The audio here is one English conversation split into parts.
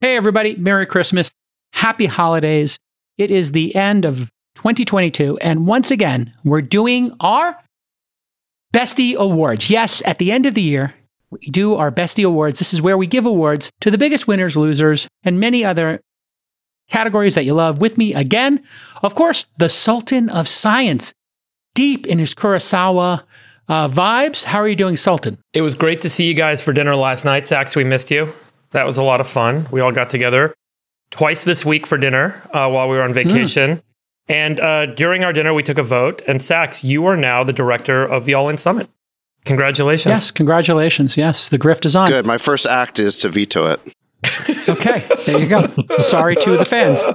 Hey, everybody. Merry Christmas. Happy holidays. It is the end of 2022. And once again, we're doing our Bestie Awards. Yes, at the end of the year, we do our Bestie Awards. This is where we give awards to the biggest winners, losers, and many other categories that you love. With me again, of course, the Sultan of Science, deep in his Kurosawa uh, vibes. How are you doing, Sultan? It was great to see you guys for dinner last night. Sacks, we missed you. That was a lot of fun. We all got together twice this week for dinner uh, while we were on vacation. Mm. And uh, during our dinner, we took a vote. And Sacks, you are now the director of the All In Summit. Congratulations. Yes, congratulations. Yes, the grift is on. Good. My first act is to veto it. okay, there you go. Sorry to the fans.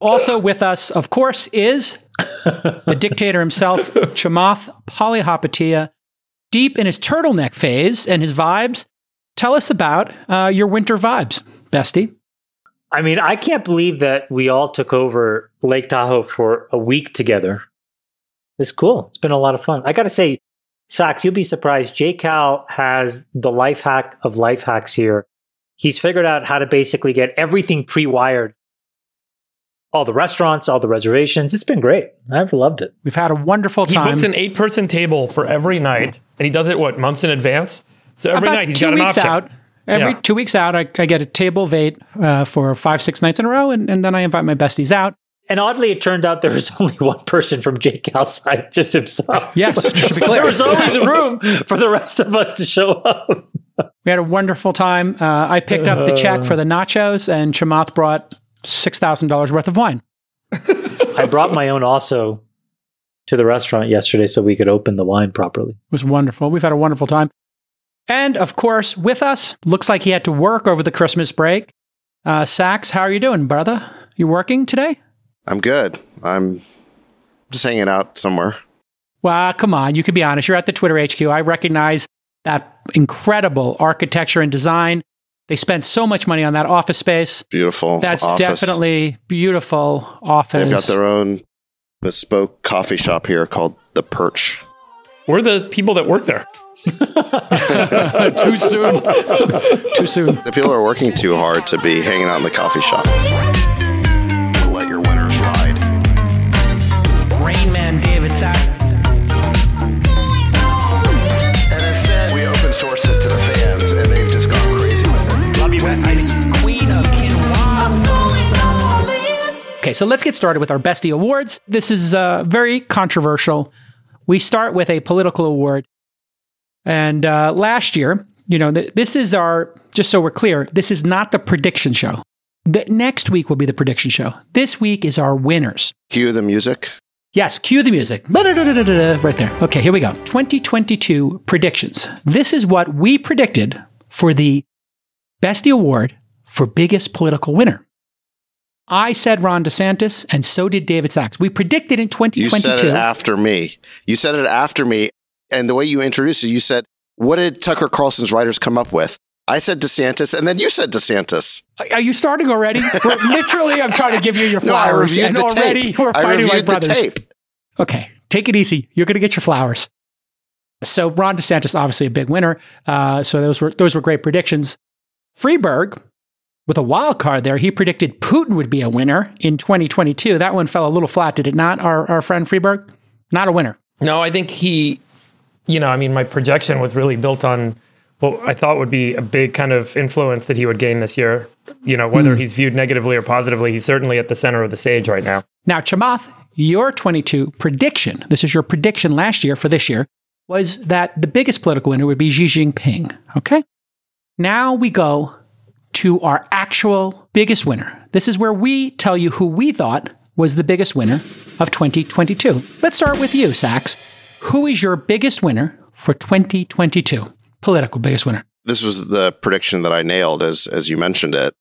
Also with us, of course, is the dictator himself, Chamath Palihapitiya, deep in his turtleneck phase and his vibes. Tell us about uh, your winter vibes, bestie. I mean, I can't believe that we all took over Lake Tahoe for a week together. It's cool. It's been a lot of fun. I got to say, Sacks, you'll be surprised. J Cal has the life hack of life hacks here. He's figured out how to basically get everything pre wired all the restaurants, all the reservations. It's been great. I've loved it. We've had a wonderful time. He books an eight person table for every night, and he does it, what, months in advance? So every About night he's two got an weeks option. out. Every Yeah. two weeks out, I, I get a table of eight uh, for five, six nights in a row, and, and then I invite my besties out. And oddly, it turned out there was only one person from Jake Cal's side, just himself. Yes, just be so clear. there was always a room for the rest of us to show up. We had a wonderful time. Uh, I picked up the check for the nachos, and Chamath brought six thousand dollars worth of wine. I brought my own also to the restaurant yesterday so we could open the wine properly. It was wonderful. We've had a wonderful time. And of course, with us, looks like he had to work over the Christmas break. Uh, Sacks, how are you doing, brother? You working today? I'm good. I'm just hanging out somewhere. Well, come on. You can be honest. You're at the Twitter HQ. I recognize that incredible architecture and design. They spent so much money on that office space. Beautiful. That's office. definitely beautiful office. They've got their own bespoke coffee shop here called the Perch. We're the people that work there. too soon. too soon. The people are working too hard to be hanging out in the coffee shop. Let your winners ride. Rain Man David Sacks. And instead, we open source it to the fans, and they've just gone crazy with it. Love you, Queen of Quinoa. Okay, so let's get started with our Bestie Awards. This is uh, very controversial. We start with a political award. And uh, last year, you know, th- this is our, just so we're clear, this is not the prediction show. The next week will be the prediction show. This week is our winners. Cue the music. Yes, cue the music. Right there. Okay, here we go. 2022 predictions. This is what we predicted for the Bestie Award for biggest political winner. I said Ron DeSantis, and so did David Sacks. We predicted in 2022. You said it after me. You said it after me. And the way you introduced it, you said, What did Tucker Carlson's writers come up with? I said DeSantis, and then you said DeSantis. Are you starting already? Literally, I'm trying to give you your flowers. No, I reviewed and the already tape. we're I fighting like reviewed the brothers. tape. Okay, take it easy. You're going to get your flowers. So Ron DeSantis, obviously a big winner. Uh, so those were those were great predictions. Friedberg, with a wild card there, he predicted Putin would be a winner in 2022. That one fell a little flat, did it not? Our our friend Friedberg, not a winner. No, I think he, you know, I mean, my projection was really built on what I thought would be a big kind of influence that he would gain this year. You know, whether hmm. he's viewed negatively or positively, he's certainly at the center of the stage right now. Now, Chamath, your 22 prediction, this is your prediction last year for this year, was that the biggest political winner would be Xi Jinping. Okay. Now we go to our actual biggest winner. This is where we tell you who we thought was the biggest winner of 2022. Let's start with you, Sax. Who is your biggest winner for 2022? Political biggest winner. This was the prediction that I nailed as as you mentioned it.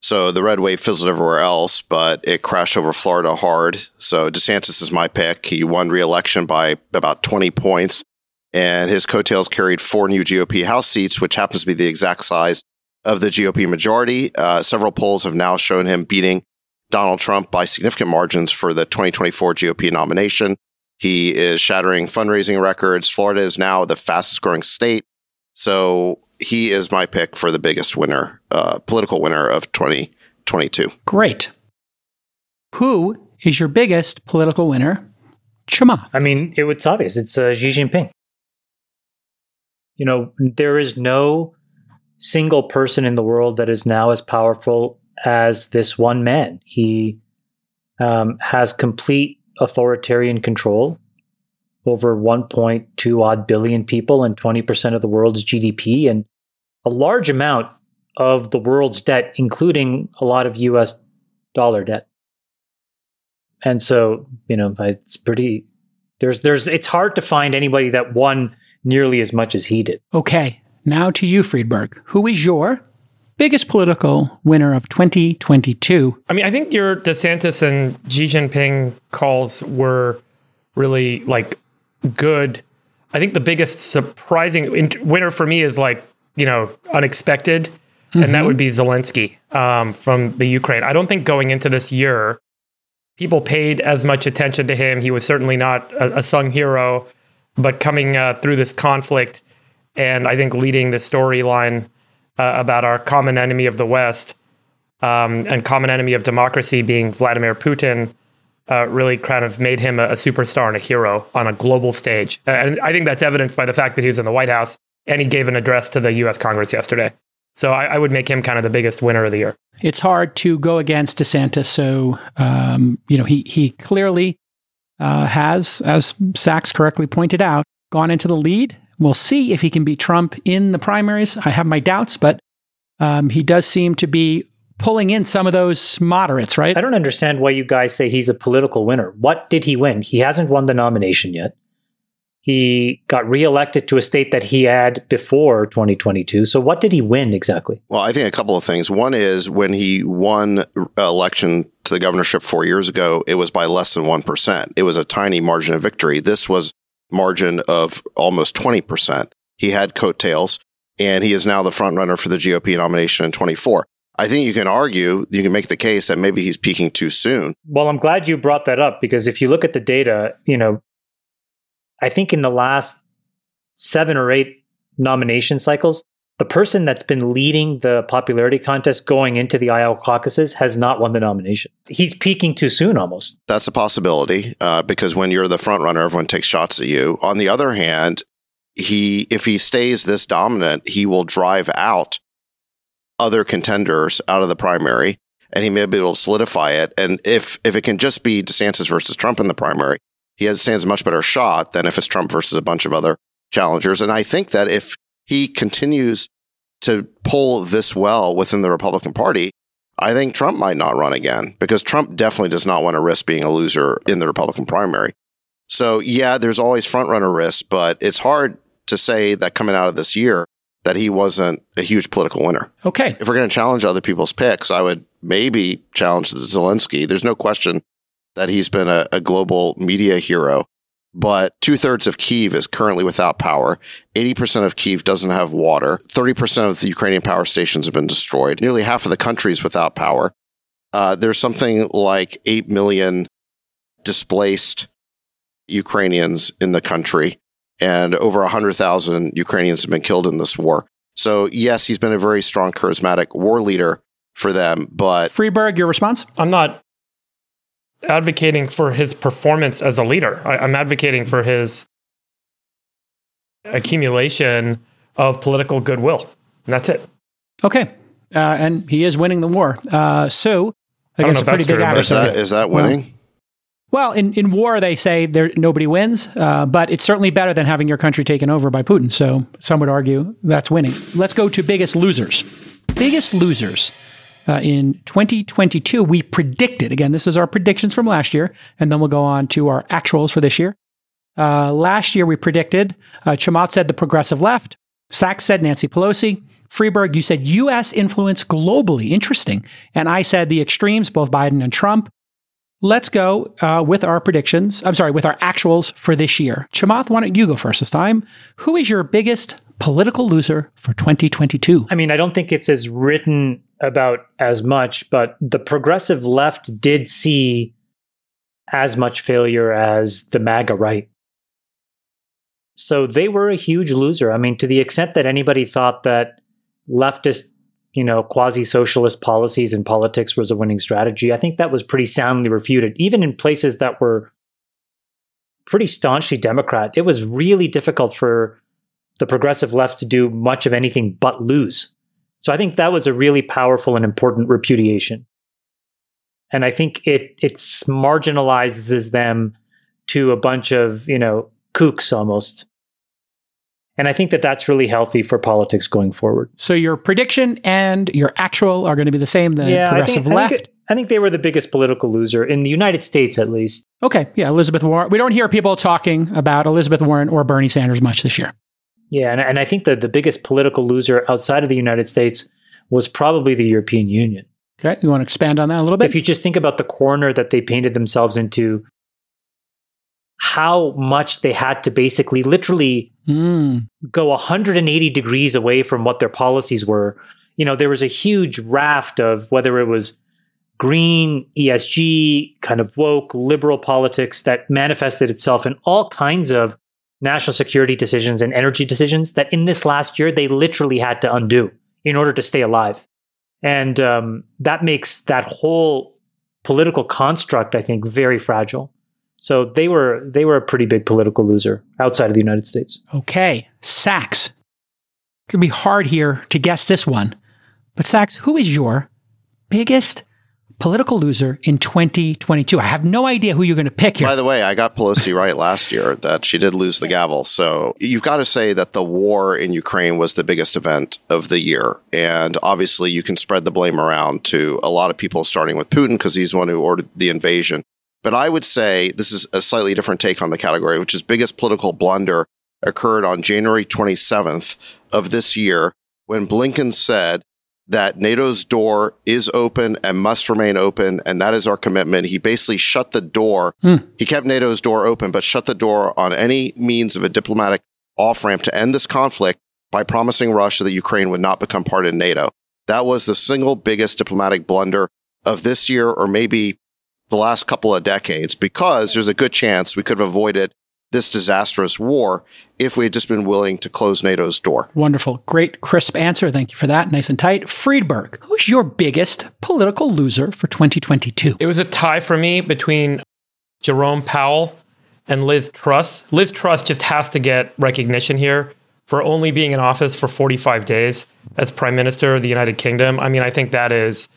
So the red wave fizzled everywhere else, but it crashed over Florida hard. So DeSantis is my pick. He won re-election by about 20 points, and his coattails carried four new GOP House seats, which happens to be the exact size of the GOP majority. Uh, several polls have now shown him beating Donald Trump by significant margins for the 2024 GOP nomination. He is shattering fundraising records. Florida is now the fastest growing state. So he is my pick for the biggest winner uh, political winner of 2022. Great. Who is your biggest political winner? Chamath. I mean, it, it's obvious. It's uh, Xi Jinping. You know, there is no single person in the world that is now as powerful as this one man. He um, has complete authoritarian control over 1.2 odd billion people and 20% of the world's GDP and a large amount of the world's debt, including a lot of US dollar debt. And so, you know, it's pretty there's there's it's hard to find anybody that won nearly as much as he did. Okay. Now to you, Friedberg. Who is your biggest political winner of 2022? I mean, I think your DeSantis and Xi Jinping calls were really like good. I think the biggest surprising winner for me is like, you know, unexpected. Mm-hmm. And that mm-hmm. would be Zelensky um, from the Ukraine. I don't think going into this year, people paid as much attention to him. He was certainly not a, a sung hero, but coming uh, through this conflict and I think leading the storyline uh, about our common enemy of the West um, and common enemy of democracy being Vladimir Putin uh, really kind of made him a, a, superstar and a hero on a global stage. And I think that's evidenced by the fact that he was in the White House and he gave an address to the U.S. Congress yesterday. So I, I would make him kind of the biggest winner of the year. It's hard to go against DeSantis. So, um, you know, he, he clearly uh, has, as Sacks correctly pointed out, gone into the lead. We'll see if he can beat Trump in the primaries. I have my doubts, but um, he does seem to be pulling in some of those moderates, right? I don't understand why you guys say he's a political winner. What did he win? He hasn't won the nomination yet. He got reelected to a state that he had before 2022. So, what did he win exactly? Well, I think a couple of things. One is when he won election to the governorship four years ago, it was by less than 1%. It was a tiny margin of victory. This was margin of almost 20%. He had coattails and he is now the front runner for the GOP nomination in 24. I think you can argue, you can make the case that maybe he's peaking too soon. Well, I'm glad you brought that up because if you look at the data, you know, I think in the last seven or eight nomination cycles, the person that's been leading the popularity contest going into the Iowa caucuses has not won the nomination. He's peaking too soon almost. That's a possibility uh, because when you're the front runner, everyone takes shots at you. On the other hand, he if he stays this dominant, he will drive out other contenders out of the primary and he may be able to solidify it. And if if it can just be DeSantis versus Trump in the primary, he has stands a much better shot than if it's Trump versus a bunch of other challengers. And I think that if he continues to pull this well within the Republican Party, I think Trump might not run again because Trump definitely does not want to risk being a loser in the Republican primary. So yeah, there's always frontrunner risk, but it's hard to say that coming out of this year that he wasn't a huge political winner. Okay. If we're going to challenge other people's picks, I would maybe challenge Zelensky. There's no question that he's been a, a global media hero, but two thirds of Kiev is currently without power. 80% of Kiev doesn't have water. 30% of the Ukrainian power stations have been destroyed. Nearly half of the country is without power. Uh, there's something like 8 million displaced Ukrainians in the country and over 100,000 Ukrainians have been killed in this war. So, yes, he's been a very strong, charismatic war leader for them, but. Friedberg, your response? I'm not advocating for his performance as a leader. I, am advocating for his accumulation of political goodwill. And that's it. Okay. Uh, and he is winning the war. Uh, so, I, I guess a pretty big Is that, is that winning? Well, well, in, in war, they say there nobody wins, uh, but it's certainly better than having your country taken over by Putin. So some would argue that's winning. Let's go to biggest losers. Biggest losers. Uh, in 2022, we predicted, again, this is our predictions from last year, and then we'll go on to our actuals for this year. Uh, last year, we predicted, uh, Chamath said the progressive left, Sacks said Nancy Pelosi, Friedberg, you said US influence globally. Interesting. And I said the extremes, both Biden and Trump. Let's go uh, with our predictions. I'm sorry, with our actuals for this year. Chamath, why don't you go first this time? Who is your biggest political loser for 2022? I mean, I don't think it's as written about as much, but the progressive left did see as much failure as the MAGA right. So they were a huge loser. I mean, to the extent that anybody thought that leftist you know, quasi socialist policies and politics was a winning strategy. I think that was pretty soundly refuted, even in places that were pretty staunchly Democrat. It was really difficult for the progressive left to do much of anything but lose. So I think that was a really powerful and important repudiation. And I think it it marginalizes them to a bunch of, you know, kooks almost. And I think that that's really healthy for politics going forward. So your prediction and your actual are going to be the same. The yeah, progressive I think, left. I think, I think they were the biggest political loser in the United States, at least. okay, yeah, Elizabeth Warren. We don't hear people talking about Elizabeth Warren or Bernie Sanders much this year. Yeah, and, and I think that the biggest political loser outside of the United States was probably the European Union. Okay, you want to expand on that a little bit? If you just think about the corner that they painted themselves into, how much they had to basically literally Mm, go 180 degrees away from what their policies were. You know, there was a huge raft of whether it was green, ESG, kind of woke, liberal politics that manifested itself in all kinds of national security decisions and energy decisions that in this last year they literally had to undo in order to stay alive. And um, that makes that whole political construct, I think, very fragile. So they were they were a pretty big political loser outside of the United States. okay, Sacks. It's to be hard here to guess this one. But Sacks, who is your biggest political loser in 2022? I have no idea who you're going to pick here. By the way, I got Pelosi right last year that she did lose the gavel. So you've got to say that the war in Ukraine was the biggest event of the year. And obviously, you can spread the blame around to a lot of people, starting with Putin, because he's the one who ordered the invasion. But I would say this is a slightly different take on the category, which is biggest political blunder occurred on January 27th of this year when Blinken said that NATO's door is open and must remain open. And that is our commitment. He basically shut the door. Hmm. He kept NATO's door open, but shut the door on any means of a diplomatic off ramp to end this conflict by promising Russia that Ukraine would not become part of NATO. That was the single biggest diplomatic blunder of this year or maybe the last couple of decades because there's a good chance we could have avoided this disastrous war if we had just been willing to close NATO's door. Wonderful. Great, crisp answer. Thank you for that. Nice and tight. Friedberg, who's your biggest political loser for 2022? It was a tie for me between Jerome Powell and Liz Truss. Liz Truss just has to get recognition here for only being in office for 45 days as Prime Minister of the United Kingdom. I mean, I think that is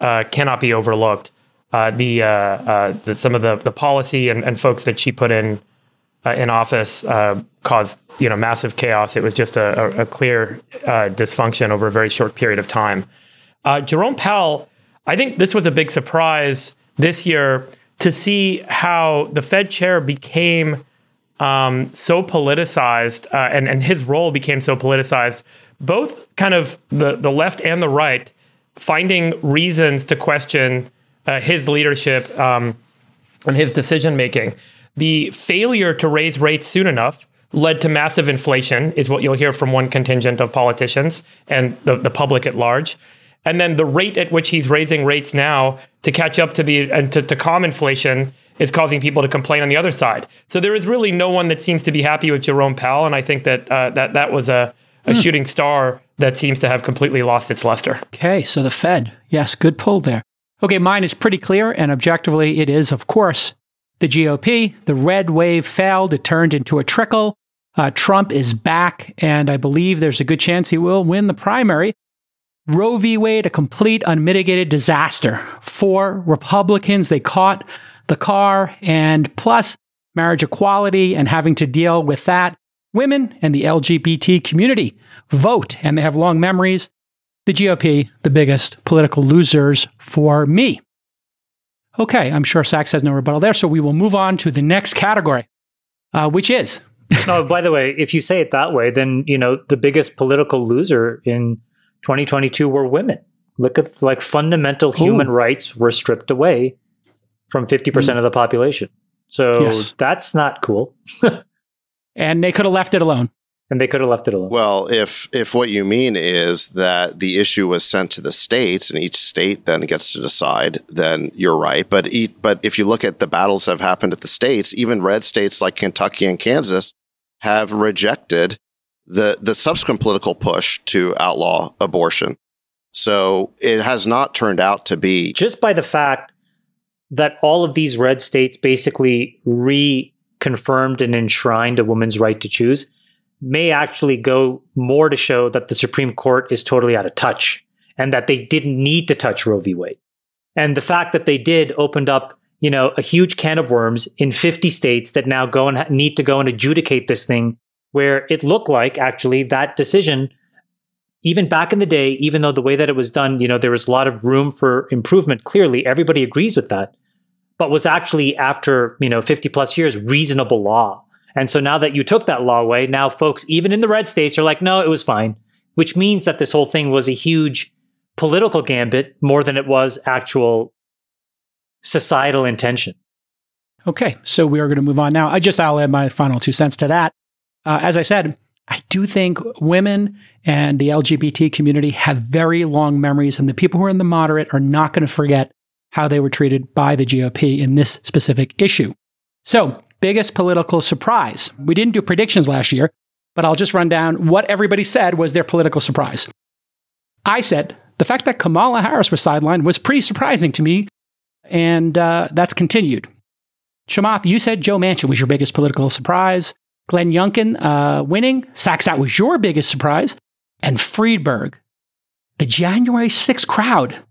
uh, cannot be overlooked. Uh, the, uh, uh, the some of the the policy and, and folks that she put in uh, in office uh, caused you know massive chaos. It was just a, a, a clear uh, dysfunction over a very short period of time. Uh, Jerome Powell, I think this was a big surprise this year to see how the Fed chair became um, so politicized, uh, and and his role became so politicized. Both kind of the the left and the right finding reasons to question uh, his leadership um, and his decision making. The failure to raise rates soon enough led to massive inflation, is what you'll hear from one contingent of politicians and the, the public at large. And then the rate at which he's raising rates now to catch up to the and to, to calm inflation is causing people to complain on the other side. So there is really no one that seems to be happy with Jerome Powell, and I think that uh, that that was a, a shooting star that seems to have completely lost its luster. Okay, so the Fed. Yes, good pull there. Okay, mine is pretty clear, and objectively, it is, of course, the GOP. The red wave failed, it turned into a trickle. Uh, Trump is back, and I believe there's a good chance he will win the primary. Roe v. Wade, a complete unmitigated disaster for Republicans. They caught the car, and plus marriage equality and having to deal with that. Women and the LGBT community vote, and they have long memories. The GOP, the biggest political losers for me. Okay, I'm sure Sacks has no rebuttal there, so we will move on to the next category, uh, which is oh, by the way, if you say it that way, then you know the biggest political loser in 2022 were women. Look at like fundamental human rights were stripped away from 50% of the population. So Yes. that's not cool. and they could have left it alone. And they could have left it alone. Well, if if what you mean is that the issue was sent to the states and each state then gets to decide, then you're right. But but if you look at the battles that have happened at the states, even red states like Kentucky and Kansas have rejected the the subsequent political push to outlaw abortion. So it has not turned out to be. Just by the fact that all of these red states basically reconfirmed and enshrined a woman's right to choose may actually go more to show that the Supreme Court is totally out of touch and that they didn't need to touch Roe v. Wade. And the fact that they did opened up, you know, a huge can of worms in 50 states that now go and ha- need to go and adjudicate this thing where it looked like actually that decision even back in the day, even though the way that it was done, you know, there was a lot of room for improvement. Clearly, everybody agrees with that, but was actually after, you know, 50 plus years, reasonable law. And so now that you took that law away, now folks, even in the red states, are like, no, it was fine, which means that this whole thing was a huge political gambit more than it was actual societal intention. Okay, so we are going to move on now. I just I'll add my final two cents to that. Uh, as I said, I do think women and the LGBT community have very long memories, and the people who are in the moderate are not going to forget how they were treated by the GOP in this specific issue. So, biggest political surprise. We didn't do predictions last year, but I'll just run down what everybody said was their political surprise. I said the fact that Kamala Harris was sidelined was pretty surprising to me, and uh, that's continued. Chamath, you said Joe Manchin was your biggest political surprise. Glenn Youngkin uh, winning. Sacks, that was your biggest surprise. And Friedberg, the January 6th crowd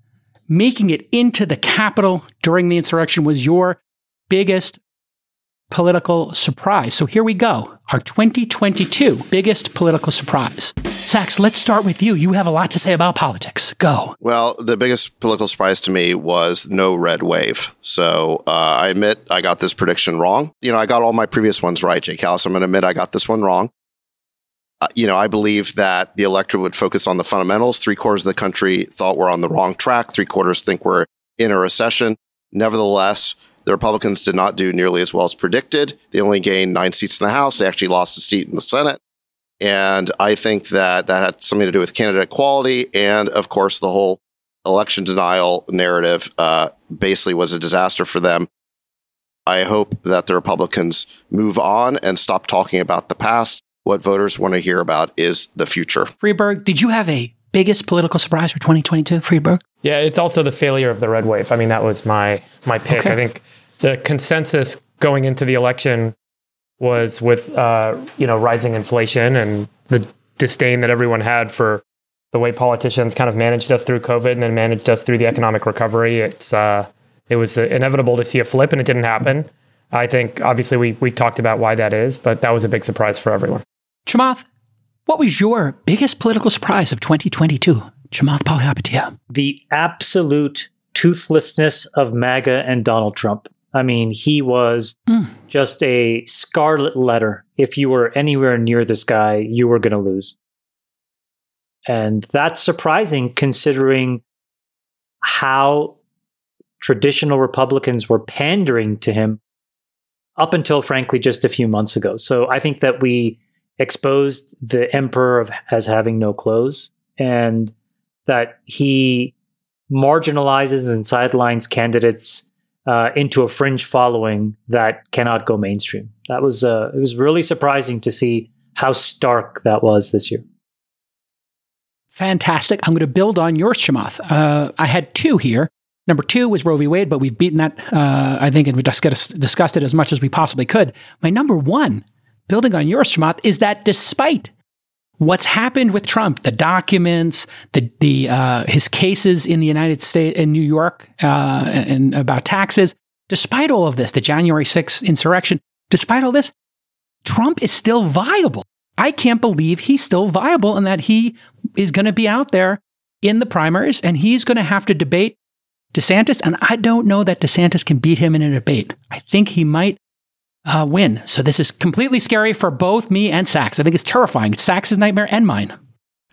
making it into the Capitol during the insurrection was your biggest political surprise. So here we go. Our 2022 biggest political surprise. Sacks, let's start with you. You have a lot to say about politics. Go. Well, the biggest political surprise to me was no red wave. So uh, I admit I got this prediction wrong. You know, I got all my previous ones right, Jay Callis. I'm going to admit I got this one wrong. Uh, you know, I believe that the electorate would focus on the fundamentals. Three quarters of the country thought we're on the wrong track. Three quarters think we're in a recession. Nevertheless, the Republicans did not do nearly as well as predicted. They only gained nine seats in the House. They actually lost a seat in the Senate. And I think that that had something to do with candidate equality. And of course, the whole election denial narrative uh, basically was a disaster for them. I hope that the Republicans move on and stop talking about the past. What voters want to hear about is the future. Friedberg, did you have a biggest political surprise for 2022, Friedberg? Yeah, it's also the failure of the red wave. I mean, that was my my pick. Okay. I think the consensus going into the election was with uh, you know rising inflation and the disdain that everyone had for the way politicians kind of managed us through COVID and then managed us through the economic recovery. It's uh, it was inevitable to see a flip, and it didn't happen. I think obviously we we talked about why that is, but that was a big surprise for everyone. Chamath, what was your biggest political surprise of 2022? Chamath Palihapitiya. The absolute toothlessness of MAGA and Donald Trump. I mean, he was mm. just a scarlet letter. If you were anywhere near this guy, you were going to lose. And that's surprising considering how traditional Republicans were pandering to him up until, frankly, just a few months ago. So I think that we exposed the emperor of, as having no clothes and that he marginalizes and sidelines candidates uh, into a fringe following that cannot go mainstream. That was uh, it was really surprising to see how stark that was this year. Fantastic. I'm going to build on your Chamath. Uh, I had two here. Number two was Roe v. Wade, but we've beaten that, uh, I think, and we discussed, it as much as we possibly could. My number one, building on yours, Chamath, is that despite what's happened with Trump, the documents, the the uh, his cases in the United States in New York uh, and about taxes. Despite all of this, the January 6th insurrection, despite all this, Trump is still viable. I can't believe he's still viable and that he is going to be out there in the primaries and he's going to have to debate DeSantis. And I don't know that DeSantis can beat him in a debate. I think he might uh, win. So this is completely scary for both me and Sacks. I think it's terrifying. It's Sacks's nightmare and mine.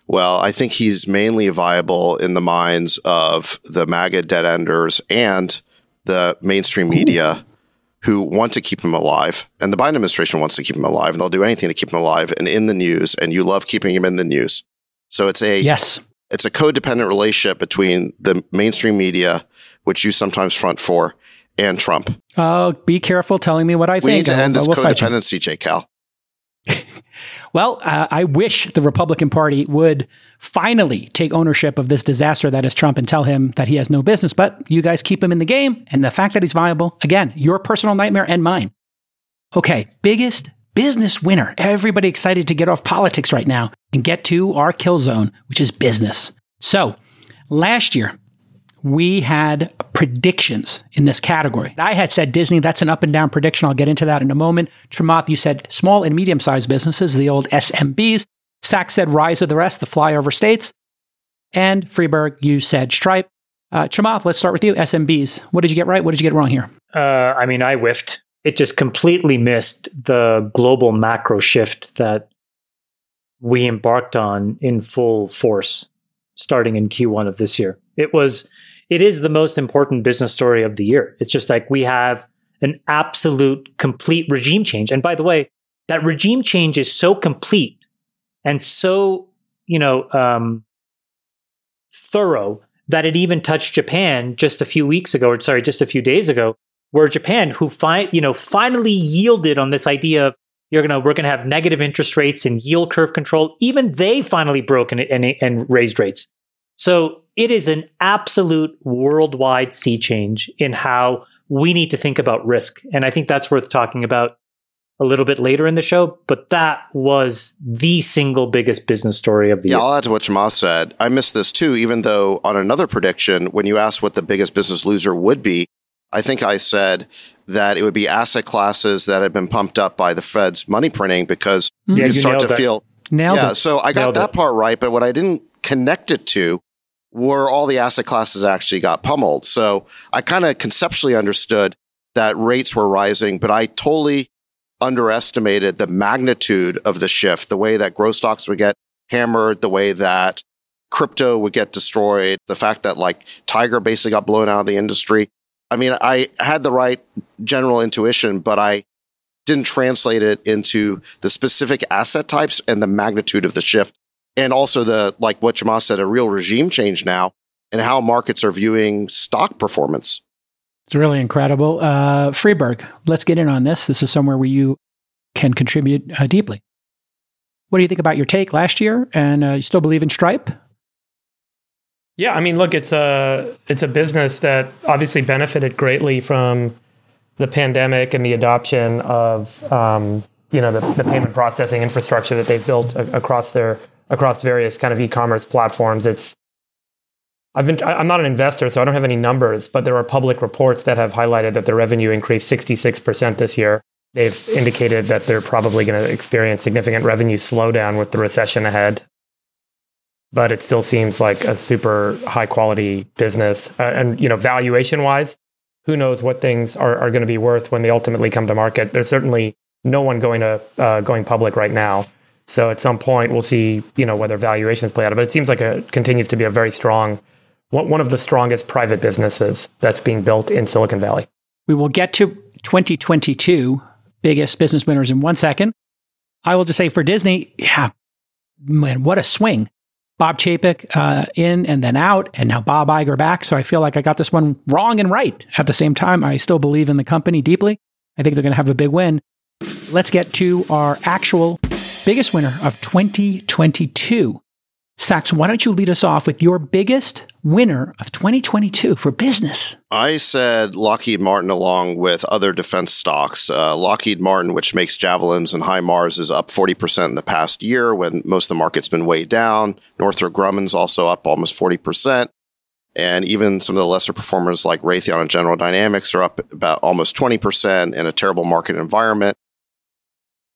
Well, I think he's mainly viable in the minds of the MAGA dead enders and the mainstream media Ooh. who want to keep him alive. And the Biden administration wants to keep him alive, and they'll do anything to keep him alive and in the news. And you love keeping him in the news. So it's a yes, it's a codependent relationship between the mainstream media, which you sometimes front for, and Trump. Oh, be careful telling me what I we think. We need to end this we'll codependency, J. Cal. well, uh, I wish the Republican Party would finally take ownership of this disaster that is Trump and tell him that he has no business. But you guys keep him in the game. And the fact that he's viable, again, your personal nightmare and mine. Okay, biggest business winner. Everybody excited to get off politics right now and get to our kill zone, which is business. So last year, we had predictions in this category. I had said Disney, that's an up and down prediction. I'll get into that in a moment. Chamath, you said small and medium sized businesses, the old SMBs. Sacks said rise of the rest, the flyover states. And Friedberg, you said Stripe. Uh, Chamath, let's start with you. SMBs. What did you get right? What did you get wrong here? Uh, I mean, I whiffed. It just completely missed the global macro shift that we embarked on in full force starting in Q1 of this year. It was it is the most important business story of the year. It's just like we have an absolute complete regime change. And by the way, that regime change is so complete and so, you know, um, thorough that it even touched Japan just a few weeks ago, or sorry, just a few days ago, where Japan, who fi- you know, finally yielded on this idea of you're gonna we're gonna have negative interest rates and yield curve control, even they finally broke and, and, and raised rates. So it is an absolute worldwide sea change in how we need to think about risk. And I think that's worth talking about a little bit later in the show, but that was the single biggest business story of the yeah, year. I'll add to what Chamath said. I missed this too, even though on another prediction, when you asked what the biggest business loser would be, I think I said that it would be asset classes that had been pumped up by the Fed's money printing because mm-hmm. Yeah, you you start to nailed it. feel. Nailed yeah, it. so I got Nailed that it. part right, but what I didn't connect it to were all the asset classes actually got pummeled. So I kind of conceptually understood that rates were rising, but I totally underestimated the magnitude of the shift, the way that growth stocks would get hammered, the way that crypto would get destroyed, the fact that like Tiger basically got blown out of the industry. I mean, I had the right general intuition, but I didn't translate it into the specific asset types and the magnitude of the shift. And also the, like what Jamal said, a real regime change now and how markets are viewing stock performance. It's really incredible. Uh, Friedberg, let's get in on this. This is somewhere where you can contribute uh, deeply. What do you think about your take last year? And uh, you still believe in Stripe? Yeah, I mean, look, it's a it's a business that obviously benefited greatly from the pandemic and the adoption of um, you know the, the payment processing infrastructure that they've built a- across their across various kind of e-commerce platforms. It's I've been I'm not an investor, so I don't have any numbers, but there are public reports that have highlighted that their revenue increased 66 percent this year. They've indicated that they're probably going to experience significant revenue slowdown with the recession ahead but it still seems like a super high quality business. Uh, and you know, valuation wise, who knows what things are, are going to be worth when they ultimately come to market? There's certainly no one going to uh, going public right now. So at some point, we'll see you know whether valuations play out. But it seems like it continues to be a very strong one of the strongest private businesses that's being built in Silicon Valley. We will get to 2022 biggest business winners in one second. I will just say for Disney, yeah, man, what a swing. Bob Chapek uh, in and then out, and now Bob Iger back. So I feel like I got this one wrong and right at the same time. I still believe in the company deeply. I think they're going to have a big win. Let's get to our actual biggest winner of 2022. Sacks, why don't you lead us off with your biggest winner of 2022 for business? I said Lockheed Martin along with other defense stocks. Uh, Lockheed Martin, which makes javelins and HIMARS, is up 40% in the past year when most of the market's been way down. Northrop Grumman's also up almost 40%. And even some of the lesser performers like Raytheon and General Dynamics are up about almost 20% in a terrible market environment.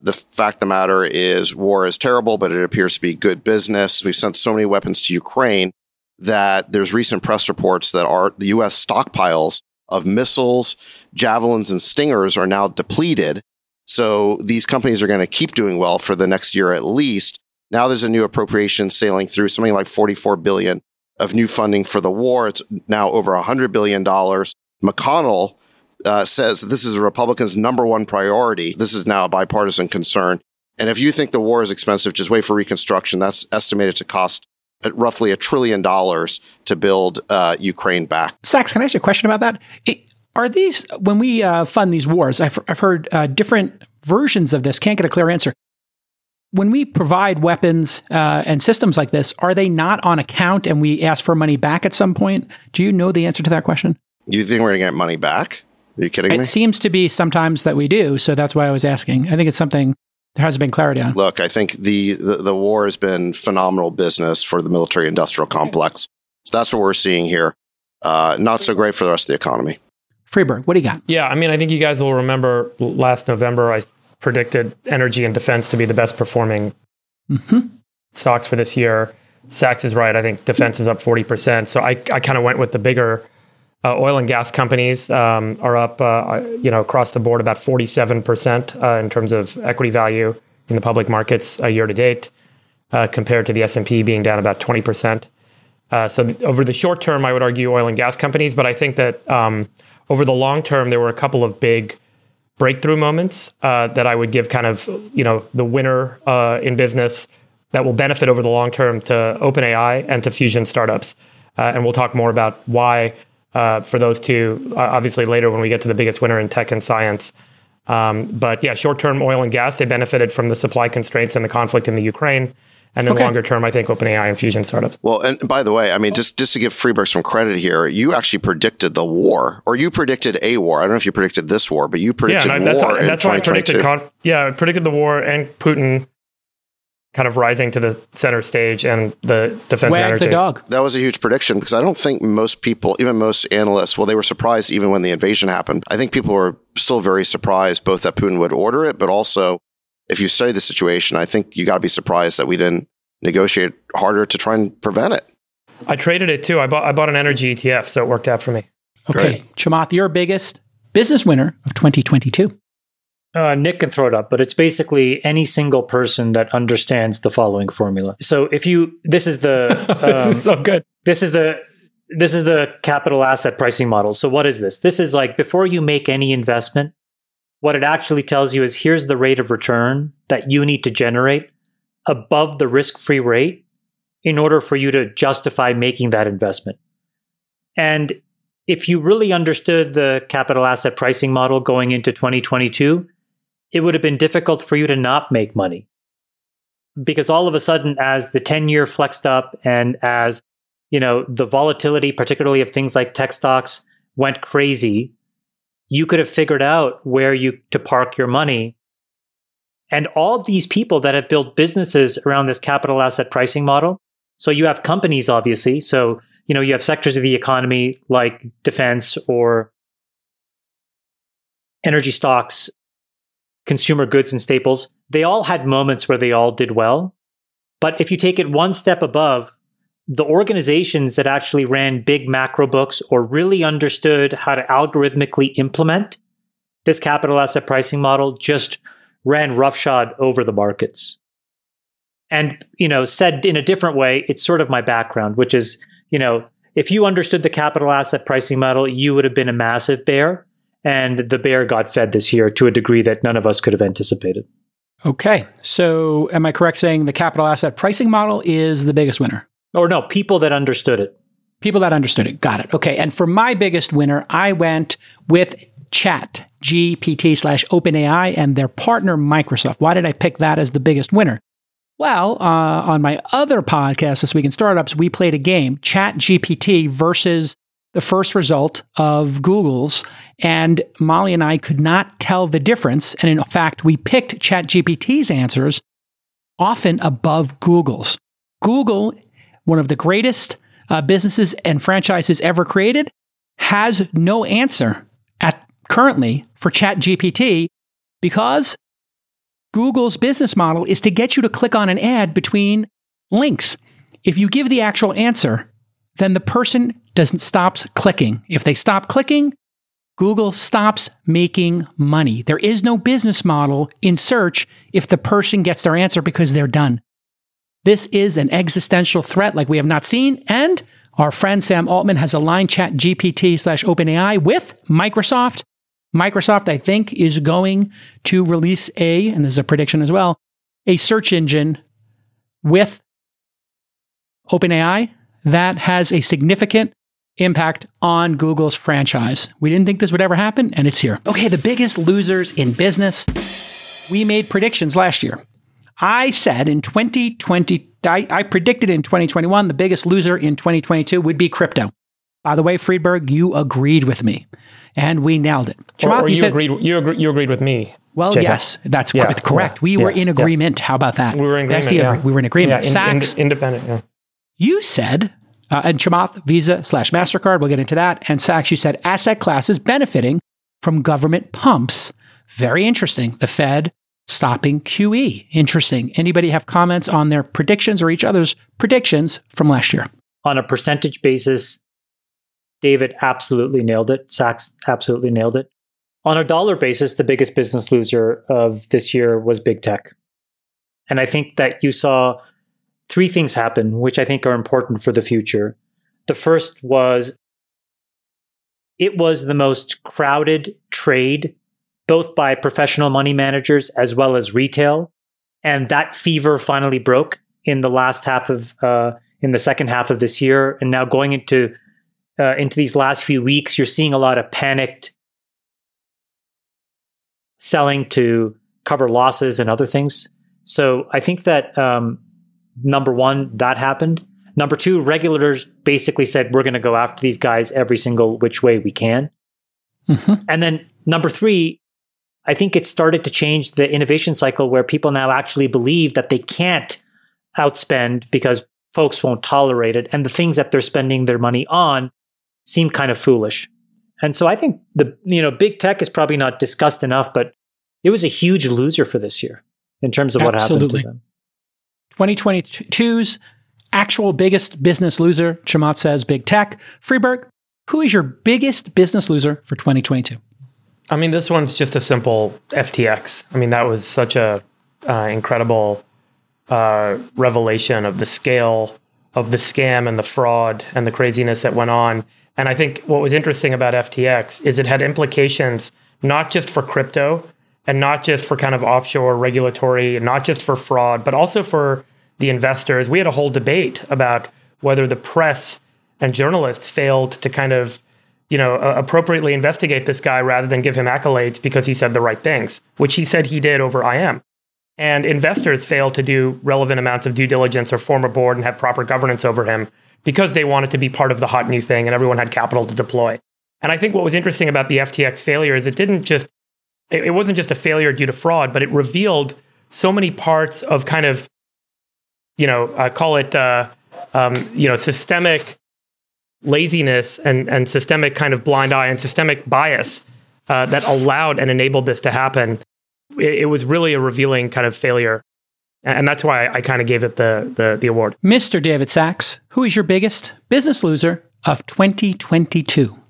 The fact of the matter is war is terrible, but it appears to be good business. We've sent so many weapons to Ukraine that there's recent press reports that our the U.S. stockpiles of missiles, javelins, and stingers are now depleted. So these companies are going to keep doing well for the next year at least. Now there's a new appropriation sailing through something like 44 billion of new funding for the war. It's now over 100 billion dollars. McConnell uh, says this is a Republicans' number one priority. This is now a bipartisan concern. And if you think the war is expensive, just wait for Reconstruction. That's estimated to cost at roughly a trillion dollars to build uh, Ukraine back. Sacks, can I ask you a question about that? It, are these, when we uh, fund these wars, I've, I've heard uh, different versions of this, can't get a clear answer. when we provide weapons uh, and systems like this, are they not on account and we ask for money back at some point? Do you know the answer to that question? You think we're going to get money back? Are you kidding it me? It seems to be sometimes that we do. So that's why I was asking. I think it's something there hasn't been clarity on. Look, I think the, the, the war has been phenomenal business for the military industrial complex. So that's what we're seeing here. Uh, not so great for the rest of the economy. Friedberg, what do you got? Yeah, I mean, I think you guys will remember last November I predicted energy and defense to be the best performing mm-hmm. stocks for this year. Sacks is right. I think defense is up 40%. So I, I kind of went with the bigger uh, oil and gas companies um, are up, uh, you know, across the board about 47% uh, in terms of equity value in the public markets uh, year to date, uh, compared to the S&P being down about 20%. Uh, so th- over the short term, I would argue oil and gas companies, but I think that um, over the long term, there were a couple of big breakthrough moments uh, that I would give kind of you know the winner uh, in business that will benefit over the long term to OpenAI and to Fusion startups, uh, and we'll talk more about why uh, for those two uh, obviously later when we get to the biggest winner in tech and science. Um, but yeah, short term oil and gas they benefited from the supply constraints and the conflict in the Ukraine. And then okay. longer term, I think OpenAI and Fusion startups. Well, and by the way, I mean just just to give Friedberg some credit here, you actually predicted the war, or you predicted a war. I don't know if you predicted this war, but you predicted yeah, that's, war that's, in why I predicted. Conf- yeah, I predicted the war and Putin kind of rising to the center stage and the defense Wag energy. the dog. That was a huge prediction because I don't think most people, even most analysts, well, they were surprised even when the invasion happened. I think people were still very surprised both that Putin would order it, but also if you study the situation, I think you got to be surprised that we didn't negotiate harder to try and prevent it. I traded it too. I bought I bought an energy ETF, so it worked out for me. Okay, Great. Chamath, your biggest business winner of 2022. Uh, Nick can throw it up, but it's basically any single person that understands the following formula. So if you, this is the, um, this is so good. This is the, this is the capital asset pricing model. So what is this? This is like before you make any investment, what it actually tells you is here's the rate of return that you need to generate above the risk free rate in order for you to justify making that investment. And if you really understood the capital asset pricing model going into 2022, it would have been difficult for you to not make money. Because all of a sudden, as the 10 year flexed up and as you know, the volatility, particularly of things like tech stocks, went crazy, you could have figured out where you to park your money and all these people that have built businesses around this capital asset pricing model. So you have companies, obviously. So, you know, you have sectors of the economy like defense or energy stocks, consumer goods and staples. They all had moments where they all did well. But if you take it one step above, the organizations that actually ran big macro books or really understood how to algorithmically implement this capital asset pricing model just ran roughshod over the markets. And, you know, said in a different way, it's sort of my background, which is, you know, if you understood the capital asset pricing model, you would have been a massive bear. And the bear got fed this year to a degree that none of us could have anticipated. Okay. So, am I correct saying the capital asset pricing model is the biggest winner? Or no, people that understood it. People that understood it. Got it. Okay. And for my biggest winner, I went with Chat GPT slash OpenAI and their partner Microsoft. Why did I pick that as the biggest winner? Well, uh, on my other podcast this week in startups, we played a game, Chat GPT versus the first result of Google's, and Molly and I could not tell the difference. And in fact, we picked ChatGPT's answers often above Google's. Google, one of the greatest uh, businesses and franchises ever created, has no answer at currently for ChatGPT because Google's business model is to get you to click on an ad between links. If you give the actual answer, then the person doesn't stops clicking. If they stop clicking, Google stops making money. There is no business model in search if the person gets their answer because they're done. This is an existential threat like we have not seen, and our friend Sam Altman has aligned Chat GPT slash OpenAI with Microsoft Microsoft, I think, is going to release a, and this is a prediction as well, a search engine with OpenAI that has a significant impact on Google's franchise. We didn't think this would ever happen, and it's here. Okay, the biggest losers in business. We made predictions last year. I said in 2020, I, I predicted in 2021 the biggest loser in 2022 would be crypto. By the way, Friedberg, you agreed with me, and we nailed it. Or, Chamath, or you you, said, agreed. You, agree, you agreed with me. well, Jacob. yes, that's Yeah, correct. yeah, we were yeah, in yeah. agreement. How about that? We were in agreement. Bestie yeah. agree- We were in agreement. Yeah, in- Sacks, ind- independent. You said, uh, and Chamath, Visa slash MasterCard, we'll get into that. And Sacks, you said asset classes benefiting from government pumps. Very interesting. The Fed stopping QE. Interesting. Anybody have comments on their predictions or each other's predictions from last year? On a percentage basis, David absolutely nailed it. Sacks absolutely nailed it. On a dollar basis, the biggest business loser of this year was big tech. And I think that you saw three things happen, which I think are important for the future. The first was it was the most crowded trade, both by professional money managers as well as retail. And that fever finally broke in the last half of, uh, in the second half of this year. And now going into, uh, into these last few weeks, you're seeing a lot of panicked selling to cover losses and other things. So I think that um, number one, that happened. Number two, regulators basically said we're going to go after these guys every single which way we can. Mhm. And then number three, I think it started to change the innovation cycle where people now actually believe that they can't outspend because folks won't tolerate it. And the things that they're spending their money on seem kind of foolish. And so I think the you know big tech is probably not discussed enough, but it was a huge loser for this year in terms of what Absolutely. happened to them. 2022's actual biggest business loser, Chamath says big tech. Friedberg, who is your biggest business loser for 2022? I mean, this one's just a simple FTX. I mean, that was such a uh, incredible uh, revelation of the scale of the scam and the fraud and the craziness that went on. And I think what was interesting about FTX is it had implications not just for crypto and not just for kind of offshore regulatory not just for fraud, but also for the investors. We had a whole debate about whether the press and journalists failed to kind of you know, appropriately investigate this guy rather than give him accolades because he said the right things, which he said he did over IM. And investors failed to do relevant amounts of due diligence or form a board and have proper governance over him because they wanted to be part of the hot new thing and everyone had capital to deploy. And I think what was interesting about the FTX failure is it didn't just, it, it wasn't just a failure due to fraud, but it revealed so many parts of kind of, you know, uh, call it, uh, um, you know, systemic laziness and, and systemic kind of blind eye and systemic bias uh, that allowed and enabled this to happen. It, it was really a revealing kind of failure. And that's why I kind of gave it the, the, the award. Mr. David Sacks, who is your biggest business loser of 2022?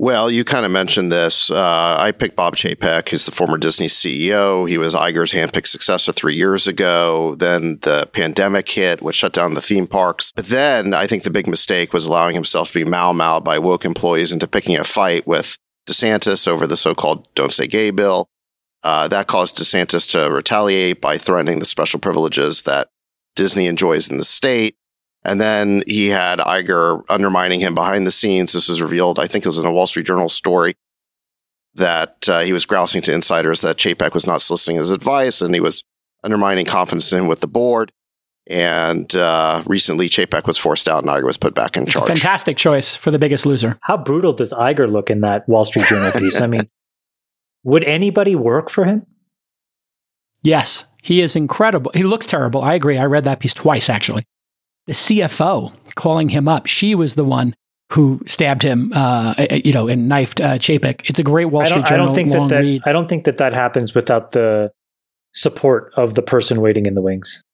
Well, you kind of mentioned this. Uh, I picked Bob Chapek, who's the former Disney CEO. He was Iger's handpicked successor three years ago. Then the pandemic hit, which shut down the theme parks. But then I think the big mistake was allowing himself to be mal mal by woke employees into picking a fight with DeSantis over the so called Don't Say Gay bill. Uh, that caused DeSantis to retaliate by threatening the special privileges that Disney enjoys in the state. And then he had Iger undermining him behind the scenes. This was revealed, I think it was in a Wall Street Journal story, that uh, he was grousing to insiders that Chapek was not soliciting his advice and he was undermining confidence in him with the board. And uh, recently, Chapek was forced out and Iger was put back in It's a charge. fantastic choice for the biggest loser. How brutal does Iger look in that Wall Street Journal piece? I mean, would anybody work for him? Yes, he is incredible. He looks terrible. I agree. I read that piece twice, actually. The CFO calling him up, she was the one who stabbed him, uh, you know, and knifed uh, Chapek. It's a great Wall Street I Journal don't think that, long that read. I don't think that that happens without the support of the person waiting in the wings.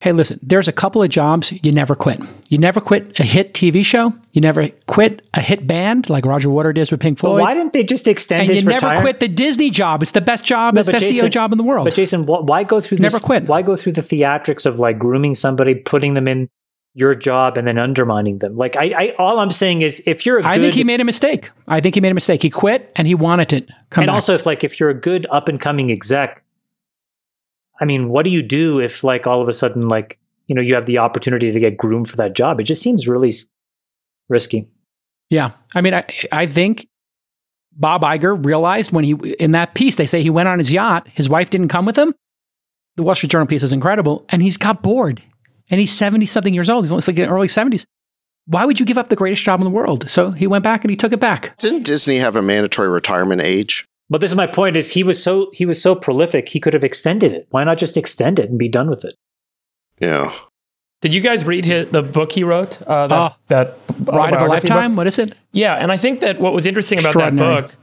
Hey, listen, there's a couple of jobs you never quit. You never quit a hit TV show. You never quit a hit band like Roger Waters did with Pink But Floyd. why didn't they just extend it and his you never retirement? quit the Disney job. It's the best job, No, it's the best Jason- CEO job in the world. But Jason, why go through this? Never quit. Why go through the theatrics of like grooming somebody, putting them in your job, and then undermining them? Like, I, I all I'm saying is, if you're a I good, I think he made a mistake. I think he made a mistake. He quit and he wanted to come and back. also if like if you're a good up and coming exec, I mean, what do you do if like all of a sudden like you know you have the opportunity to get groomed for that job? It just seems really risky. Yeah. I mean, I, I think Bob Iger realized when he, in that piece, they say he went on his yacht, his wife didn't come with him. the Wall Street Journal piece is incredible, and he's got bored, and he's seventy something years old. He's looks like in the early seventies. Why would you give up the greatest job in the world? So he went back and he took it back. Didn't Disney have a mandatory retirement age? But this is my point: is he was so he was so prolific, he could have extended it. Why not just extend it and be done with it? Yeah. Did you guys read his, the book he wrote? Uh, that, Oh. that Ride of a lifetime. book? What is it? Yeah, and I think that what was interesting about that book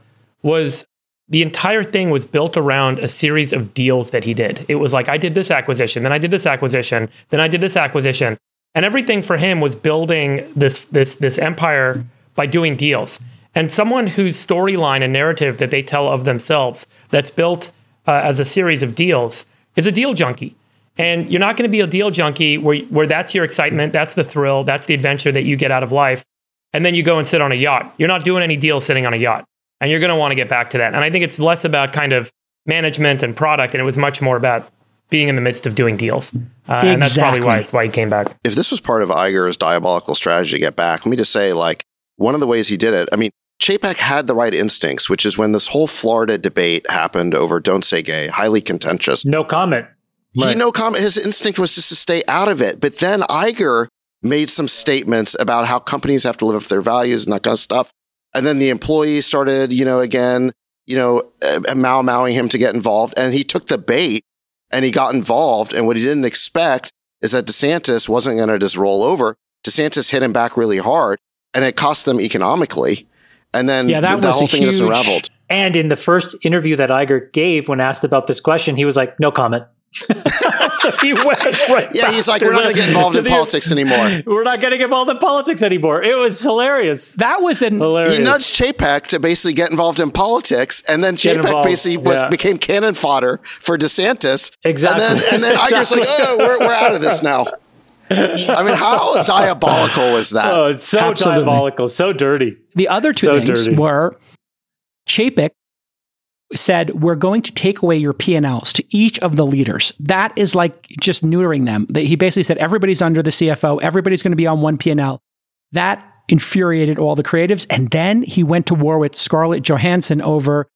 was the entire thing was built around a series of deals that he did. It was like I did this acquisition, then I did this acquisition, then I did this acquisition, and everything for him was building this this this empire by doing deals. And someone whose storyline and narrative that they tell of themselves that's built uh, as a series of deals is a deal junkie. And you're not going to be a deal junkie where, where that's your excitement, that's the thrill, that's the adventure that you get out of life. And then you go and sit on a yacht. You're not doing any deals sitting on a yacht. And you're going to want to get back to that. And I think it's less about kind of management and product, and it was much more about being in the midst of doing deals. Uh, And that's probably why, why he came back. if this was part of Iger's diabolical strategy to get back, let me just say, like, one of the ways he did it, I mean, Chapek had the right instincts, which is when this whole Florida debate happened over Don't Say Gay, highly contentious. No comment. He Right. no comment. His instinct was just to stay out of it. But then Iger made some statements about how companies have to live up to their values and that kind of stuff. And then the employees started, you know, again, you know, uh, mau mauing him to get involved. And he took the bait and he got involved. And what he didn't expect is that DeSantis wasn't going to just roll over. DeSantis hit him back really hard and it cost them economically. And then Yeah, that the, was whole thing just unraveled. And in the first interview that Iger gave when asked about this question, he was like, "No comment." so he went right. Yeah, back he's like, to we're not the- going to get involved in the- politics anymore. We're not getting involved in politics anymore. It was hilarious. That was an Hilarious. he nudged Chapek to basically get involved in politics, and then Get Chapek basically was yeah. became cannon fodder for DeSantis. Exactly. And then, and then Iger's like, oh, we're, we're out of this now. I mean, how diabolical is that? Oh, it's so Absolutely. diabolical, so dirty. The other two So things dirty. were Chapek said, We're going to take away your P&Ls to each of the leaders. That is like just neutering them. He basically said, Everybody's under the CFO, everybody's going to be on one P&L. That infuriated all the creatives. And then he went to war with Scarlett Johansson over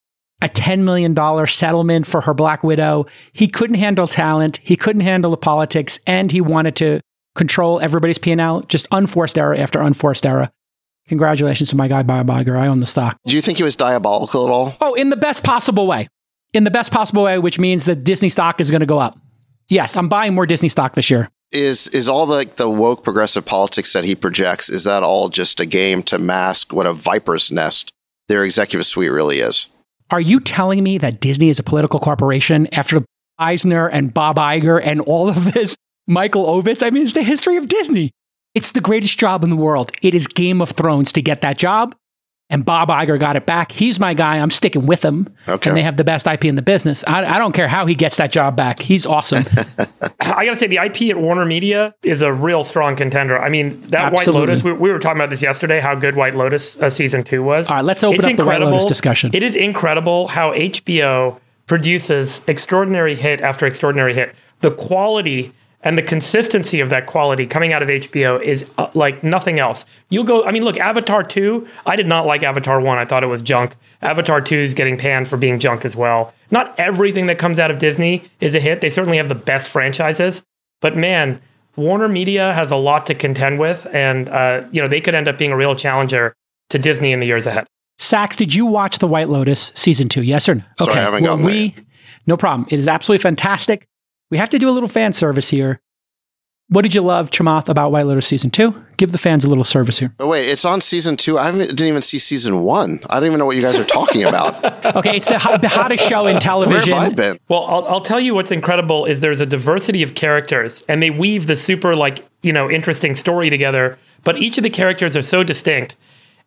a $10 million settlement for her Black Widow. He couldn't handle talent, he couldn't handle the politics, and he wanted to control everybody's P&L, just unforced error after unforced error. Congratulations to my guy, Bob Iger. I own the stock. Do you think he was diabolical at all? Oh, in the best possible way. In the best possible way, which means that Disney stock is going to go up. Yes, I'm buying more Disney stock this year. Is is all the the woke progressive politics that he projects? Is that all just a game to mask what a viper's nest their executive suite really is? Are you telling me that Disney is a political corporation after Eisner and Bob Iger and all of this? Michael Ovitz? I mean, it's the history of Disney. It's the greatest job in the world. It is Game of Thrones to get that job. And Bob Iger got it back. He's my guy. I'm sticking with him. Okay. And they have the best IP in the business. I, I don't care how he gets that job back. He's awesome. I got to say, the IP at Warner Media is a real strong contender. I mean, that Absolutely. White Lotus, we, we were talking about this yesterday, how good White Lotus uh, season two was. All right, let's open It's up the White Lotus discussion. It is incredible how HBO produces extraordinary hit after extraordinary hit. The quality and the consistency of that quality coming out of HBO is uh, like nothing else. You'll go, I mean, look, Avatar 2, I did not like Avatar 1. I thought it was junk. Avatar 2 is getting panned for being junk as well. Not everything that comes out of Disney is a hit. They certainly have the best franchises, but man, Warner Media has a lot to contend with, and uh, you know they could end up being a real challenger to Disney in the years ahead. Sacks, did you watch The White Lotus season two? Yes or no? Sorry, I haven't well, gotten we, no problem. It is absolutely fantastic. We have to do a little fan service here. What did you love, Chamath, about White Lotus season two? Give the fans a little service here. But wait, it's on season two. I didn't even see season one. I don't even know what you guys are talking about. Okay, it's the, hot- the hottest show in television. Where have television. I been? Well, I'll, I'll tell you what's incredible is there's a diversity of characters, and they weave the super like you know interesting story together. But each of the characters are so distinct,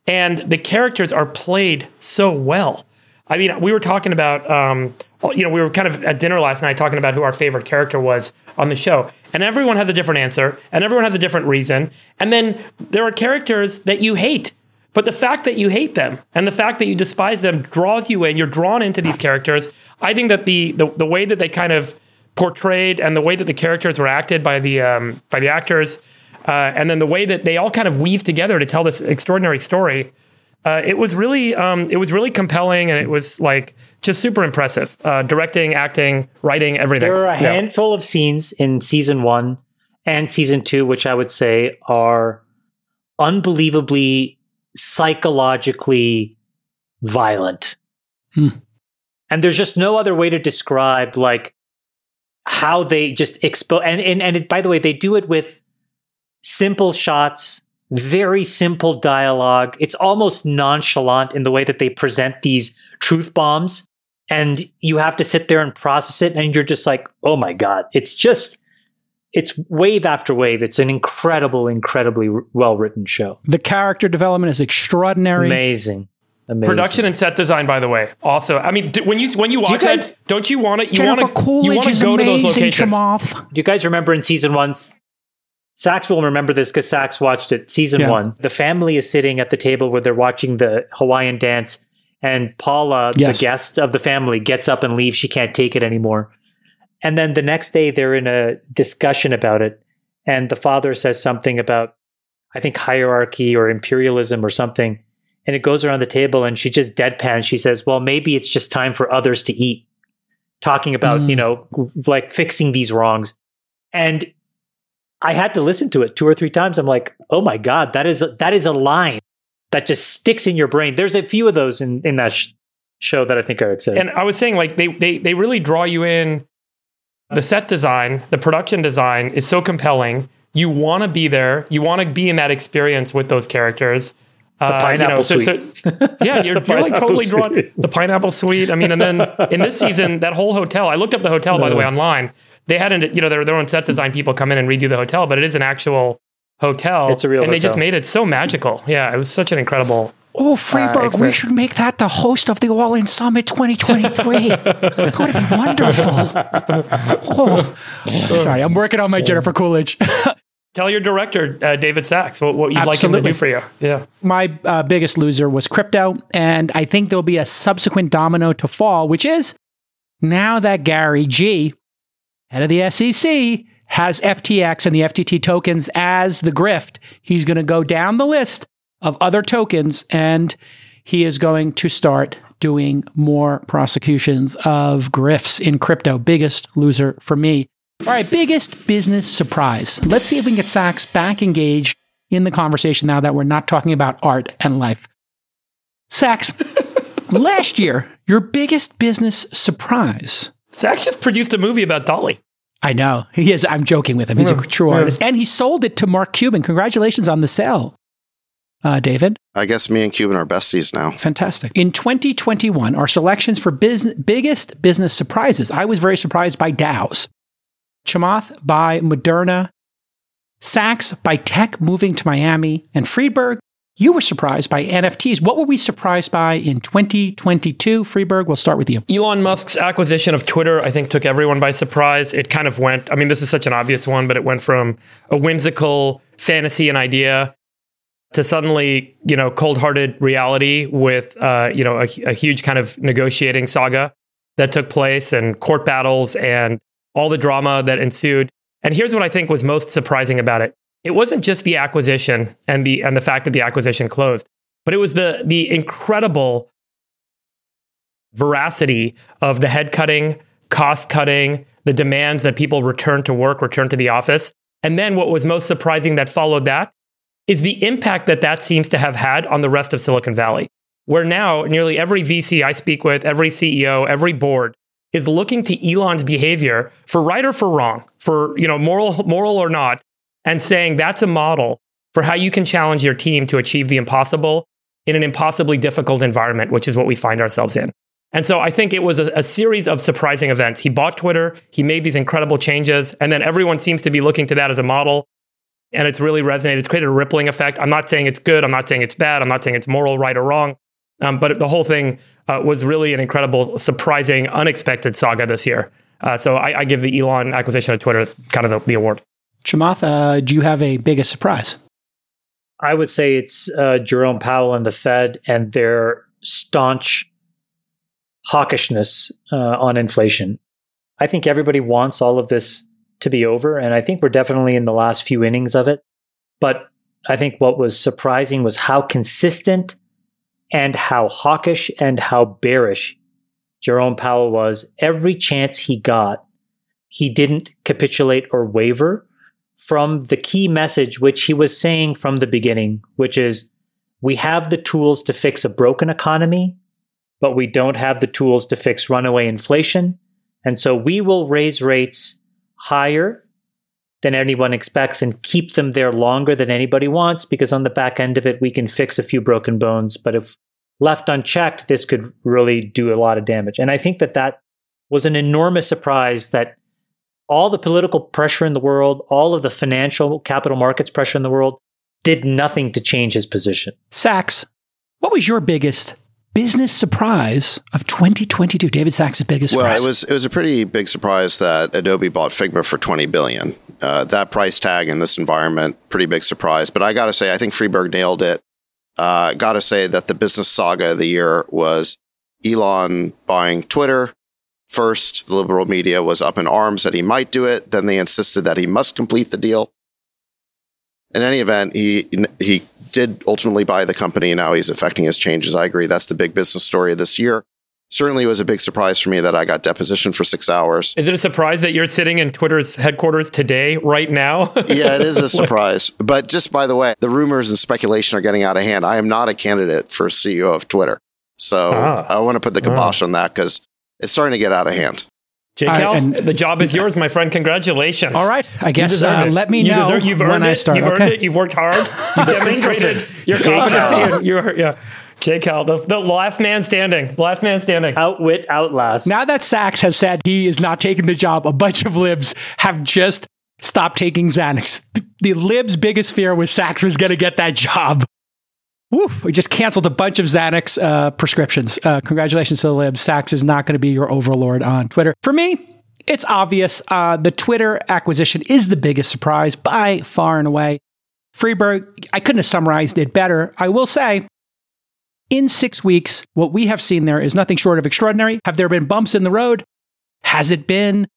and the characters are played so well. I mean, we were talking about, um, you know, we were kind of at dinner last night talking about who our favorite character was on the show, and everyone has a different answer, and everyone has a different reason. And then there are characters that you hate, but the fact that you hate them and the fact that you despise them draws you in. You're drawn into these characters. I think that the the, the way that they kind of portrayed and the way that the characters were acted by the um, by the actors, uh, and then the way that they all kind of weave together to tell this extraordinary story. Uh, it was really um, it was really compelling and it was like just super impressive. Uh, directing, acting, writing, everything. There are a Yeah. handful of scenes in season one and season two, which I would say are unbelievably psychologically violent. Hmm. And there's just no other way to describe like how they just expose and, and and it, by the way, they do it with simple shots, very simple dialogue. It's almost nonchalant in the way that they present these truth bombs and you have to sit there and process it and you're just like oh my god it's just it's wave after wave it's an incredible incredibly well written show The character development is extraordinary. amazing amazing Production and set design, by the way. Also, I mean, d- when you when you watch guys- it, don't you want to you want to you Coolidge want to go to those locations? Chamath. do you guys remember in season one Sacks will remember this because Sacks watched it season Yeah. one the family is sitting at the table where they're watching the Hawaiian dance and Paula Yes. the guest of the family gets up and leaves she can't take it anymore and then the next day they're in a discussion about it and the father says something about i think hierarchy or imperialism or something and it goes around the table and she just deadpans she says well maybe it's just time for others to eat talking about Mm. you know like fixing these wrongs and i had to listen to it two or three times i'm like oh my god that is that is a line that just sticks in your brain there's a few of those in in that sh- show that i think are exciting And I was saying, like they they they really draw you in. The set design, the production design is so compelling. You want to be there. You want to be in that experience with those characters. Uh, the pineapple so- suite so- yeah, you're, you're like totally drawn. The pineapple suite. I mean, and then in this season, that whole hotel. I looked up the hotel by the way online. They hadn't, you know, their their own set design people come in and redo the hotel, but it is an actual hotel. It's a real and they just made it so magical. Yeah, it was such an incredible. Oh, Friedberg, we should make that the host of the All In Summit 2023. that would be wonderful. Oh, sorry, I'm working on my Jennifer Coolidge. Tell your director, uh, David Sacks, what, what you'd like him to do for you. Yeah. my uh, biggest loser was crypto, and I think there'll be a subsequent domino to fall, which is now that Gary G, head of the SEC, has FTX and the FTT tokens as the grift. He's going to go down the list of other tokens, and he is going to start doing more prosecutions of grifts in crypto. Biggest loser for me. All right, biggest business surprise. Let's see if we can get Sacks back engaged in the conversation now that we're not talking about art and life. Sacks, last year, your biggest business surprise. Sacks just produced a movie about Dolly. I know. He is. I'm joking with him. He's a true artist. And he sold it to Mark Cuban. Congratulations on the sale, uh, David. I guess me and Cuban are besties now. Fantastic. In 2021, our selections for business, biggest business surprises. I was very surprised by DAOs. Chamath by Moderna. Sacks by tech moving to Miami. And Friedberg, you were surprised by NFTs. What were we surprised by in 2022? Friedberg, we'll start with you. Elon Musk's acquisition of Twitter, I think, took everyone by surprise. It kind of went, I mean, this is such an obvious one, but it went from a whimsical fantasy and idea to suddenly, you know, cold hearted reality with, uh, you know, a, a huge kind of negotiating saga that took place and court battles and all the drama that ensued. And here's what I think was most surprising about it. It wasn't just the acquisition and the and the fact that the acquisition closed, but it was the the incredible veracity of the head cutting, cost cutting, the demands that people return to work, return to the office. And then what was most surprising that followed that is the impact that that seems to have had on the rest of Silicon Valley, where now nearly every VC I speak with, every CEO, every board is looking to Elon's behavior for right or for wrong, for you know moral moral or not, and saying that's a model for how you can challenge your team to achieve the impossible in an impossibly difficult environment, which is what we find ourselves in. And so I think it was a, a series of surprising events. He bought Twitter, he made these incredible changes, and then everyone seems to be looking to that as a model. And it's really resonated. It's created a rippling effect. I'm not saying it's good. I'm not saying it's bad. I'm not saying it's moral, right or wrong. Um, but the whole thing uh, was really an incredible, surprising, unexpected saga this year. Uh, so I, I give the Elon acquisition of Twitter kind of the, the award. Chamath, uh, do you have a biggest surprise? I would say it's uh, Jerome Powell and the Fed and their staunch hawkishness uh, on inflation. I think everybody wants all of this to be over, and I think we're definitely in the last few innings of it. But I think what was surprising was how consistent and how hawkish and how bearish Jerome Powell was every chance he got. He didn't capitulate or waver from the key message, which he was saying from the beginning, which is we have the tools to fix a broken economy, but we don't have the tools to fix runaway inflation. And so we will raise rates higher than anyone expects and keep them there longer than anybody wants because on the back end of it, we can fix a few broken bones. But if left unchecked, this could really do a lot of damage. And I think that that was an enormous surprise that all the political pressure in the world, all of the financial capital markets pressure in the world did nothing to change his position. Sacks, what was your biggest business surprise of 2022? David Sacks' biggest well, surprise. it was it was a pretty big surprise that Adobe bought Figma for 20 billion. Uh, that price tag in this environment, pretty big surprise. But I got to say, I think Friedberg nailed it. Uh, got to say that the business saga of the year was Elon buying Twitter. First, the liberal media was up in arms that he might do it. Then they insisted that he must complete the deal. In any event, he he did ultimately buy the company. Now he's affecting his changes. I agree. That's the big business story of this year. Certainly, it was a big surprise for me that I got deposition for six hours. Is it a surprise that you're sitting in Twitter's headquarters today, right now? yeah, it is a surprise. But just by the way, the rumors and speculation are getting out of hand. I am not a candidate for CEO of Twitter. So ah. I want to put the kibosh ah. on that because it's starting to get out of hand. J. Cal, and the job is yours, my friend. Congratulations. All right. I guess uh, let me know you you've when I start. You've okay. earned it. You've worked hard. You've demonstrated your competency. and you're, yeah. J. Cal, the, the last man standing. Last man standing. Outwit, outlast. Now that Sacks has said he is not taking the job, a bunch of libs have just stopped taking Xanax. The libs' biggest fear was Sacks was going to get that job. Woo, we just canceled a bunch of Xanax uh, prescriptions. Uh, congratulations to the libs. Sacks is not going to be your overlord on Twitter. For me, it's obvious. Uh, the Twitter acquisition is the biggest surprise by far and away. Friedberg, I couldn't have summarized it better. I will say, in six weeks, what we have seen there is nothing short of extraordinary. Have there been bumps in the road? Has it been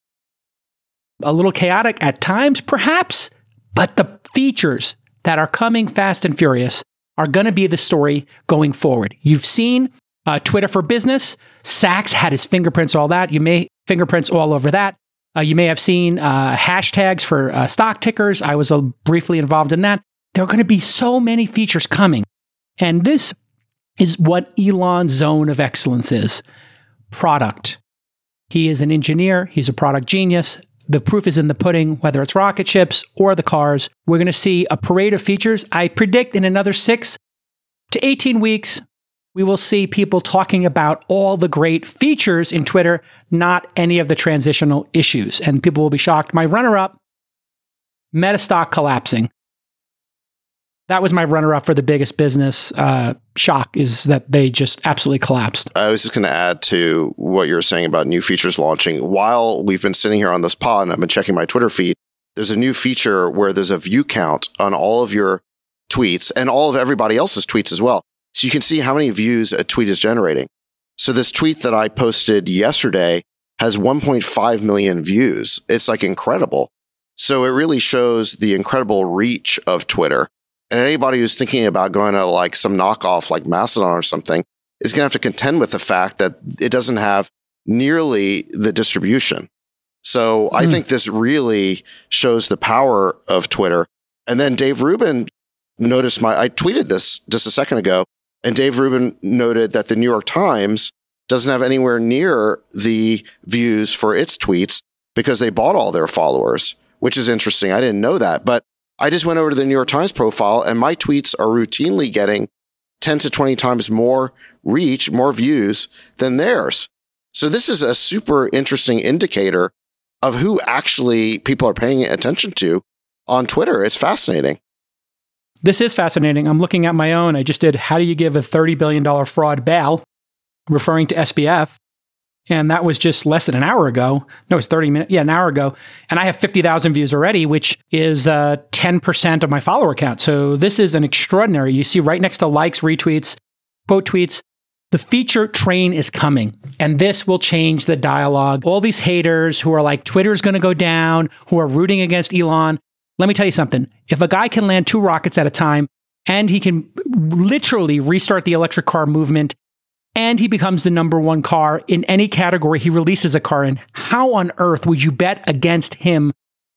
a little chaotic at times? Perhaps. But the features that are coming fast and furious are going to be the story going forward. You've seen uh, Twitter for Business. Sacks had his fingerprints, all that. You may fingerprints all over that. Uh, you may have seen uh, hashtags for uh, stock tickers. I was uh, briefly involved in that. There are going to be so many features coming. And this is what Elon's zone of excellence is product. He is an engineer, he's a product genius. The proof is in the pudding, whether it's rocket ships or the cars. We're going to see a parade of features. I predict in another six to 18 weeks, we will see people talking about all the great features in Twitter, not any of the transitional issues. And people will be shocked. My runner up, Metastock collapsing. That was my runner up for the biggest business uh, shock is that they just absolutely collapsed. I was just going to add to what you were saying about new features launching. While we've been sitting here on this pod and I've been checking my Twitter feed, there's a new feature where there's a view count on all of your tweets and all of everybody else's tweets as well. So you can see how many views a tweet is generating. So this tweet that I posted yesterday has 1.5 million views. It's like incredible. So it really shows the incredible reach of Twitter. And anybody who's thinking about going to like some knockoff like Mastodon or something is going to have to contend with the fact that it doesn't have nearly the distribution. So mm. I hmm. think this really shows the power of Twitter. And then Dave Rubin noticed my, I tweeted this just a second ago, and Dave Rubin noted that the New York Times doesn't have anywhere near the views for its tweets because they bought all their followers, which is interesting. I didn't know that, but I just went over to the New York Times profile and my tweets are routinely getting 10 to 20 times more reach, more views than theirs. So this is a super interesting indicator of who actually people are paying attention to on Twitter. It's fascinating. This is fascinating. I'm looking at my own. I just did how do you give a $30 billion fraud bail, referring to SBF. And that was just less than an hour ago. No, it's 30 minutes. Yeah, an hour ago. And I have 50,000 views already, which is uh, 10% of my follower count. So this is an extraordinary. You see right next to likes, retweets, quote tweets, the feature train is coming, and this will change the dialogue. All these haters who are like, Twitter's going to go down, who are rooting against Elon. Let me tell you something. If a guy can land two rockets at a time, and he can literally restart the electric car movement and he becomes the number one car in any category he releases a car in. How on earth would you bet against him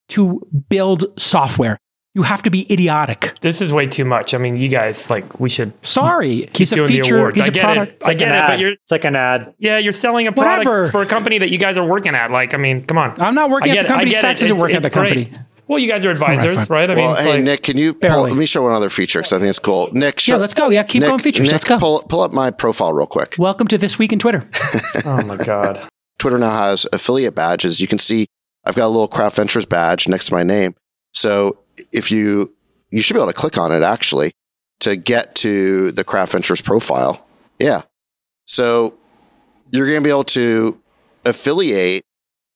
to build software? You have to be idiotic. This is way too much. I mean, you guys like we should. Sorry, keep he's a doing the feature. awards. He's I a get product. it. It's I like get an it, ad. but you're it's like an ad. yeah, you're selling a product Whatever. for a company that you guys are working at. Like, I mean, come on. I'm not working at the company. I get Sacks it. isn't It's- working at the great. company. Well, you guys are advisors, fine. right? I well, it's hey like, Nick, can you pull, let me show one other feature because I think it's cool. Nick, show, Yeah, let's go. Yeah, keep Nick, going features. Nick, let's go. Pull, pull up my profile real quick. Welcome to this week in Twitter. oh my god. Twitter now has affiliate badges. You can see I've got a little Craft Ventures badge next to my name. So if you you should be able to click on it actually to get to the Craft Ventures profile. Yeah. So you're going to be able to affiliate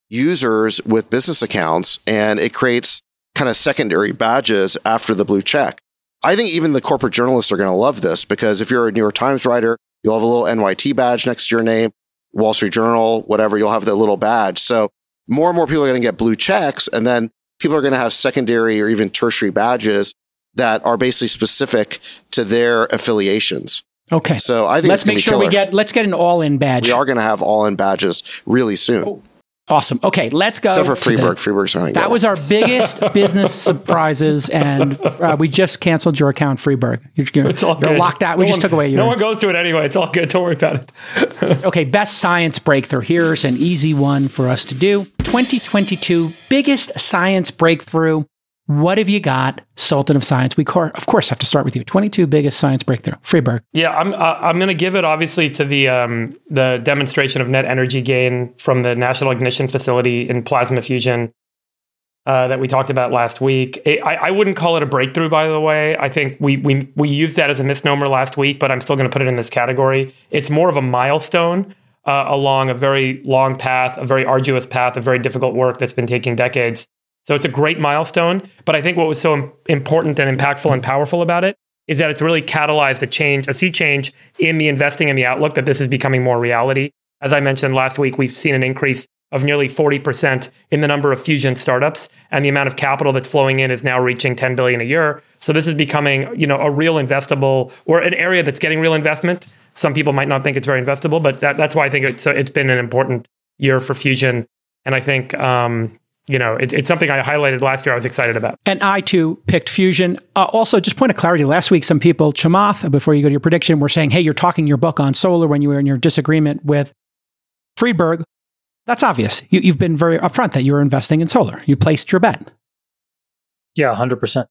users with business accounts and it creates kind of secondary badges after the blue check. I think even the corporate journalists are going to love this because if you're a New York Times writer, you'll have a little NYT badge next to your name. Wall Street Journal, whatever, you'll have that little badge. So more and more people are going to get blue checks, and then people are going to have secondary or even tertiary badges that are basically specific to their affiliations. Okay. So I think Let's it's make be sure killer. we get let's get an all-in badge. we are going to have all in badges really soon. Oh, Awesome. Okay, let's go. Except for to the- Friedberg. Friedberg's going That was our biggest business surprises, and uh, we just canceled your account, Friedberg. You're, you're, It's all you're good. locked out. We No just one- took away your. No one goes to it anyway. It's all good. Don't worry about it. Okay, best science breakthrough. Here's an easy one for us to do. 2022 biggest science breakthrough. What have you got, Sultan of Science? We cor- of course have to start with you. 22 biggest science breakthrough. Friedberg. Yeah, I'm uh, I'm going to give it obviously to the um, the demonstration of net energy gain from the National Ignition Facility in plasma fusion uh, that we talked about last week. I, I wouldn't call it a breakthrough, by the way. I think we we we used that as a misnomer last week, but I'm still going to put it in this category. It's more of a milestone uh, along a very long path, a very arduous path of very difficult work that's been taking decades. So it's a great milestone. But I think what was so important and impactful and powerful about it is that it's really catalyzed a change, a sea change in the investing and the outlook that this is becoming more reality. As I mentioned last week, we've seen an increase of nearly 40% in the number of fusion startups and the amount of capital that's flowing in is now reaching 10 billion a year. So this is becoming, you know, a real investable or an area that's getting real investment. Some people might not think it's very investable, but that, that's why I think it's, it's been an important year for fusion. And I think, um, you know, it, it's something I highlighted last year. I was excited about. And I too picked Fusion. Uh, also, just point of clarity last week, some people, Chamath, before you go to your prediction, were saying, hey, you're talking your book on solar when you were in your disagreement with Friedberg. That's obvious. You, you've been very upfront that you were investing in solar. You placed your bet. Yeah, hundred percent.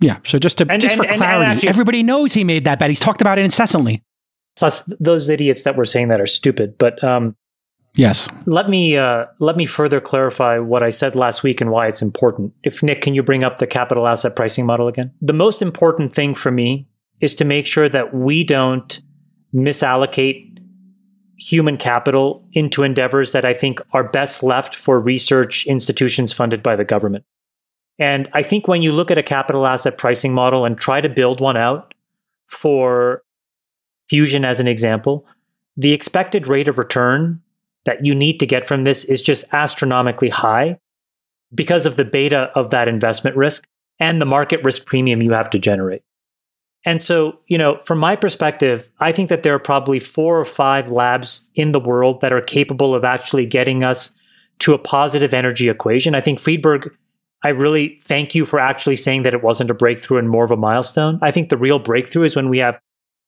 Yeah. So just to And- just and- for and- and clarity, actually- everybody knows he made that bet. He's talked about it incessantly. Plus, those idiots that were saying that are stupid. But um, Yes. let me uh, let me further clarify what I said last week and why it's important. If Nick, can you bring up the capital asset pricing model again? The most important thing for me is to make sure that we don't misallocate human capital into endeavors that I think are best left for research institutions funded by the government. And I think when you look at a capital asset pricing model and try to build one out for fusion as an example, the expected rate of return that you need to get from this is just astronomically high because of the beta of that investment risk and the market risk premium you have to generate. And so, you know, from my perspective, I think that there are probably four or five labs in the world that are capable of actually getting us to a positive energy equation. I think Friedberg, I really thank you for actually saying that it wasn't a breakthrough and more of a milestone. I think the real breakthrough is when we have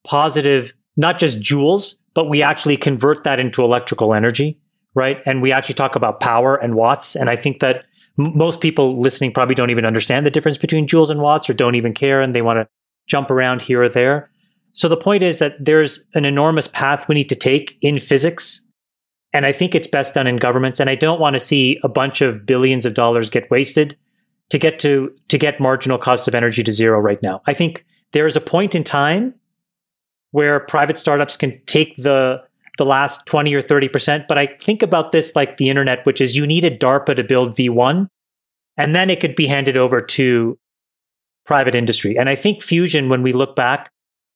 positive, not just joules, but we actually convert that into electrical energy, right? And we actually talk about power and watts. And I think that m- most people listening probably don't even understand the difference between joules and watts or don't even care and they want to jump around here or there. So the point is that there's an enormous path we need to take in physics. And I think it's best done in governments. And I don't want to see a bunch of billions of dollars get wasted to get to to get marginal cost of energy to zero right now. I think there is a point in time where private startups can take the the last 20 or 30%, but I think about this like the internet, which is you needed DARPA to build V1 and then it could be handed over to private industry. And I think fusion when we look back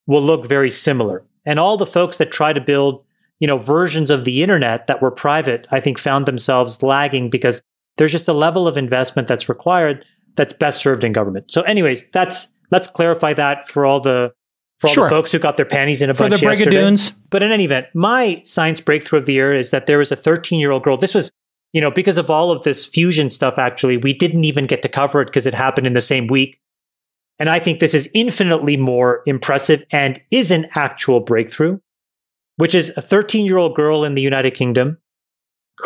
will look very similar. And all the folks that try to build, you know, versions of the internet that were private, I think found themselves lagging because there's just a level of investment that's required that's best served in government. So anyways, that's let's clarify that for all the for all Sure. the folks who got their panties in a For the bunch yesterday. Brigadoons. But in any event, my science breakthrough of the year is that there was a 13 year old girl. This was, you know, because of all of this fusion stuff, actually, we didn't even get to cover it because it happened in the same week. And I think this is infinitely more impressive and is an actual breakthrough, which is a 13 year old girl in the United Kingdom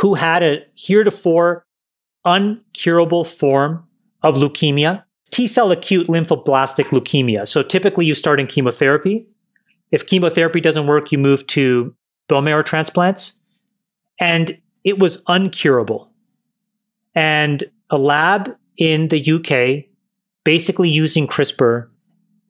who had a heretofore uncurable form of leukemia, T cell acute lymphoblastic leukemia. So typically you start in chemotherapy. If chemotherapy doesn't work, you move to bone marrow transplants. And it was uncurable. And a lab in the UK, basically using CRISPR,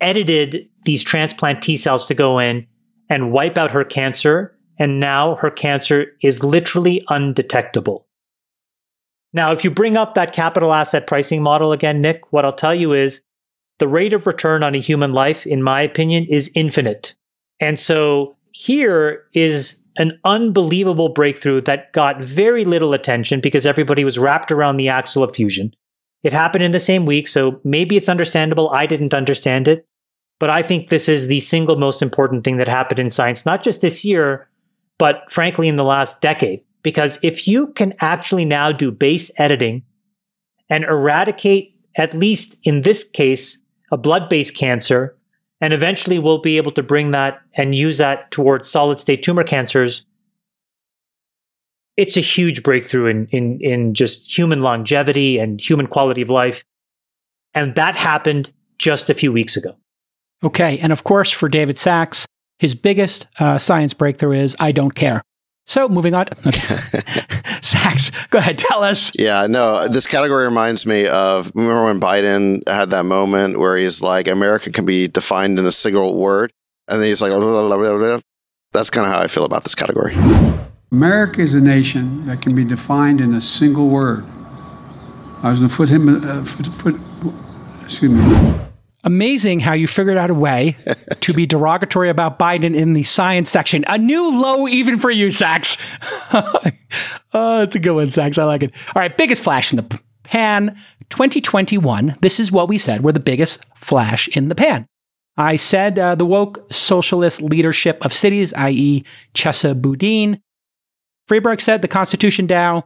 edited these transplant T cells to go in and wipe out her cancer. And now her cancer is literally undetectable. Now, if you bring up that capital asset pricing model again, Nick, what I'll tell you is the rate of return on a human life, in my opinion, is infinite. And so here is an unbelievable breakthrough that got very little attention because everybody was wrapped around the axle of fusion. It happened in the same week, so maybe it's understandable. I didn't understand it. But I think this is the single most important thing that happened in science, not just this year, but frankly, in the last decade. Because if you can actually now do base editing and eradicate, at least in this case, a blood based cancer, and eventually we'll be able to bring that and use that towards solid state tumor cancers. It's a huge breakthrough in, in, in just human longevity and human quality of life. And that happened just a few weeks ago. Okay. And of course, for David Sacks, his biggest uh, science breakthrough is I don't care. So moving on. Okay. Sacks, go ahead. Tell us. Yeah, no, this category reminds me of remember when Biden had that moment where he's like, America can be defined in a single word. And then he's like, blah, blah, blah, blah. that's kind of how I feel about this category. America is a nation that can be defined in a single word. I was going to put him, uh, foot, foot, excuse me. Amazing how you figured out a way to be derogatory about Biden in the science section. A new low even for you, Sacks. oh, it's a good one, Sacks. I like it. All right, biggest flash in the pan 2021. This is what we said were the biggest flash in the pan. I said uh, the woke socialist leadership of cities, i.e., Chesa Boudin. Friedberg said the Constitution DAO.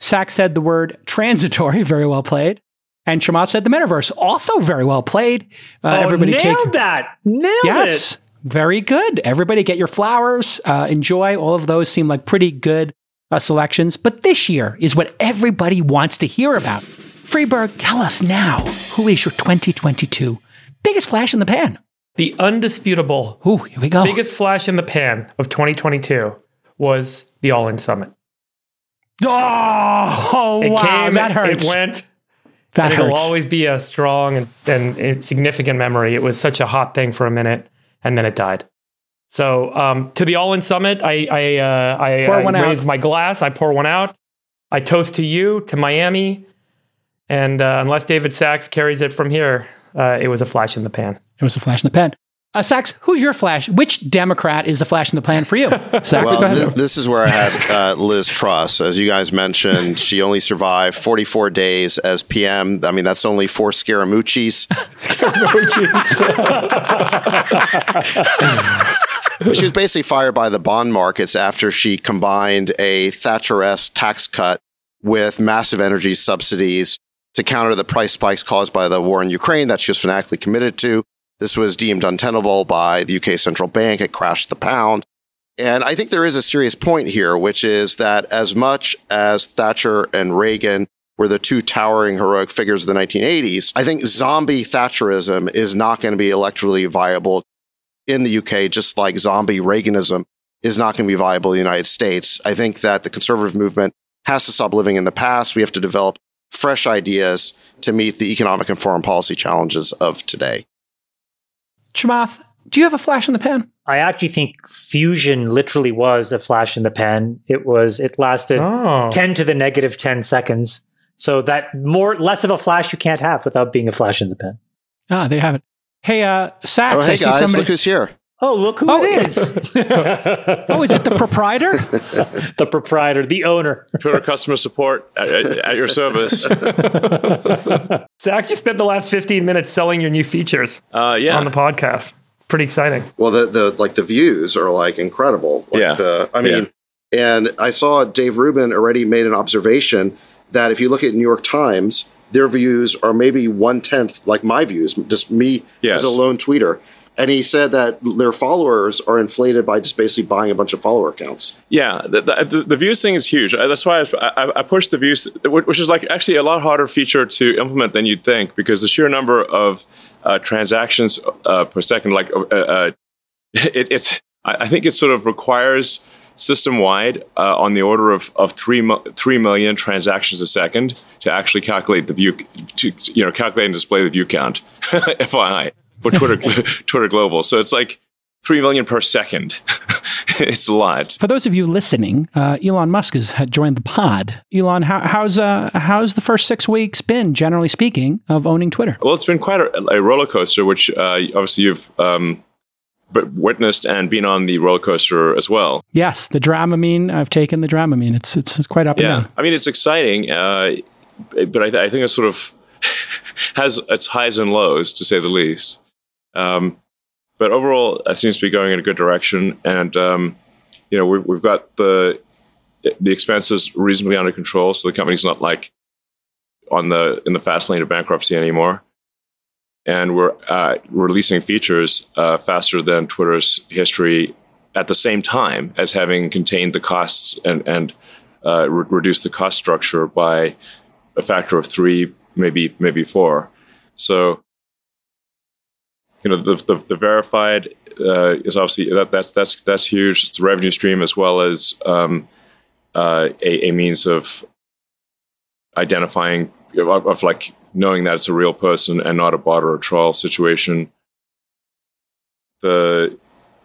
Sacks said the word transitory, very well played. And Chamath said the metaverse, also very well played. Uh, oh, everybody nailed take that. Nailed yes, it. very good. Everybody get your flowers. Uh, enjoy. All of those seem like pretty good uh, selections. But this year is what everybody wants to hear about. Friedberg, tell us now who is your 2022 biggest flash in the pan? The undisputable Ooh, here we go. biggest flash in the pan of 2022 was the All In Summit. oh, It wow, came, that hurts. it went, that it'll always be a strong and, and, significant memory. It was such a hot thing for a minute, and then it died. So um, to the All In Summit, I I, uh, I, I one out. raised my glass. I pour one out. I toast to you, to Miami, and uh, unless David Sacks carries it from here, uh, it was a flash in the pan. it was a flash in the pan. Uh, Sacks, who's your flash? Which Democrat is the flash in the plan for you? Sacks, Well, th- this is where I had uh, Liz Truss. As you guys mentioned, she only survived 44 days as PM. I mean, that's only four Scaramucci's. she was basically fired by the bond markets after she combined a Thatcher-esque tax cut with massive energy subsidies to counter the price spikes caused by the war in Ukraine that she was fanatically committed to. This was deemed untenable by the UK central bank. It crashed the pound. And I think there is a serious point here, which is that as much as Thatcher and Reagan were the two towering heroic figures of the 1980s, I think zombie Thatcherism is not going to be electorally viable in the UK, just like zombie Reaganism is not going to be viable in the United States. I think that the conservative movement has to stop living in the past. We have to develop fresh ideas to meet the economic and foreign policy challenges of today. Chamath, do you have a flash in the pan? I actually think fusion literally was a flash in the pan. It was it lasted Oh, 10 to the negative 10 seconds. So that more less of a flash you can't have without being a flash in the pan. Ah, there you have it. Hey, uh, Sacks, Oh, I hey see guys, somebody. look who's here. Oh, look who Oh, it is. Oh, is it the proprietor? the proprietor, the owner. Twitter customer support at, at your service. Sacks, you spent the last 15 minutes selling your new features Uh, yeah. on the podcast. Pretty exciting. Well, the the like the views are like incredible. Like Yeah. The, I mean, and I saw Dave Rubin already made an observation that if you look at New York Times, their views are maybe one tenth like my views, just me Yes. as a lone tweeter. And he said that their followers are inflated by just basically buying a bunch of follower accounts. Yeah, the, the, the views thing is huge. Uh, That's why I, I, pushed the views, which is like actually a lot harder feature to implement than you'd think because the sheer number of uh, transactions uh, per second, like uh, uh, it, it's, I think it sort of requires system wide uh, on the order of, of three, 3 million transactions a second to actually calculate the view, to, you know, calculate and display the view count, FYI, for Twitter, Twitter Global. So it's like 3 million per second. it's a lot. For those of you listening, uh, Elon Musk has joined the pod. Elon, how, how's uh, how's the first six weeks been, generally speaking, of owning Twitter? Well, it's been quite a, a roller coaster, which uh, obviously you've um, b- witnessed and been on the roller coaster as well. Yes, the Dramamine. I've taken the Dramamine. It's it's, it's quite up Yeah, and down. I mean it's exciting, uh, but I, th- I think it sort of has its highs and lows, to say the least. Um, but overall, it seems to be going in a good direction, and um, you know we, we've got the the expenses reasonably under control, so the company's not like on the in the fast lane of bankruptcy anymore. And we're uh, releasing features uh, faster than Twitter's history at the same time as having contained the costs and and uh, re- reduced the cost structure by a factor of three, maybe maybe four. So you know the the, the verified uh, is obviously that, that's that's that's huge. It's a revenue stream as well as um, uh, a, a means of identifying of, of like knowing that it's a real person and not a bot or a trial situation. The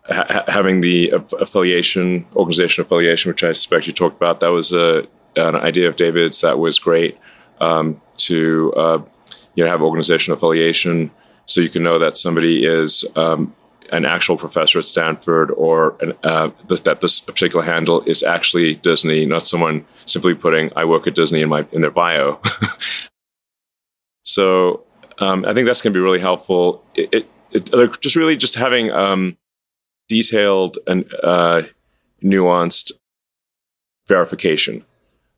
ha- having the affiliation, organization affiliation, which I suspect you talked about, that was a an idea of David's that was great um, to uh, you know have organization affiliation, so you can know that somebody is um, an actual professor at Stanford or an, uh, that this particular handle is actually Disney, not someone simply putting "I work at Disney" in my in their bio. so um, I think that's going to be really helpful. It, it, it just really just having um, detailed and uh, nuanced verification.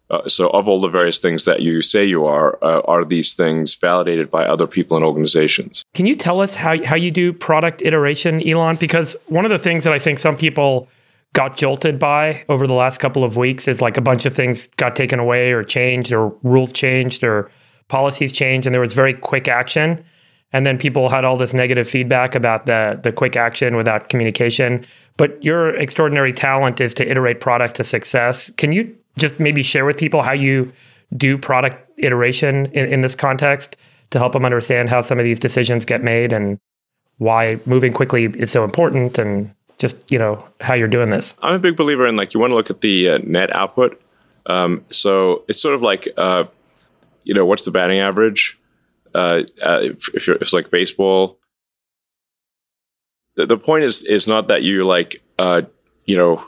Uh, so, of all the various things that you say you are, uh, are these things validated by other people and organizations? Can you tell us how, how you do product iteration, Elon? Because one of the things that I think some people got jolted by over the last couple of weeks is like a bunch of things got taken away or changed or rules changed or policies changed and there was very quick action. And then people had all this negative feedback about the the quick action without communication. But your extraordinary talent is to iterate product to success. Can you just maybe share with people how you do product iteration in, in this context to help them understand how some of these decisions get made and why moving quickly is so important and just you know how you're doing this I'm a big believer in like you want to look at the uh, net output. Um, so it's sort of like uh, you know what's the batting average? Uh, uh, if, if, you're, if it's like baseball, the, the point is is not that you like uh, you know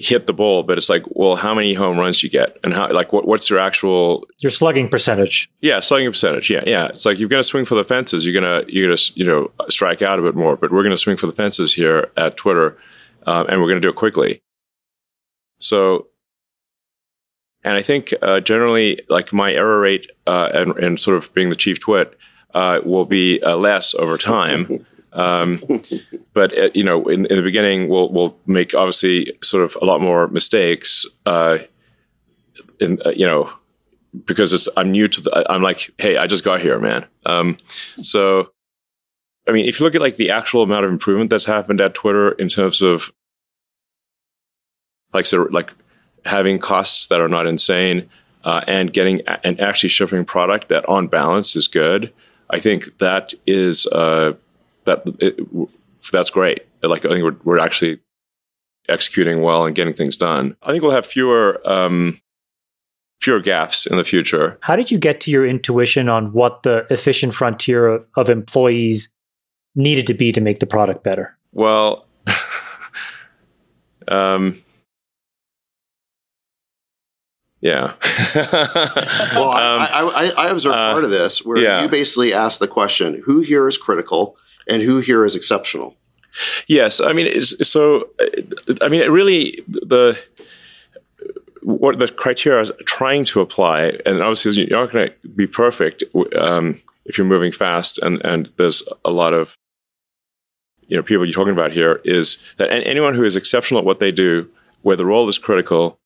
hit the ball, but it's like well how many home runs you get and how like what, what's your actual Your slugging percentage. yeah, slugging percentage. Yeah, yeah. It's like you're going to swing for the fences. You're gonna you're gonna you know strike out a bit more, but we're going to swing for the fences here at Twitter, um, and we're going to do it quickly. So, and I think uh, generally, like my error rate uh, and and sort of being the chief twit uh, will be uh, less over time. Um, but uh, you know, in, in the beginning, we'll we'll make obviously sort of a lot more mistakes. Uh, in uh, you know, because it's I'm new to the I'm like, hey, I just got here, man. Um, so I mean, if you look at like the actual amount of improvement that's happened at Twitter in terms of like so like having costs that are not insane uh, and getting and actually shipping product that on balance is good, I think that is uh, that it, that's great. Like I think we're we're actually executing well and getting things done. I think we'll have fewer um, fewer gaffes in the future. How did you get to your intuition on what the efficient frontier of, of employees needed to be to make the product better? Well, um, yeah. well, um, I, I, I observed uh, part of this where yeah. you basically asked the question: Who here is critical, and who here is exceptional? Yes, I mean, so I mean, really the what the criteria is trying to apply, and obviously you're not going to be perfect um, if you're moving fast, and and there's a lot of you know people you're talking about here is that anyone who is exceptional at what they do, where the role is critical,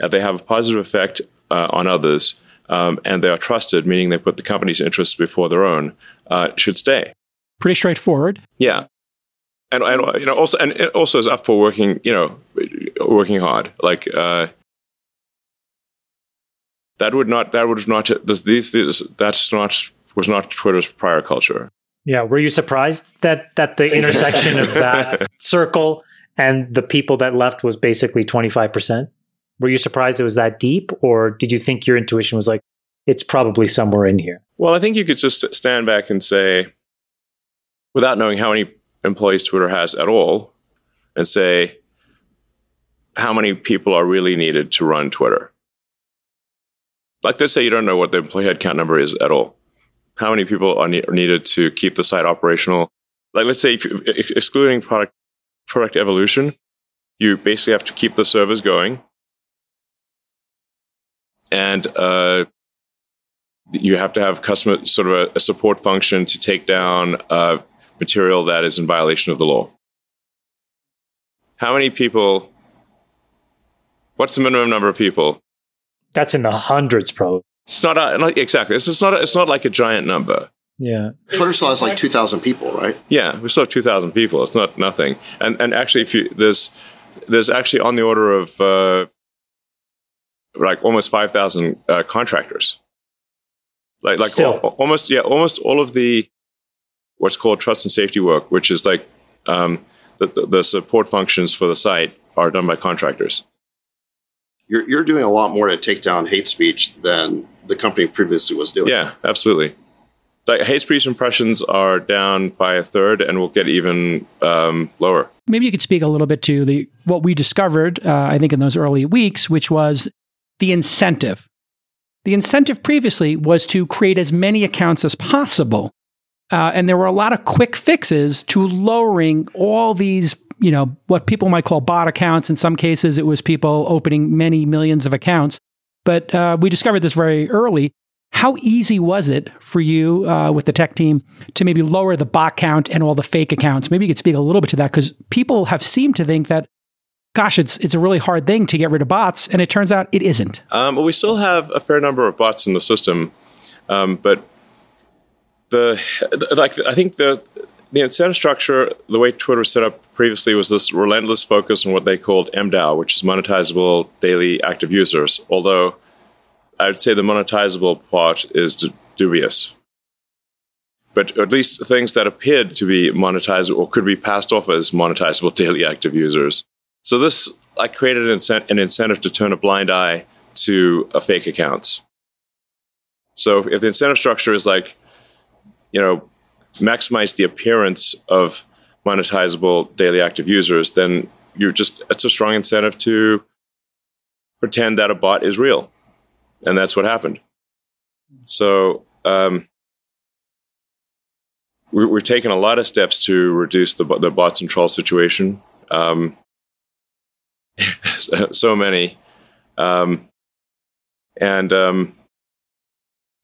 uh, they have a positive effect uh, on others, um, and they are trusted, meaning they put the company's interests before their own, uh, should stay. Pretty straightforward. Yeah, and, and you know also and it also is up for working you know working hard like. Uh, that would not. That would not. This, these. This, that's not. Was not Twitter's prior culture. Yeah. Were you surprised that that the intersection of that circle and the people that left was basically twenty five percent? Were you surprised it was that deep, or did you think your intuition was like, it's probably somewhere in here? Well, I think you could just stand back and say, without knowing how many employees Twitter has at all, and say, how many people are really needed to run Twitter? Like, let's say you don't know what the employee headcount number is at all. How many people are, ne- needed to keep the site operational? Like, let's say, you, excluding product product evolution, you basically have to keep the servers going and uh, you have to have customer sort of a, a support function to take down uh, material that is in violation of the law. How many people? What's the minimum number of people? That's in the hundreds, probably. It's not, a, not exactly. It's, it's not. A, it's not like a giant number. Yeah. Twitter still has like two thousand people, right? Yeah, we still have two thousand people. It's not nothing. And and actually, if you there's there's actually on the order of uh, like almost 5,000 uh, contractors. Like, like al- almost, yeah, almost all of the what's called trust and safety work, which is like um, the, the, the support functions for the site are done by contractors. You're, you're doing a lot more to take down hate speech than the company previously was doing. Yeah, absolutely. Like hate speech impressions are down by a third, and will get even um, lower. Maybe you could speak a little bit to the what we discovered. Uh, I think in those early weeks, which was the incentive. The incentive previously was to create as many accounts as possible. Uh, and there were a lot of quick fixes to lowering all these, you know, what people might call bot accounts. In some cases, it was people opening many millions of accounts. But uh, we discovered this very early. How easy was it for you uh, with the tech team to maybe lower the bot count and all the fake accounts? Maybe you could speak a little bit to that because people have seemed to think that gosh, it's it's a really hard thing to get rid of bots, and it turns out it isn't. Um, well, we still have a fair number of bots in the system, um, but the like I think the the incentive structure, the way Twitter was set up previously, was this relentless focus on what they called MDAU, which is monetizable daily active users. Although I would say the monetizable part is d- dubious. But at least things that appeared to be monetizable or could be passed off as monetizable daily active users so this I created an, incent- an incentive to turn a blind eye to a fake accounts. So if the incentive structure is like, you know, maximize the appearance of monetizable daily active users, then you're just it's a strong incentive to pretend that a bot is real, and that's what happened. So um, we, have taken a lot of steps to reduce the the bots and troll situation. Um, so many. Um, and um,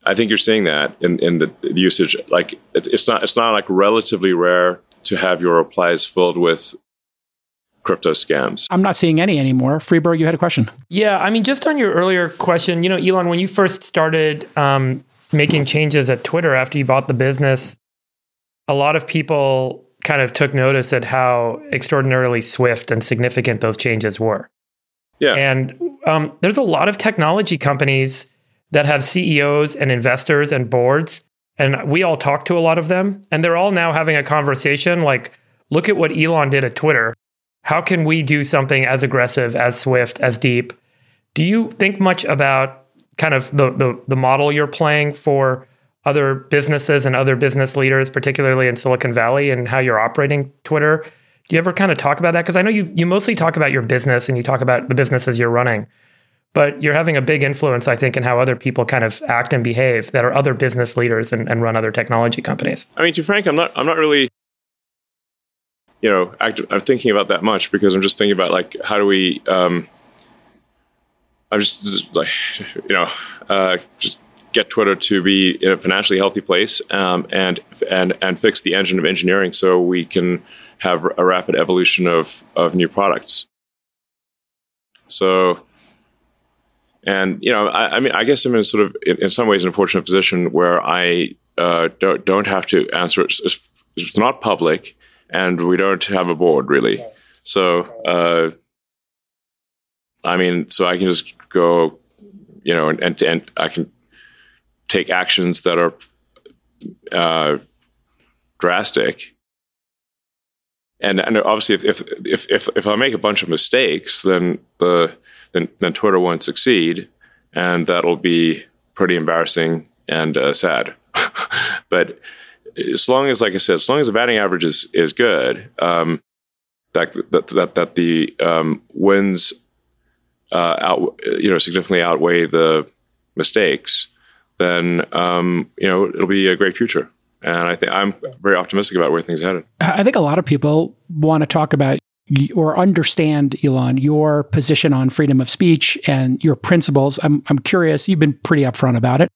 I think you're seeing that in, in the, the usage. Like it's, it's not it's not like relatively rare to have your replies filled with crypto scams. I'm not seeing any anymore. Friedberg, you had a question. Yeah, I mean, just on your earlier question, you know, Elon, when you first started um, making changes at Twitter after you bought the business, a lot of people kind of took notice at how extraordinarily swift and significant those changes were. Yeah. And um, there's a lot of technology companies that have CEOs and investors and boards. And we all talk to a lot of them. And they're all now having a conversation like, look at what Elon did at Twitter. How can we do something as aggressive, as swift, as deep? Do you think much about kind of the, the, the model you're playing for other businesses and other business leaders, particularly in Silicon Valley, and how you're operating Twitter. Do you ever kind of talk about that? Because I know you you mostly talk about your business and you talk about the businesses you're running, but you're having a big influence, I think, in how other people kind of act and behave that are other business leaders and, and run other technology companies. I mean, to frank, I'm not I'm not really you know act- I'm thinking about that much because I'm just thinking about like how do we um, I'm just like you know uh, just get Twitter to be in a financially healthy place um, and and and fix the engine of engineering so we can have a rapid evolution of of new products. So, and you know, I, I mean, I guess I'm in sort of in, in, some ways an unfortunate position where I uh, don't don't have to answer it. It's, it's, not public, and we don't have a board really. So, uh, I mean, so I can just go, you know, and and, and I can take actions that are uh, drastic and and obviously if, if if if if I make a bunch of mistakes, then the then then Twitter won't succeed, and that'll be pretty embarrassing and uh, sad. but as long as, like I said, as long as the batting average is is good, um, that that that that the um, wins uh, out you know significantly outweigh the mistakes, then um, you know it'll be a great future. And I think I'm very optimistic about where things are headed. I think a lot of people want to talk about or understand, Elon, your position on freedom of speech and your principles. I'm, I'm curious, you've been pretty upfront about it.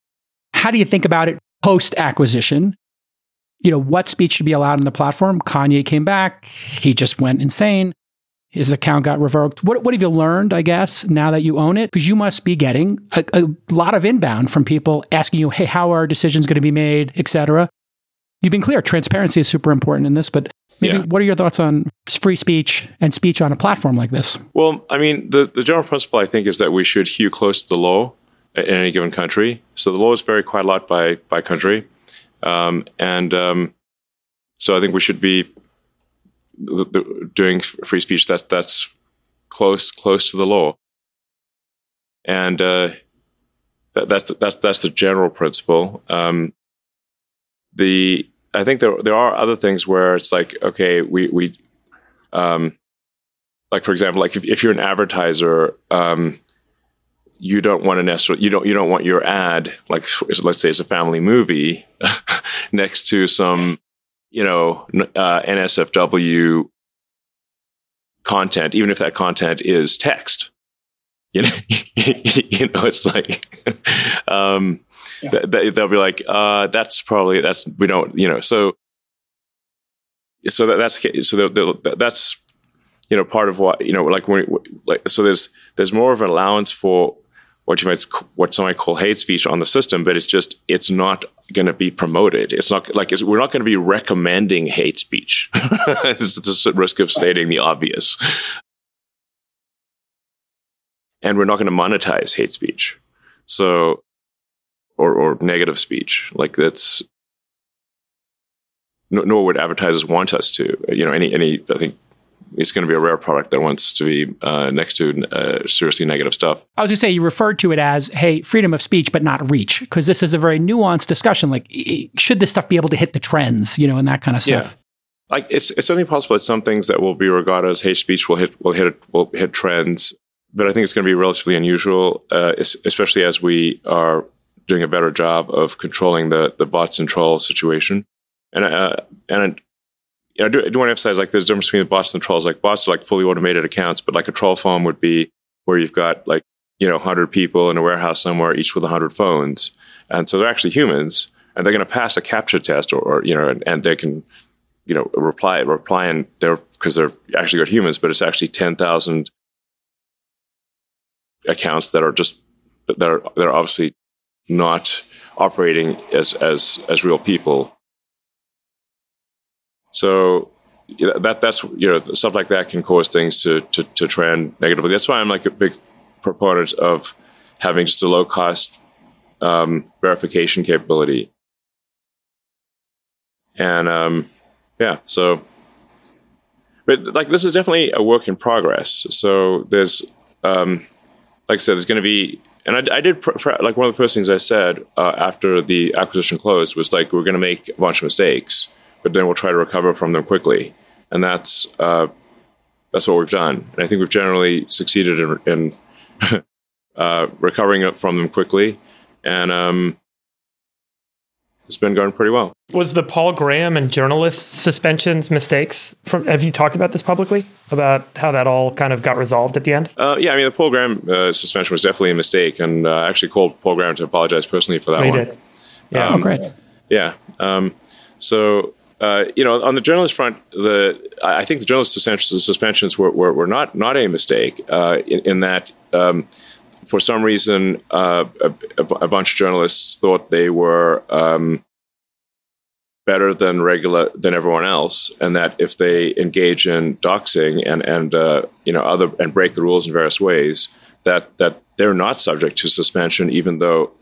How do you think about it post acquisition? You know, what speech should be allowed on the platform? Kanye came back, he just went insane. His account got revoked. What, what have you learned, I guess, now that you own it? Because you must be getting a, a lot of inbound from people asking you, hey, how are decisions going to be made, et cetera you've been clear transparency is super important in this but maybe yeah. what are your thoughts on free speech and speech on a platform like this? Well i mean the, the general principle i think is that we should hew close to the law in any given country. So the laws vary quite a lot by by country. Um, and um, so i think we should be the, the, doing free speech that's that's close close to the law. And uh, that, that's the, that's that's the general principle. Um, the I think there there are other things where it's like okay we we um like for example like if, if you're an advertiser um you don't want to necessarily you don't you don't want your ad like let's say it's a family movie next to some you know uh, NSFW content even if that content is text. You know you know it's like um yeah. th- they'll be like, uh, that's probably that's we don't you know so so that, that's so they'll, they'll, that's you know part of what you know like when like so there's there's more of an allowance for what you might what some might call hate speech on the system, but it's just it's not going to be promoted. It's not like it's, we're not going to be recommending hate speech. it's just a risk of stating the obvious, and we're not going to monetize hate speech. So or, or negative speech. Like that's nor would advertisers want us to. You know, any any I think it's going to be a rare product that wants to be uh, next to uh, seriously negative stuff. I was going to say you referred to it as hey freedom of speech, but not reach, because this is a very nuanced discussion. Like, should this stuff be able to hit the trends, you know, and that kind of stuff. Yeah. Like it's it's certainly possible that some things that will be regarded as hate speech will hit will hit will hit trends, but I think it's going to be relatively unusual, uh, especially as we are doing a better job of controlling the the bots and trolls situation. And uh, and you know, I do, I do want to emphasize like there's a difference between the bots and the trolls. Like bots are like fully automated accounts, but like a troll farm would be where you've got like you know 100 people in a warehouse somewhere, each with 100 phones, and so they're actually humans, and they're going to pass a CAPTCHA test, or, or you know, and, and, they can you know reply reply and they're because they're actually got humans, but it's actually 10,000 accounts that are just that are that are obviously not operating as as as real people. So that that's you know stuff like that can cause things to to, to trend negatively. That's why I'm like a big proponent of having just a low cost um, verification capability. And um, yeah, so but like this is definitely a work in progress. So there's um, like I said, there's going to be and I, I did pr- pr- like one of the first things I said uh, after the acquisition closed was like we're going to make a bunch of mistakes, but then we'll try to recover from them quickly, and that's uh, that's what we've done. And I think we've generally succeeded in, in uh, recovering from them quickly, and um, it's been going pretty well. Was the Paul Graham and journalist suspensions mistakes? From have you talked about this publicly about how that all kind of got resolved at the end? Uh, yeah, I mean the Paul Graham uh, suspension was definitely a mistake, and uh, I actually called Paul Graham to apologize personally for that Oh, you one. did. Yeah. Oh, great. Yeah. Um, so, uh, you know, on the journalist front, the I I think the journalist suspensions, suspensions were, were, were not not a mistake uh, in, in that um, for some reason uh, a, a bunch of journalists thought they were um, better than regular than everyone else, and that if they engage in doxing and and uh, you know other and break the rules in various ways, that that they're not subject to suspension, even though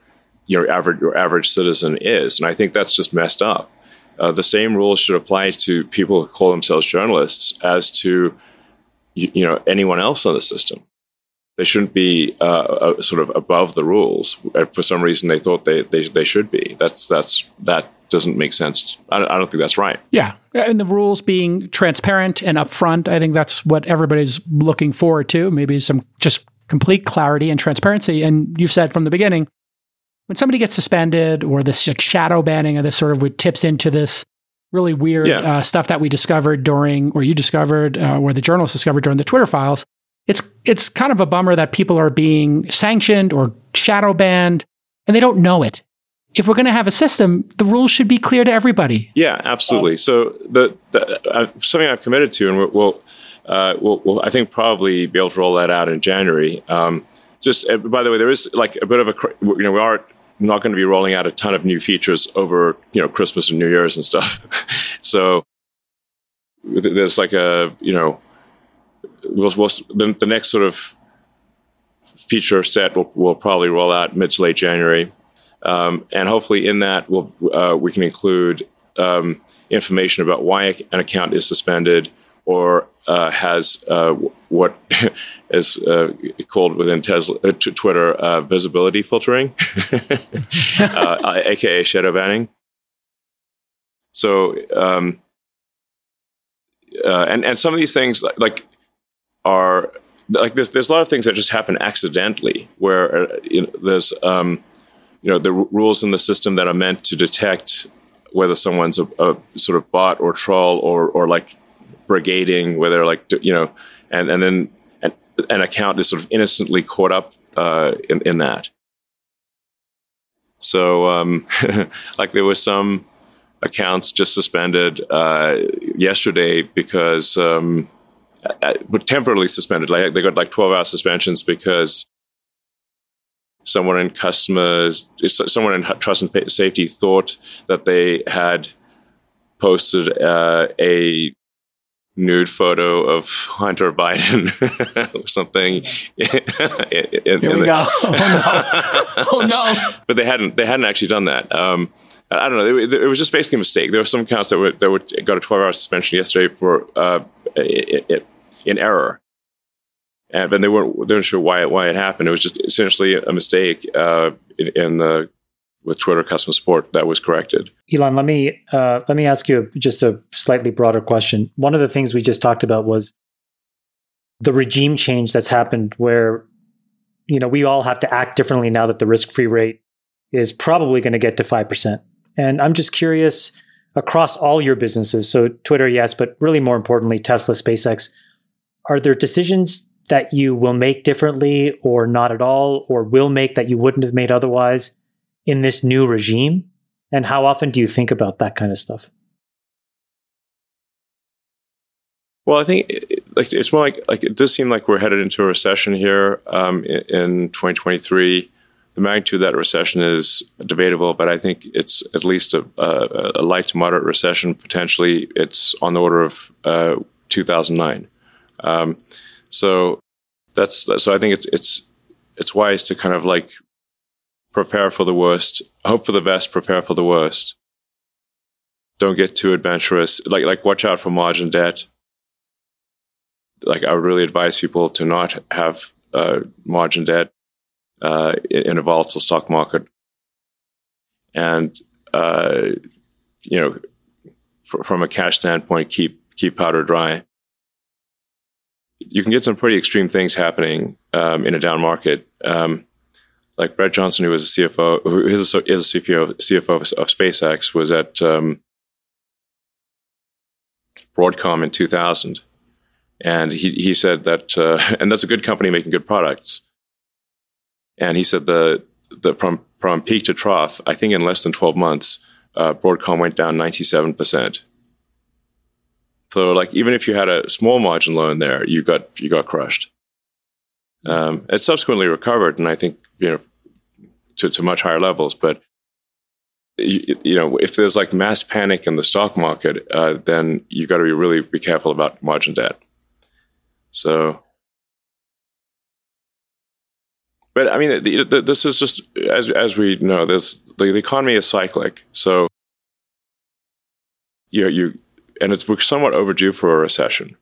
your average your average citizen is, and I think that's just messed up. Uh, the same rules should apply to people who call themselves journalists as to you, you know anyone else on the system. They shouldn't be uh, uh, sort of above the rules. Uh, For some reason, they thought they, they they should be. That's that's that doesn't make sense. I don't, I don't think that's right. Yeah. And the rules being transparent and upfront, I think that's what everybody's looking forward to. Maybe some just complete clarity and transparency. And you've said from the beginning, when somebody gets suspended or this like, shadow banning or this sort of tips into this really weird Yeah. uh, stuff that we discovered during, or you discovered, uh, or the journalists discovered during the Twitter files, it's it's kind of a bummer that people are being sanctioned or shadow banned and they don't know it. If we're going to have a system, the rules should be clear to everybody. Yeah, absolutely. So the, the uh, something I've committed to, and we'll, we'll, uh, we'll, we'll I think probably be able to roll that out in January. Um, just uh, by the way, there is like a bit of a you know we are not going to be rolling out a ton of new features over you know Christmas and New Year's and stuff. so there's like a you know we'll, we'll, the, the next sort of feature set will, will probably roll out mid to late January. Um, and hopefully, in that, we'll, uh, we can include um, information about why an account is suspended or uh, has uh, what is uh, called within Tesla, uh, t- Twitter uh, visibility filtering, aka shadow banning. So, um, uh, and and some of these things like are like there's there's a lot of things that just happen accidentally where uh, you know, there's um, you know the r- rules in the system that are meant to detect whether someone's a, a sort of bot or troll or or like brigading where they're like you know and and then an, an account is sort of innocently caught up uh, in in that. So um, like there were some accounts just suspended uh, yesterday because um, but temporarily suspended. Like they got like twelve hour suspensions because someone in customers, someone in trust and safety thought that they had posted uh, a nude photo of Hunter Biden or something. in, in, Here we the- go. Oh no. Oh no. but they hadn't they hadn't actually done that. Um, I don't know. It, it was just basically a mistake. There were some accounts that were that were, got a 12 hour suspension yesterday for uh, it, it, in error, and but they weren't they weren't sure why it why it happened. It was just essentially a mistake uh, in, in the with Twitter customer support that was corrected. Elon, let me uh, let me ask you just a slightly broader question. One of the things we just talked about was the regime change that's happened, where you know we all have to act differently now that the risk-free rate is probably going to get to five percent. And I'm just curious across all your businesses, so Twitter, yes, but really more importantly, Tesla, SpaceX, are there decisions that you will make differently, or not at all, or will make that you wouldn't have made otherwise in this new regime? And how often do you think about that kind of stuff? Well, I think like it's more like like it does seem like we're headed into a recession here um, in 2023. The magnitude of that recession is debatable, but I think it's at least a, a, a light to moderate recession. Potentially, it's on the order of uh, 2009. Um, so that's so. I think it's it's it's wise to kind of like prepare for the worst, hope for the best, prepare for the worst. Don't get too adventurous. Like like watch out for margin debt like I would really advise people to not have uh, margin debt uh, in, a volatile stock market. And, uh, you know, fr- from a cash standpoint, keep, keep powder dry. You can get some pretty extreme things happening um, in a down market. Um, like Bret Johnsen, who was a CFO, who is a, is a CFO, CFO of, of SpaceX, was at um, Broadcom in 2000. And he, he said that, uh, and that's a good company making good products. And he said the, the from, from peak to trough, I think in less than 12 months, uh, Broadcom went down 97%. So like, even if you had a small margin loan there, you got, you got crushed. Um, it subsequently recovered. And I think, you know, to, to much higher levels, but you, you, know, if there's like mass panic in the stock market, uh, then you've got to be really be careful about margin debt. So, but I mean, this is just as as we know, this the, the economy is cyclic. So, you know, you and it's we're somewhat overdue for a recession.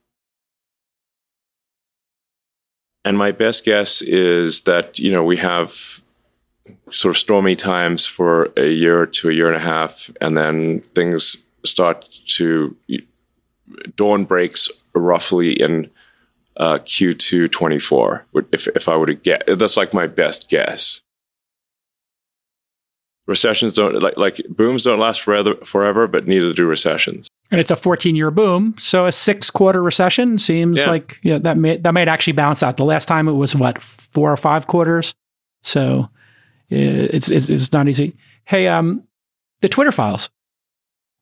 And my best guess is that you know we have sort of stormy times for a year to a year and a half, and then things start to dawn breaks roughly in uh, Q2 24. If if I were to get, that's like my best guess. Recessions don't like like booms don't last forever, forever, but neither do recessions. And it's a 14 year boom, so a six quarter recession seems Yeah. like yeah that may that might actually bounce out. The last time it was what four or five quarters, so it's it's, it's not easy. Hey, um, the Twitter files.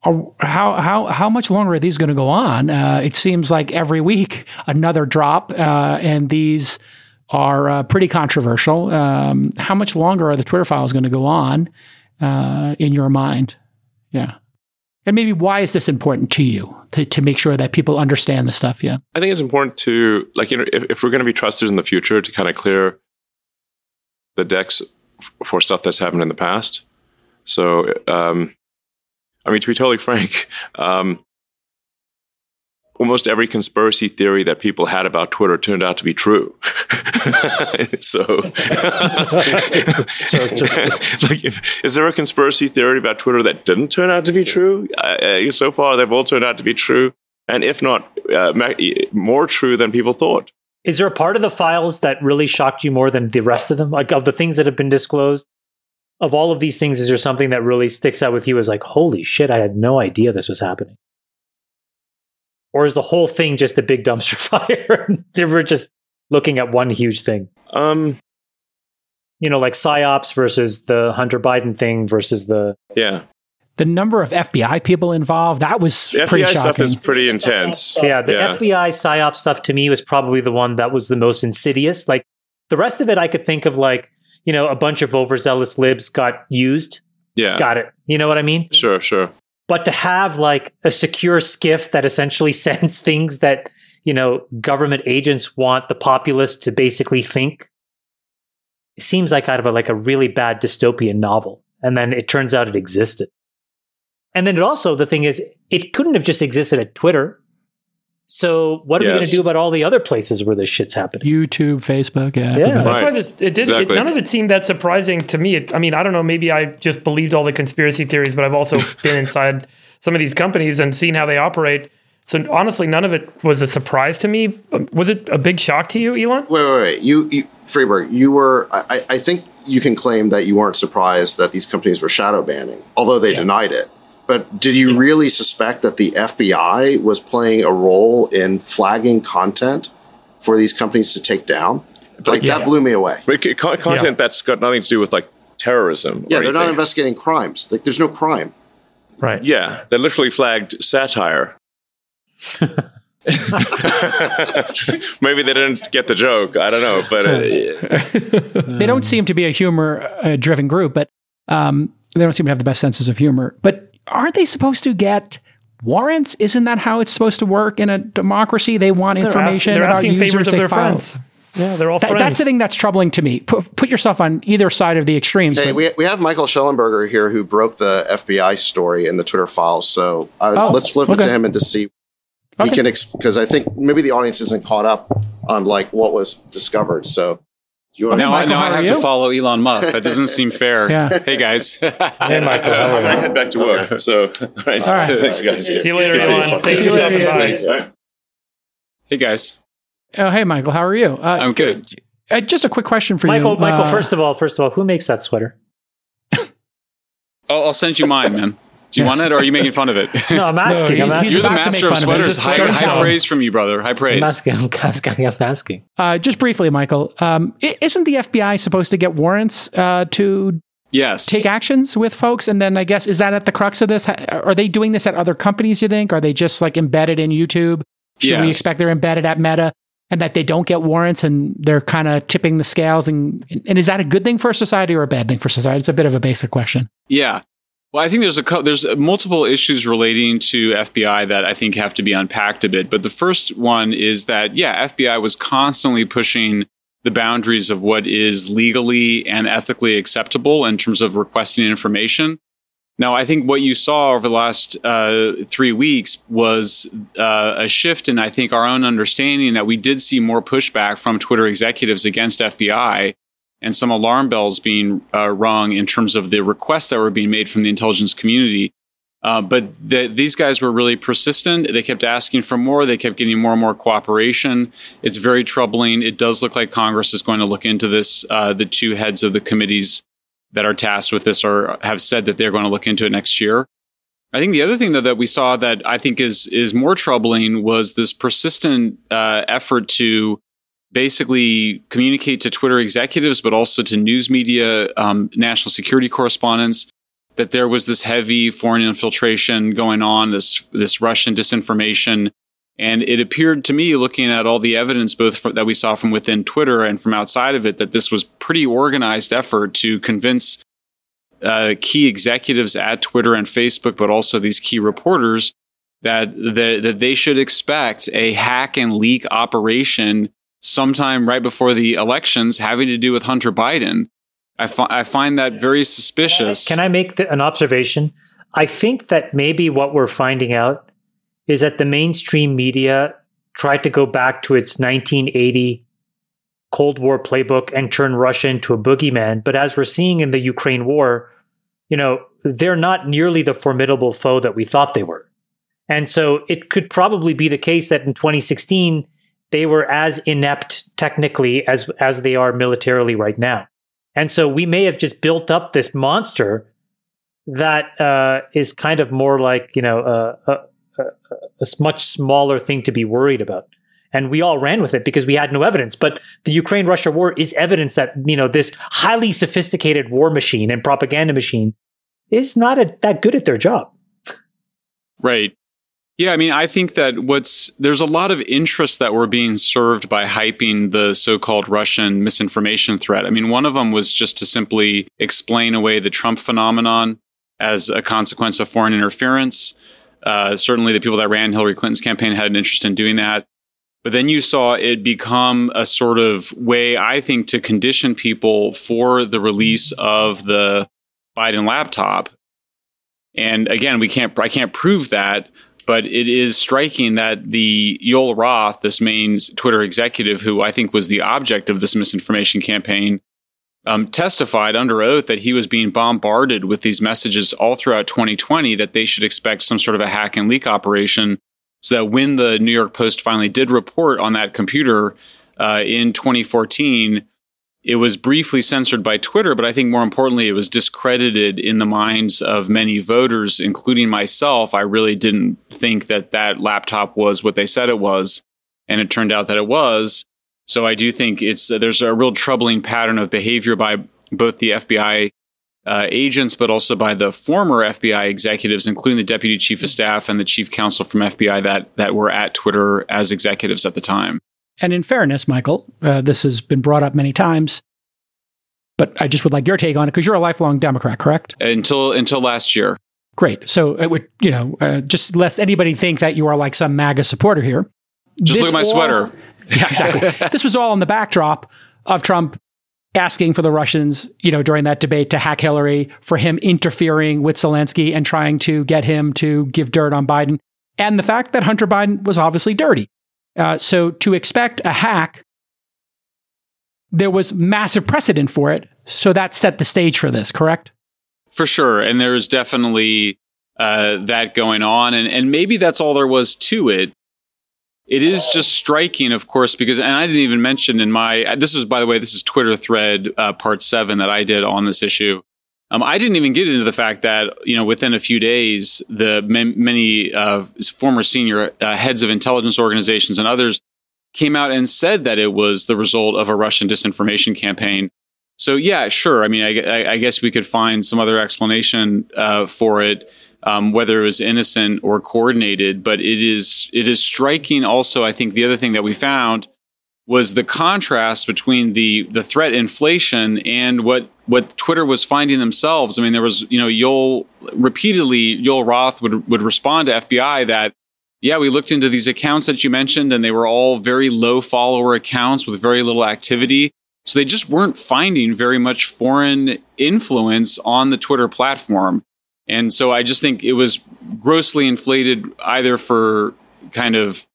How how how much longer are these going to go on? Uh, it seems like every week another drop, uh, and these are uh, pretty controversial. Um, how much longer are the Twitter files going to go on uh, in your mind? Yeah. And maybe why is this important to you to, to make sure that people understand the stuff? Yeah. I think it's important to like you know if, if we're going to be trusted in the future to kind of clear the decks for stuff that's happened in the past. So, um, I mean, to be totally frank, um, almost every conspiracy theory that people had about Twitter turned out to be true. so, like, if, is there a conspiracy theory about Twitter that didn't turn out to be true? Uh, uh, so far, they've all turned out to be true, and if not, uh, more true than people thought. Is there a part of the files that really shocked you more than the rest of them? Like of the things that have been disclosed, of all of these things, is there something that really sticks out with you as like, holy shit, I had no idea this was happening? Or is the whole thing just a big dumpster fire? We're just looking at one huge thing. Um, You know, like psyops versus the Hunter Biden thing versus the yeah, The number of FBI people involved, that was the pretty FBI shocking. stuff is pretty intense. Yeah, the Yeah. FBI psyop stuff to me was probably the one that was the most insidious. Like the rest of it, I could think of like, you know, a bunch of overzealous libs got used. Yeah, Got it. You know what I mean? sure, sure. But to have like a secure SCIF that essentially sends things that, you know, government agents want the populace to basically think it seems like out of a, like a really bad dystopian novel. And then it turns out it existed. And then it also, the thing is, it couldn't have just existed at Twitter. So what are we going to do about all the other places where this shit's happening? YouTube, Facebook, yeah. Yeah. That's Right. why this it did. Exactly. It, none of it seemed that surprising to me. It, I mean, I don't know. Maybe I just believed all the conspiracy theories, but I've also been inside some of these companies and seen how they operate. So honestly, none of it was a surprise to me. Was it a big shock to you, Elon? Wait, wait, wait. You, you Friedberg, you were. I, I- I think you can claim that you weren't surprised that these companies were shadow banning, although they denied it. But did you really suspect that the FBI was playing a role in flagging content for these companies to take down? Like yeah. that blew me away. But c- con- content that's got nothing to do with like terrorism. Yeah, or they're not investigating crimes. Like there's no crime. Right. Yeah, they literally flagged satire. Maybe they didn't get the joke. I don't know, but uh, They don't seem to be a humor uh, driven group, but um, they don't seem to have the best senses of humor. But aren't they supposed to get warrants? Isn't that how it's supposed to work in a democracy? They want They're, ask- information they're about asking users favors of their file. friends. Yeah, they're all That- friends. that's the thing that's troubling to me. Put, put yourself on either side of the extremes. Hey, but- we, we have Michael Shellenberger here who broke the FBI story in the Twitter files. So uh, Oh, let's flip it to him and to see he can because I think maybe the audience isn't caught up on like what was discovered. So You're now, Michael, now I have to follow Elon Musk. That doesn't seem fair. Yeah. Hey guys. hey, Michael. I head back to work. So, all right. All right. Thanks, guys. See you later, See. Elon. Thank See you you for later. stopping by. Thanks. hey guys. Oh, hey, Michael, how are you? Uh, I'm good. uh, just a quick question for Michael, you. Michael. Uh, First of all, first of all, who makes that sweater? I'll, I'll send you mine, man. Do you Yes. want it or are you making fun of it? No, I'm asking. I'm asking. You're the about to make master of fun of it. sweaters. He's High, high throwing praise from you, brother. High praise. I'm praise. asking. I'm asking. I'm asking. uh, just briefly, Michael, um, isn't the FBI supposed to get warrants uh, to Yes. take actions with folks? And then I guess, is that at the crux of this? Are they doing this at other companies, you think? Are they just like embedded in YouTube? Should we expect they're embedded at Meta and that they don't get warrants and they're kind of tipping the scales? And, and is that a good thing for society or a bad thing for society? It's a bit of a basic question. Yeah. Well, I think there's a cou- there's multiple issues relating to FBI that I think have to be unpacked a bit. But the first one is that yeah, FBI was constantly pushing the boundaries of what is legally and ethically acceptable in terms of requesting information. Now, I think what you saw over the last uh, three weeks was uh, a shift in, I think, our own understanding that we did see more pushback from Twitter executives against FBI and some alarm bells being uh, rung in terms of the requests that were being made from the intelligence community. Uh, but the, these guys were really persistent. They kept asking for more. They kept getting more and more cooperation. It's very troubling. It does look like Congress is going to look into this. Uh, the two heads of the committees that are tasked with this are have said that they're going to look into it next year. I think the other thing though that we saw that I think is is more troubling was this persistent uh, effort to basically communicate to Twitter executives, but also to news media, um, national security correspondents, that there was this heavy foreign infiltration going on, this this Russian disinformation, and it appeared to me, looking at all the evidence, both for, that we saw from within Twitter and from outside of it, that this was pretty organized effort to convince uh, key executives at Twitter and Facebook, but also these key reporters that that, that they should expect a hack and leak operation sometime right before the elections having to do with Hunter Biden. I, fi- I find that very suspicious. Can I make the, an observation? I think that maybe what we're finding out is that the mainstream media tried to go back to its 1980 Cold War playbook and turn Russia into a boogeyman. But as we're seeing in the Ukraine war, you know, they're not nearly the formidable foe that we thought they were. And so it could probably be the case that in 2016, they were as inept technically as, as they are militarily right now. And so we may have just built up this monster that uh, is kind of more like, you know, a, a, a much smaller thing to be worried about. And we all ran with it because we had no evidence. But the Ukraine Russia war is evidence that, you know, this highly sophisticated war machine and propaganda machine is not a, that good at their job. Right. Yeah, I mean, I think that what's there's a lot of interest that we're being served by hyping the so-called Russian misinformation threat. I mean, one of them was just to simply explain away the Trump phenomenon as a consequence of foreign interference. Uh, certainly, the people that ran Hillary Clinton's campaign had an interest in doing that. But then you saw it become a sort of way, I think, to condition people for the release of the Biden laptop. And again, we can't, I can't prove that, but it is striking that the Yoel Roth, this main Twitter executive, who I think was the object of this misinformation campaign, um, testified under oath that he was being bombarded with these messages all throughout 2020 that they should expect some sort of a hack and leak operation. So that when the New York Post finally did report on that computer uh, in 2014, it was briefly censored by Twitter, but I think more importantly, it was discredited in the minds of many voters, including myself. I really didn't think that that laptop was what they said it was, and it turned out that it was. So I do think it's uh, there's a real troubling pattern of behavior by both the FBI uh, agents, but also by the former FBI executives, including the deputy chief of staff and the chief counsel from FBI that that were at Twitter as executives at the time. And in fairness, Michael, uh, this has been brought up many times, but I just would like your take on it because you're a lifelong Democrat, correct? Until until last year. Great. So it would, you know, uh, just lest anybody think that you are like some MAGA supporter here. Just This look at my all- sweater. Yeah, exactly. this was all in the backdrop of Trump asking for the Russians, you know, during that debate to hack Hillary, for him interfering with Zelensky and trying to get him to give dirt on Biden, and the fact that Hunter Biden was obviously dirty. Uh, so to expect a hack there was massive precedent for it. So that set the stage for this, correct? For sure. And there's definitely uh, that going on. And, and maybe that's all there was to it. It is just striking, of course, because, and I didn't even mention in my, this was, by the way, this is Twitter thread uh, part seven that I did on this issue. Um, I didn't even get into the fact that, you know, within a few days, the many uh, former senior uh, heads of intelligence organizations and others came out and said that it was the result of a Russian disinformation campaign. So, yeah, sure. I mean, I, I guess we could find some other explanation uh, for it um, whether it was innocent or coordinated. But it is it is striking. Also, I think the other thing that we found was the contrast between the the threat inflation and what what Twitter was finding themselves. I mean, there was you know Yoel repeatedly Yoel Roth would would respond to FBI that yeah we looked into these accounts that you mentioned and they were all very low follower accounts with very little activity. So they just weren't finding very much foreign influence on the Twitter platform. And so I just think it was grossly inflated either for kind of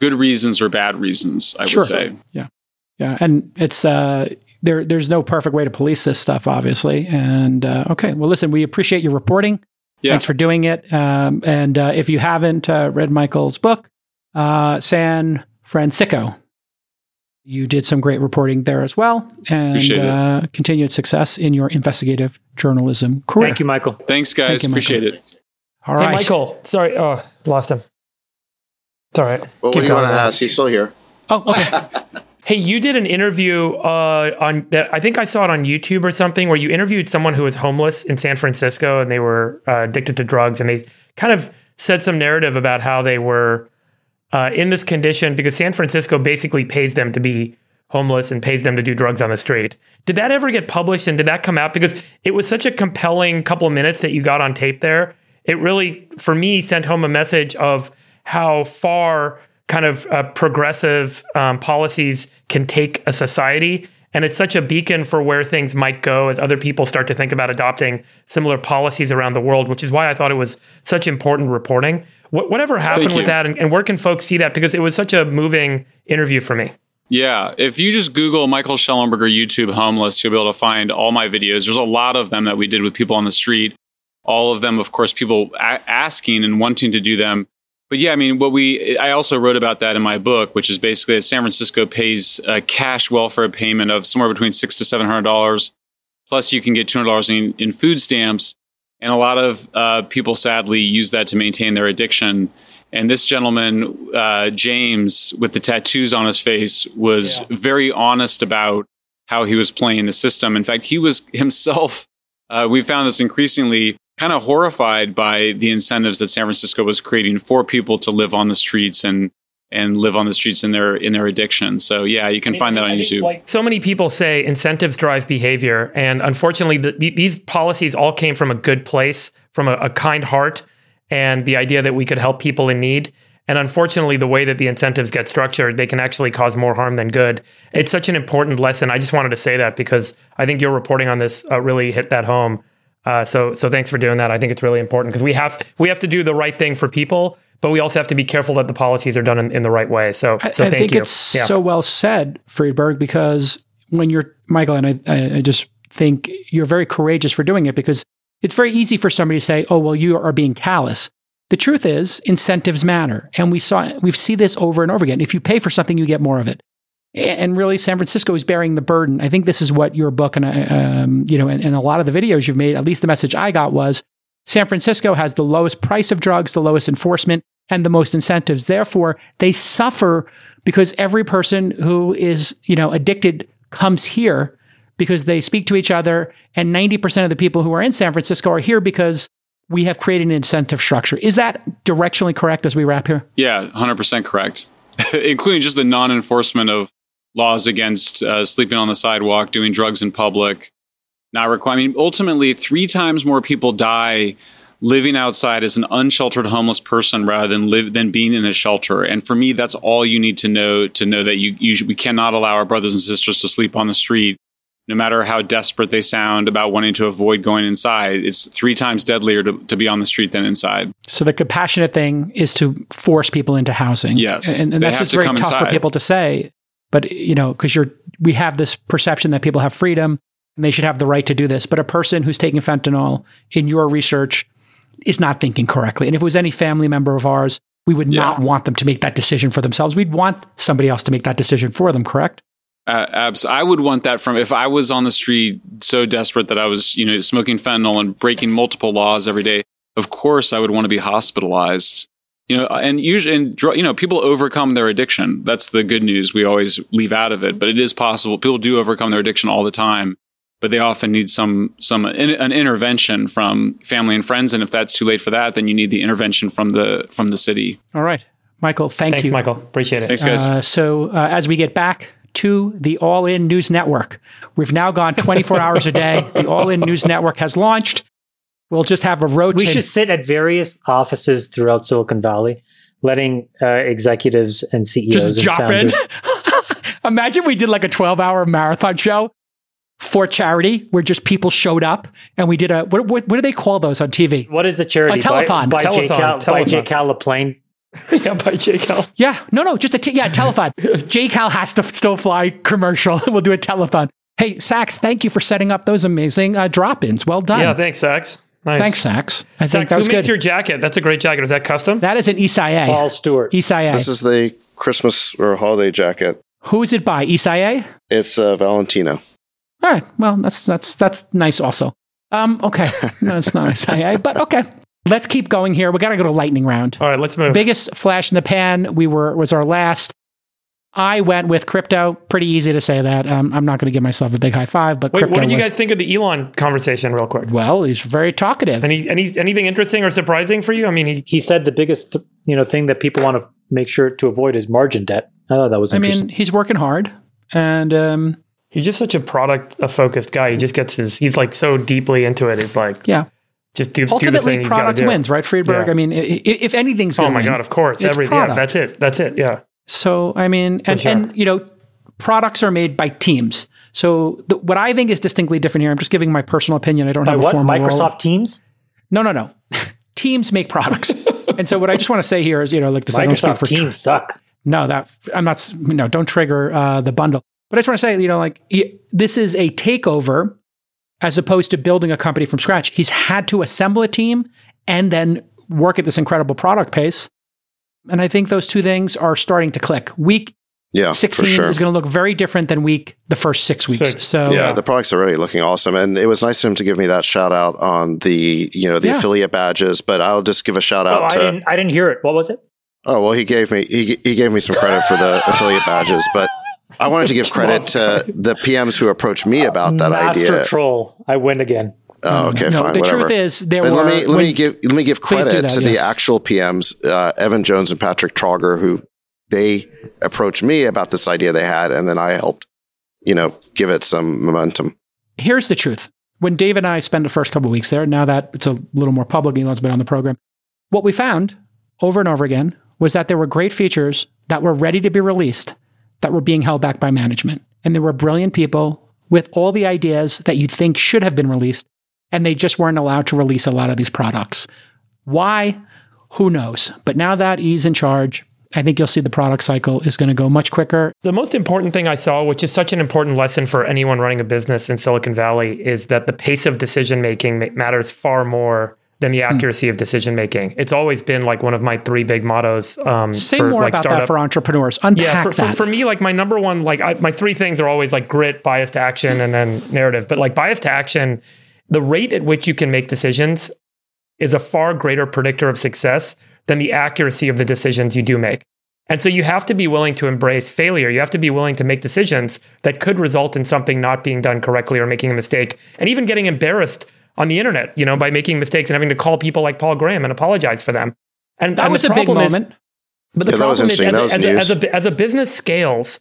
good reasons or bad reasons, I sure. would say. Yeah. Yeah. And it's, uh, there, there's no perfect way to police this stuff, obviously. And uh, okay, well, listen, we appreciate your reporting. Yeah. Thanks for doing it. Um, and uh, if you haven't uh, read Michael's book, uh, San Francisco, you did some great reporting there as well, and uh, continued success in your investigative journalism career. Thank you, Michael. Thanks, guys. Thank you, Appreciate it. All right, hey, Michael. Sorry, oh, lost him. It's all right. Well, what do you want to ask? He's still here. Oh, okay. hey, you did an interview uh, on that. I think I saw it on YouTube or something, where you interviewed someone who was homeless in San Francisco, and they were uh, addicted to drugs, and they kind of said some narrative about how they were uh, in this condition because San Francisco basically pays them to be homeless and pays them to do drugs on the street. Did that ever get published and did that come out? Because it was such a compelling couple of minutes that you got on tape there. It really, for me, sent home a message of how far kind of uh, progressive um, policies can take a society. And it's such a beacon for where things might go as other people start to think about adopting similar policies around the world, which is why I thought it was such important reporting. What, whatever happened with that, and, and where can folks see that? Because it was such a moving interview for me. Yeah, if you just Google Michael Shellenberger YouTube homeless, you'll be able to find all my videos. There's a lot of them that we did with people on the street. All of them, of course, people a- asking and wanting to do them. But yeah, I mean, what we I also wrote about that in my book, which is basically that San Francisco pays a cash welfare payment of somewhere between six to seven hundred dollars, plus you can get two hundred dollars in, in food stamps and a lot of uh, people sadly use that to maintain their addiction. And this gentleman, uh, James, with the tattoos on his face, was yeah. very honest about how he was playing the system. In fact, he was himself, uh, we found this increasingly kind of horrified by the incentives that San Francisco was creating for people to live on the streets and and live on the streets in their in their addiction. So yeah, you can I mean, find that on YouTube. Like so many people say, incentives drive behavior, and unfortunately, the, these policies all came from a good place, from a, a kind heart, and the idea that we could help people in need. And unfortunately, the way that the incentives get structured, they can actually cause more harm than good. It's such an important lesson. I just wanted to say that because I think your reporting on this uh, really hit that home. Uh, so, so thanks for doing that. I think it's really important because we have we have to do the right thing for people but we also have to be careful that the policies are done in, in the right way. So, so I, thank think you. it's yeah. so well said, Friedberg, because when you're Michael, and I, I just think you're very courageous for doing it because it's very easy for somebody to say, "Oh, well, you are being callous." The truth is, incentives matter, and we saw we see this over and over again. If you pay for something, you get more of it. And really, San Francisco is bearing the burden. I think this is what your book and um, you know, and, and a lot of the videos you've made. At least the message I got was San Francisco has the lowest price of drugs, the lowest enforcement, and the most incentives. Therefore, they suffer because every person who is, you know, addicted comes here because they speak to each other and 90% of the people who are in San Francisco are here because we have created an incentive structure. Is that directionally correct as we wrap here? Yeah, 100% correct. Including just the non-enforcement of laws against uh, sleeping on the sidewalk, doing drugs in public, not requiring. I mean, ultimately, three times more people die living outside as an unsheltered homeless person rather than live than being in a shelter. And for me, that's all you need to know to know that you, you we cannot allow our brothers and sisters to sleep on the street, no matter how desperate they sound about wanting to avoid going inside. It's three times deadlier to, to be on the street than inside. So the compassionate thing is to force people into housing. Yes, and, and that's just very tough inside. for people to say. But you know, because you're we have this perception that people have freedom and they should have the right to do this. But a person who's taking fentanyl in your research is not thinking correctly. And if it was any family member of ours, we would Yeah. not want them to make that decision for themselves. We'd want somebody else to make that decision for them, correct? Uh, abs- I would want that from if I was on the street so desperate that I was, you know, smoking fentanyl and breaking multiple laws every day. Of course, I would want to be hospitalized. You know, and usually, and you know, people overcome their addiction. That's the good news. We always leave out of it, but it is possible. People do overcome their addiction all the time, but they often need some some in, an intervention from family and friends. And if that's too late for that, then you need the intervention from the from the city. All right. Michael, thank Thanks, you. Michael. Appreciate it. Thanks, guys. Uh, so uh, as we get back to the All In News Network, we've now gone 24 hours a day. The All In News Network has launched. We'll just have a rotate. We should sit at various offices throughout Silicon Valley, letting uh, executives and CEOs just and drop in. Imagine we did like a 12 hour marathon show for charity where just people showed up and we did a, what, what, what do they call those on TV? What is the charity? A telethon. By, by, J. Telethon, Cal, by J. telethon. Cal LaPlane. yeah, by J. Cal. Yeah, no, no, just a t- yeah, telethon. J. Cal has to still fly commercial. we'll do a telethon. Hey, Sacks, thank you for setting up those amazing uh, drop ins. Well done. Yeah, thanks, Sacks. Nice. Thanks, Sacks. I think Sacks, that who was makes good. your jacket? That's a great jacket. Is that custom? that is an Isaia. Paul Stewart. Isaia. This is the Christmas or holiday jacket. Who is it by? Isaia? It's uh, Valentino. All right. Well, that's that's that's nice also. Um, okay. No, it's not Isaia, but okay. Let's keep going here. We got to go to lightning round. All right, let's move. Biggest flash in the pan. We were was our last. I went with crypto. Pretty easy to say that. Um, I'm not going to give myself a big high five, but Wait, crypto what did you was- guys think of the Elon conversation, real quick? Well, he's very talkative. And any anything interesting or surprising for you? I mean, he, He said the biggest you know thing that people want to make sure to avoid is margin debt. I thought that was I mean, he's working hard, and um, he's just such a product a focused guy. He just gets his. He's like so deeply into it. He's like yeah. just do, do the Ultimately, thing he's got to product do. wins, right, Friedberg? Yeah. I mean, i- i- if anything's going, Oh going my god! Of course, it's everything. Yeah, that's it. That's it. Yeah. So I mean, and sure. and you know, products are made by teams. So the, what I think is distinctly different here. I'm just giving my personal opinion. I don't By have a what? formal role. Microsoft Teams? No, no, no. teams make products. and so what I just want to say here is, you know, like this. I Microsoft for Teams suck. no, that I'm not. No, don't trigger uh, the bundle. But I just want to say, you know, like y- this is a takeover as opposed to building a company from scratch. He's had to assemble a team and then work at this incredible product pace. And I think those two things are starting to click. Week Yeah, 16 sure. is going to look very different than week the first six weeks. Six. So yeah, the product's already looking awesome, and it was nice of him to give me that shout out on the you know the Yeah. affiliate badges. But I'll just give a shout Oh, out I to didn't. I didn't hear it. What was it? oh well, he gave me he he gave me some credit for the affiliate badges, but I wanted to give credit to the PMs who approached me about that Master idea. troll. I win again. Oh, okay, no, fine, the whatever. truth is there But were let me let when- me give let me give credit that, to the actual PMs, uh, Evan Jones and Patrick Traughber, who they approached me about this idea they had, and then I helped, you know, give it some momentum. here's the truth. When Dave and I spent the first couple of weeks there, now that it's a little more public, Elon's been on the program, what we found over and over again was that there were great features that were ready to be released that were being held back by management. And there were brilliant people with all the ideas that you'd think should have been released, and they just weren't allowed to release a lot of these products. Why? Who knows? But now that he's in charge, I think you'll see the product cycle is going to go much quicker. The most important thing I saw, which is such an important lesson for anyone running a business in Silicon Valley, is that the pace of decision making matters far more than Hmm. the accuracy of decision making. It's always been like one of my three big mottos. Um, Say for, more like, about startup. that for entrepreneurs. Unpack yeah, for, for, for me, like my number one, like I, my three things are always like grit, bias to action, and then narrative. But like bias to action, the rate at which you can make decisions is a far greater predictor of success than the accuracy of the decisions you do make. And so you have to be willing to embrace failure. You have to be willing to make decisions that could result in something not being done correctly or making a mistake and even getting embarrassed on the internet, you know, by making mistakes and having to call people like Paul Graham and apologize for them. And that and was the a big problem is- moment. but the Yeah, that was problem is, as, That was as, a, as, a, as a business scales,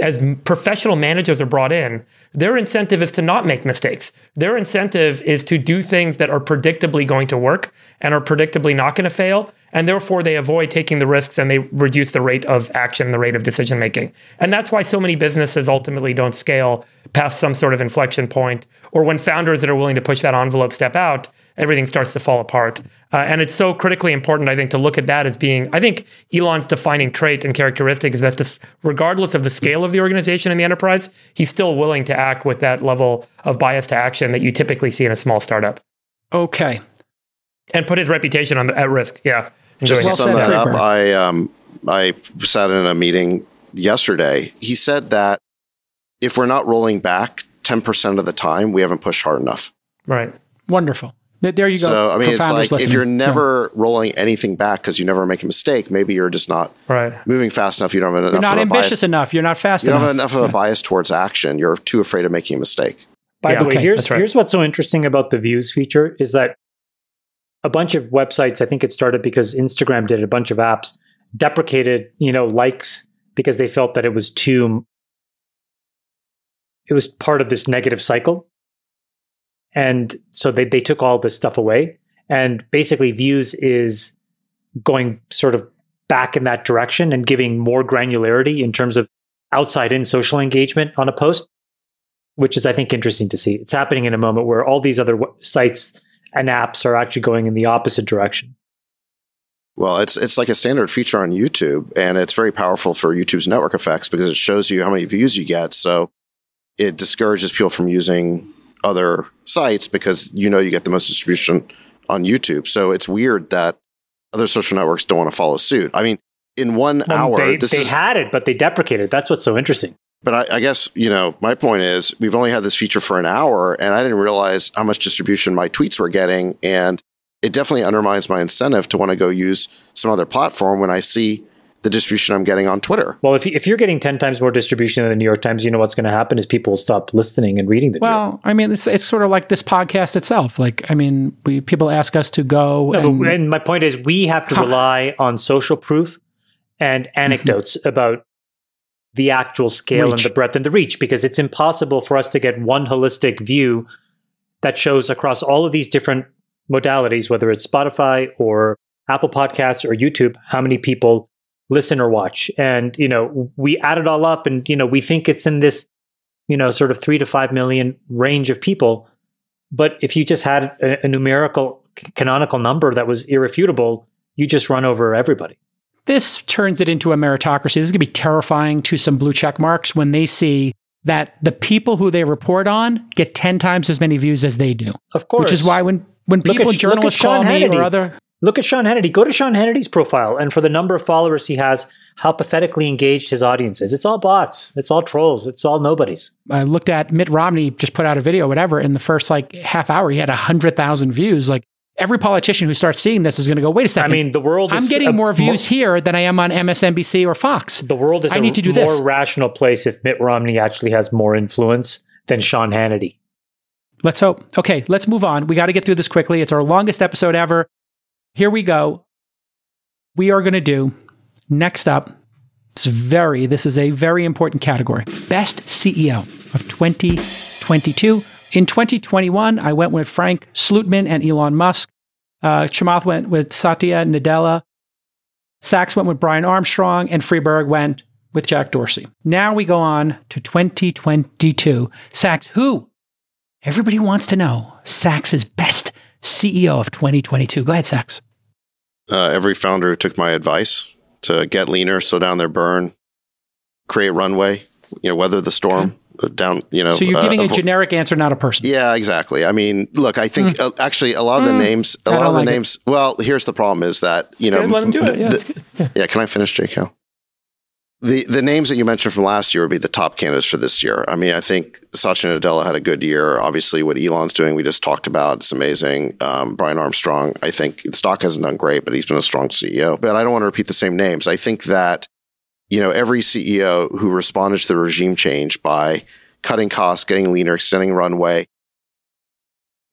as professional managers are brought in, their incentive is to not make mistakes. Their incentive is to do things that are predictably going to work and are predictably not going to fail. And therefore, they avoid taking the risks and they reduce the rate of action, the rate of decision making. And that's why so many businesses ultimately don't scale past some sort of inflection point, or when founders that are willing to push that envelope step out, everything starts to fall apart. Uh, and it's so critically important, I think, to look at that as being, I think Elon's defining trait and characteristic is that this, regardless of the scale of the organization and the enterprise, he's still willing to act with that level of bias to action that you typically see in a small startup. Okay. And put his reputation on the, at risk. Yeah. Just to Well sum that up, I um I sat in a meeting yesterday. He said that if we're not rolling back ten percent of the time, we haven't pushed hard enough. Right. Wonderful. There you go. So I mean, for it's founders like if you're Yeah. never rolling anything back because you never make a mistake, maybe you're just not Right. moving fast enough. You don't have enough You're not of a ambitious bias. enough. You're not fast enough. You don't enough. have enough of a bias towards action. You're too afraid of making a mistake. By Yeah, the way, okay, here's right. here's what's so interesting about the views feature is that a bunch of websites, I think it started because Instagram did a bunch of apps, deprecated, you know, likes because they felt that it was too it was part of this negative cycle. And so they, they took all this stuff away. And basically views is going sort of back in that direction and giving more granularity in terms of outside in social engagement on a post which is I think interesting to see. It's happening in a moment where all these other sites and apps are actually going in the opposite direction. Well, it's it's like a standard feature on YouTube, and it's very powerful for YouTube's network effects because it shows you how many views you get. So it discourages people from using other sites because you know you get the most distribution on YouTube. So it's weird that other social networks don't want to follow suit. I mean, in one Well, hour, they, they is had it, but they deprecated. That's what's so interesting. But I, I guess, you know, my point is we've only had this feature for an hour and I didn't realize how much distribution my tweets were getting. And it definitely undermines my incentive to want to go use some other platform when I see the distribution I'm getting on Twitter. Well, if, if you're getting 10 times more distribution than the New York Times, you know what's going to happen is people will stop listening and reading the New York Well, I mean, it's, it's sort of like this podcast itself. Like, I mean, we people ask us to go No, and, but, and my point is, we have to Huh. rely on social proof and mm-hmm. anecdotes about the actual scale Reach. and the breadth and the reach, because it's impossible for us to get one holistic view that shows across all of these different modalities, whether it's Spotify or Apple Podcasts or YouTube, how many people listen or watch. And, you know, we add it all up and, you know, we think it's in this, you know, sort of three to five million range of people. But if you just had a, a numerical canonical number that was irrefutable, you just run over everybody. this turns it into a meritocracy. This is going to be terrifying to some blue check marks when they see that the people who they report on get 10 times as many views as they do. Of course. Which is why when, when people, at journalists call me or other, Look at Sean Hannity. Go to Sean Hannity's profile, and for the number of followers he has, how pathetically engaged his audience is. It's all bots. It's all trolls. It's all nobodies. I looked at Mitt Romney just put out a video, whatever. In the first like half hour, he had 100,000 views. Like every politician who starts seeing this is going to go, wait a second. I mean, the world. I'm is getting a more mo- views here than I am on MSNBC or Fox. The world is I a need to do more this. rational place if Mitt Romney actually has more influence than Sean Hannity. Let's hope. Okay, let's move on. We got to get through this quickly. It's our longest episode ever. Here we go. We are going to do next up. It's very, this is a very important category. Best CEO of 2022. In 2021, I went with Frank Slootman and Elon Musk. Uh, Chamath went with Satya Nadella. Sacks went with Brian Armstrong, and Friedberg went with Jack Dorsey. Now we go on to 2022. Sacks, who Everybody wants to know Sacks's best CEO of 2022. Go ahead, Sacks. Uh, every founder who took my advice to get leaner, slow down their burn, create runway, you know, weather the storm uh, down, you know. So you're uh, giving a avo- generic answer, not a person. Yeah, exactly. I mean, look, I think uh, actually a lot of the Mm. names, a I lot of the like it. names. Well, here's the problem: is that you know, Good, let him do it. Yeah, Yeah. yeah, can I finish, Jake? Hill? The the names that you mentioned from last year would be the top candidates for this year. I mean, I think Satya Nadella had a good year. Obviously, what Elon's doing, we just talked about, it's amazing. Um, Brian Armstrong, I think the stock hasn't done great, but he's been a strong CEO. But I don't want to repeat the same names. I think that you know every CEO who responded to the regime change by cutting costs, getting leaner, extending runway,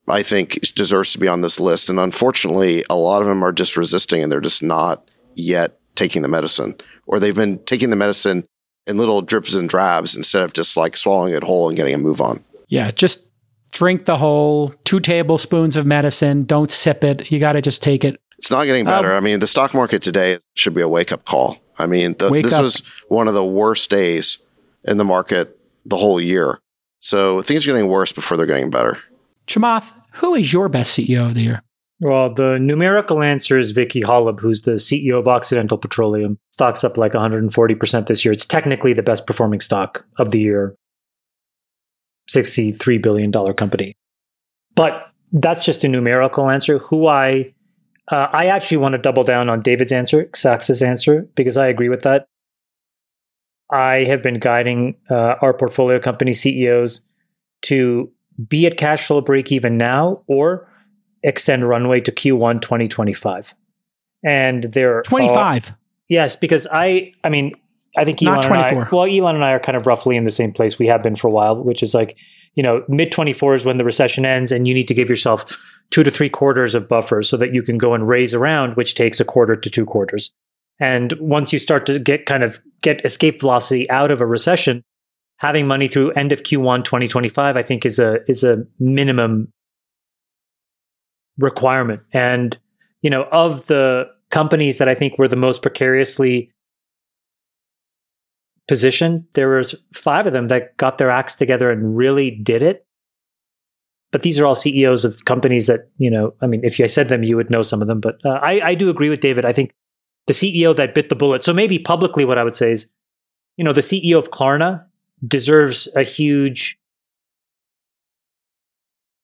I think deserves to be on this list. And unfortunately, a lot of them are just resisting and they're just not yet taking the medicine, or they've been taking the medicine in little drips and drabs instead of just like swallowing it whole and getting a move on. Yeah, just drink the whole two tablespoons of medicine. Don't sip it. You got to just take it. It's not getting better. Um, I mean, the stock market today should be a wake up call. I mean, the, this up. was one of the worst days in the market the whole year. So things are getting worse before they're getting better. Chamath, who is your best CEO of the year? Well, the numerical answer is Vicky Hollub, who's the CEO of Occidental Petroleum. Stock's up like 140% this year. It's technically the best performing stock of the year. $63 billion company. But that's just a numerical answer. Who I uh, I actually want to double down on David's answer, Sacks's answer, because I agree with that. I have been guiding uh, our portfolio company CEOs to be at cash flow break even now or extend runway to Q1 2025. And they're 25. yes, because I I mean, I think Elon Not and I, well, Elon and I are kind of roughly in the same place we have been for a while, which is like, you know, mid 24 is when the recession ends and you need to give yourself two to three quarters of buffer so that you can go and raise around, which takes a quarter to two quarters. And once you start to get kind of get escape velocity out of a recession, having money through end of Q1 2025, I think is a is a minimum requirement. And you know, of the companies that I think were the most precariously positioned, there was five of them that got their acts together and really did it. But these are all CEOs of companies that you know. I mean, if I said them, you would know some of them. But uh, I, I do agree with David. I think the CEO that bit the bullet. So maybe publicly, what I would say is, you know, the CEO of Klarna deserves a huge,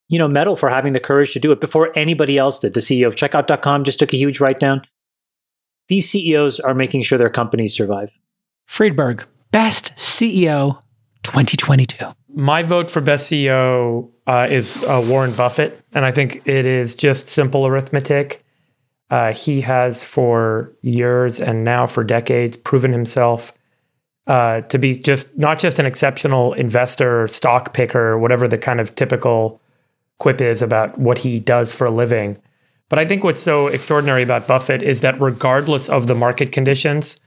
you know, medal for having the courage to do it before anybody else did. The CEO of Checkout.com just took a huge write down. These CEOs are making sure their companies survive. Friedberg, best CEO 2022. My vote for best CEO uh, is uh, Warren Buffett, and I think it is just simple arithmetic. Uh, he has for years and now for decades proven himself uh, to be just not just an exceptional investor, stock picker, whatever the kind of typical quip is about what he does for a living. But I think what's so extraordinary about Buffett is that regardless of the market conditions,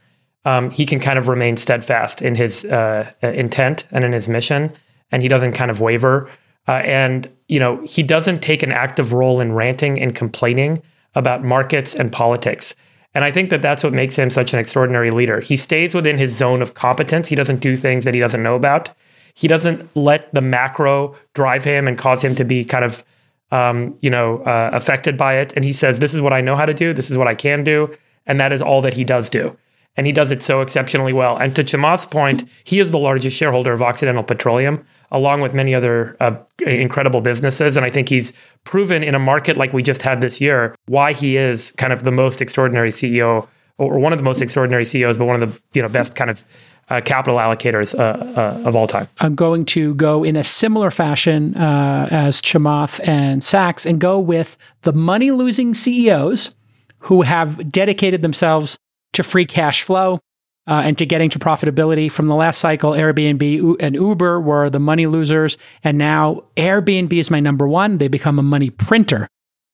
um, he can kind of remain steadfast in his uh, intent and in his mission, and he doesn't kind of waver. Uh, and you know, he doesn't take an active role in ranting and complaining about markets and politics. And I think that that's what makes him such an extraordinary leader. He stays within his zone of competence. He doesn't do things that he doesn't know about. He doesn't let the macro drive him and cause him to be kind of, um, you know, uh, affected by it. And he says, "This is what I know how to do. This is what I can do," and that is all that he does do. And he does it so exceptionally well. And to Chamath's point, he is the largest shareholder of Occidental Petroleum, along with many other uh, incredible businesses. And I think he's proven in a market like we just had this year why he is kind of the most extraordinary CEO, or one of the most extraordinary CEOs, but one of the you know best kind of uh, capital allocators uh, uh, of all time. I'm going to go in a similar fashion uh, as Chamath and Sacks and go with the money losing CEOs who have dedicated themselves to free cash flow uh, and to getting to profitability. From the last cycle, Airbnb and Uber were the money losers. And now Airbnb is my number one. They become a money printer.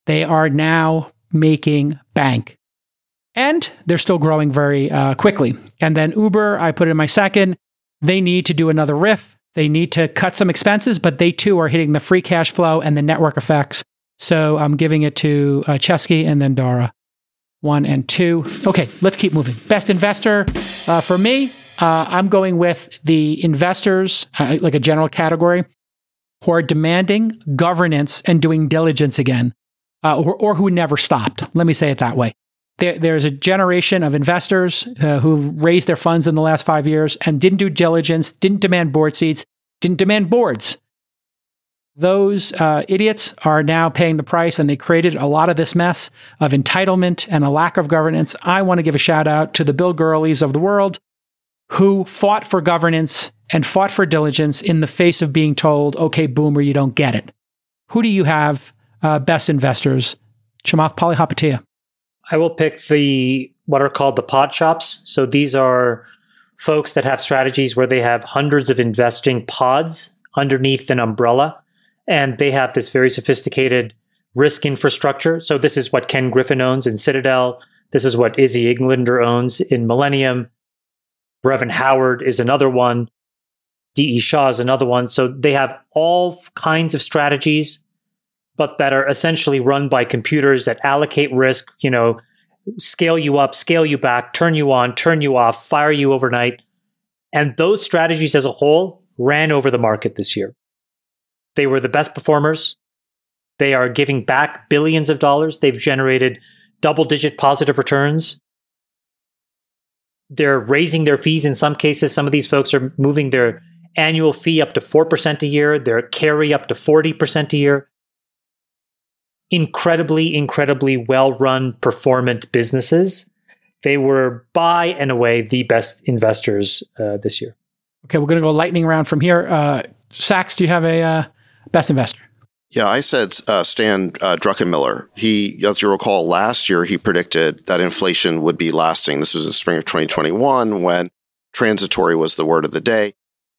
They are now making bank. And they're still growing very uh, quickly. And then Uber, I put it in my second. They need to do another RIF. They need to cut some expenses, but they too are hitting the free cash flow and the network effects. So I'm giving it to uh, Chesky and then Dara one and two. Okay, let's keep moving. Best investor uh, for me, uh, I'm going with the investors, uh, like a general category, who are demanding governance and doing diligence again, uh, or, or who never stopped. Let me say it that way. There, there's a generation of investors uh, who raised their funds in the last five years and didn't do diligence, didn't demand board seats, didn't demand boards. Those uh, idiots are now paying the price, and they created a lot of this mess of entitlement and a lack of governance. I want to give a shout out to the Bill Gurleys of the world who fought for governance and fought for diligence in the face of being told, okay, boomer, you don't get it. Who do you have uh, best investors? Chamath Palihapitiya. I will pick the what are called the pod shops. So these are folks that have strategies where they have hundreds of investing pods underneath an umbrella and they have this very sophisticated risk infrastructure. So this is what Ken Griffin owns in Citadel. This is what Izzy Englander owns in Millennium. Brevan Howard is another one. D.E. Shaw is another one. So they have all kinds of strategies, but that are essentially run by computers that allocate risk, you know, scale you up, scale you back, turn you on, turn you off, fire you overnight. And those strategies as a whole ran over the market this year. They were the best performers. They are giving back billions of dollars. They've generated double digit positive returns. They're raising their fees in some cases. Some of these folks are moving their annual fee up to 4% a year, their carry up to 40% a year. Incredibly, incredibly well run, performant businesses. They were by and away the best investors uh, this year. Okay, we're going to go lightning round from here. Uh, Sacks, do you have a uh, best investor? Yeah, I said uh, Stan uh, Druckenmiller. He, as you recall, last year he predicted that inflation would be lasting. This was in spring of 2021 when transitory was the word of the day.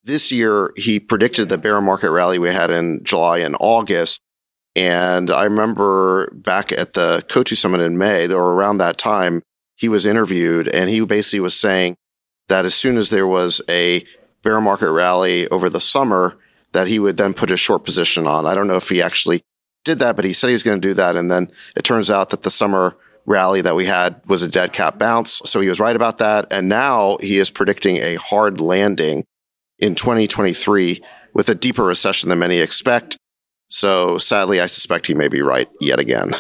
This year he predicted the bear market rally we had in July and August. And I remember back at the Coatue Summit in May, or around that time, he was interviewed and he basically was saying that as soon as there was a bear market rally over the summer, that he would then put a short position on. I don't know if he actually did that, but he said he was going to do that. And then it turns out that the summer rally that we had was a dead cat bounce. So he was right about that. And now he is predicting a hard landing in 2023 with a deeper recession than many expect. So sadly, I suspect he may be right yet again.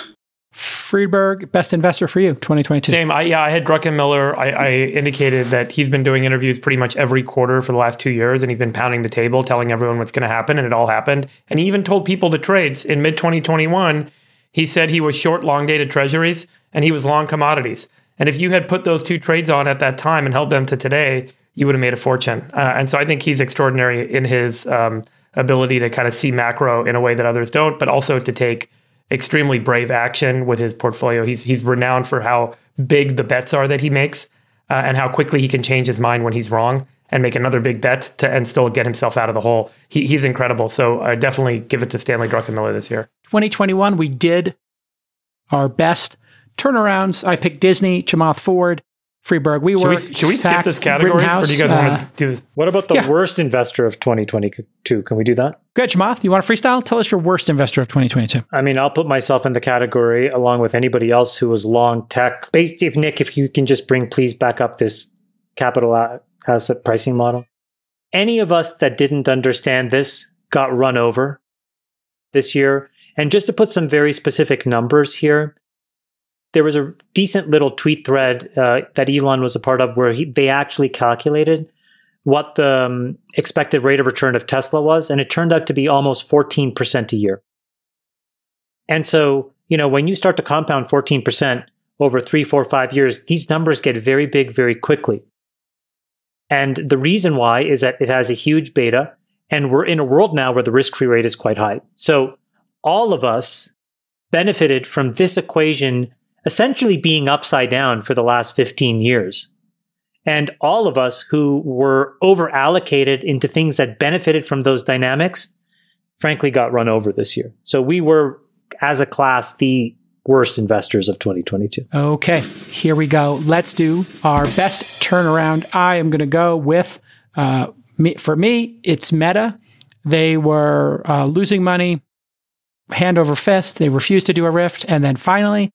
Friedberg, best investor for you, 2022. Same. I, yeah, I had Druckenmiller. I, I indicated that he's been doing interviews pretty much every quarter for the last two years, and he's been pounding the table, telling everyone what's going to happen, and it all happened. And he even told people the trades in mid 2021. He said he was short long dated treasuries and he was long commodities. And if you had put those two trades on at that time and held them to today, you would have made a fortune. Uh, and so I think he's extraordinary in his um, ability to kind of see macro in a way that others don't, but also to take extremely brave action with his portfolio. He's he's renowned for how big the bets are that he makes uh, and how quickly he can change his mind when he's wrong and make another big bet to and still get himself out of the hole. He, he's incredible. So I definitely give it to Stanley Druckenmiller this year. 2021, we did our best turnarounds. I picked Disney, Chamath Ford, Friedberg. We Should were we, should we skip this category, or do you guys want to uh, do this? What about the Yeah. worst investor of 2022? Can we do that? Good, Chamath. You want to freestyle? Tell us your worst investor of 2022. I mean, I'll put myself in the category along with anybody else who was long tech. Based, if Nick, if you can just bring please back up this capital asset pricing model. Any of us that didn't understand this got run over this year. And just to put some very specific numbers here, there was a decent little tweet thread uh, that Elon was a part of where he, they actually calculated what the um, expected rate of return of Tesla was, and it turned out to be almost 14% a year. And so, you know, when you start to compound 14% over three, four, five years, these numbers get very big very quickly. And the reason why is that it has a huge beta, and we're in a world now where the risk free rate is quite high. So, all of us benefited from this equation essentially being upside down for the last 15 years. And all of us who were over allocated into things that benefited from those dynamics, frankly, got run over this year. So we were, as a class, the worst investors of 2022. Okay, here we go. Let's do our best turnaround. I am going to go with, uh, me, for me, it's Meta. They were uh, losing money hand over fist. They refused to do a rift. And then finally,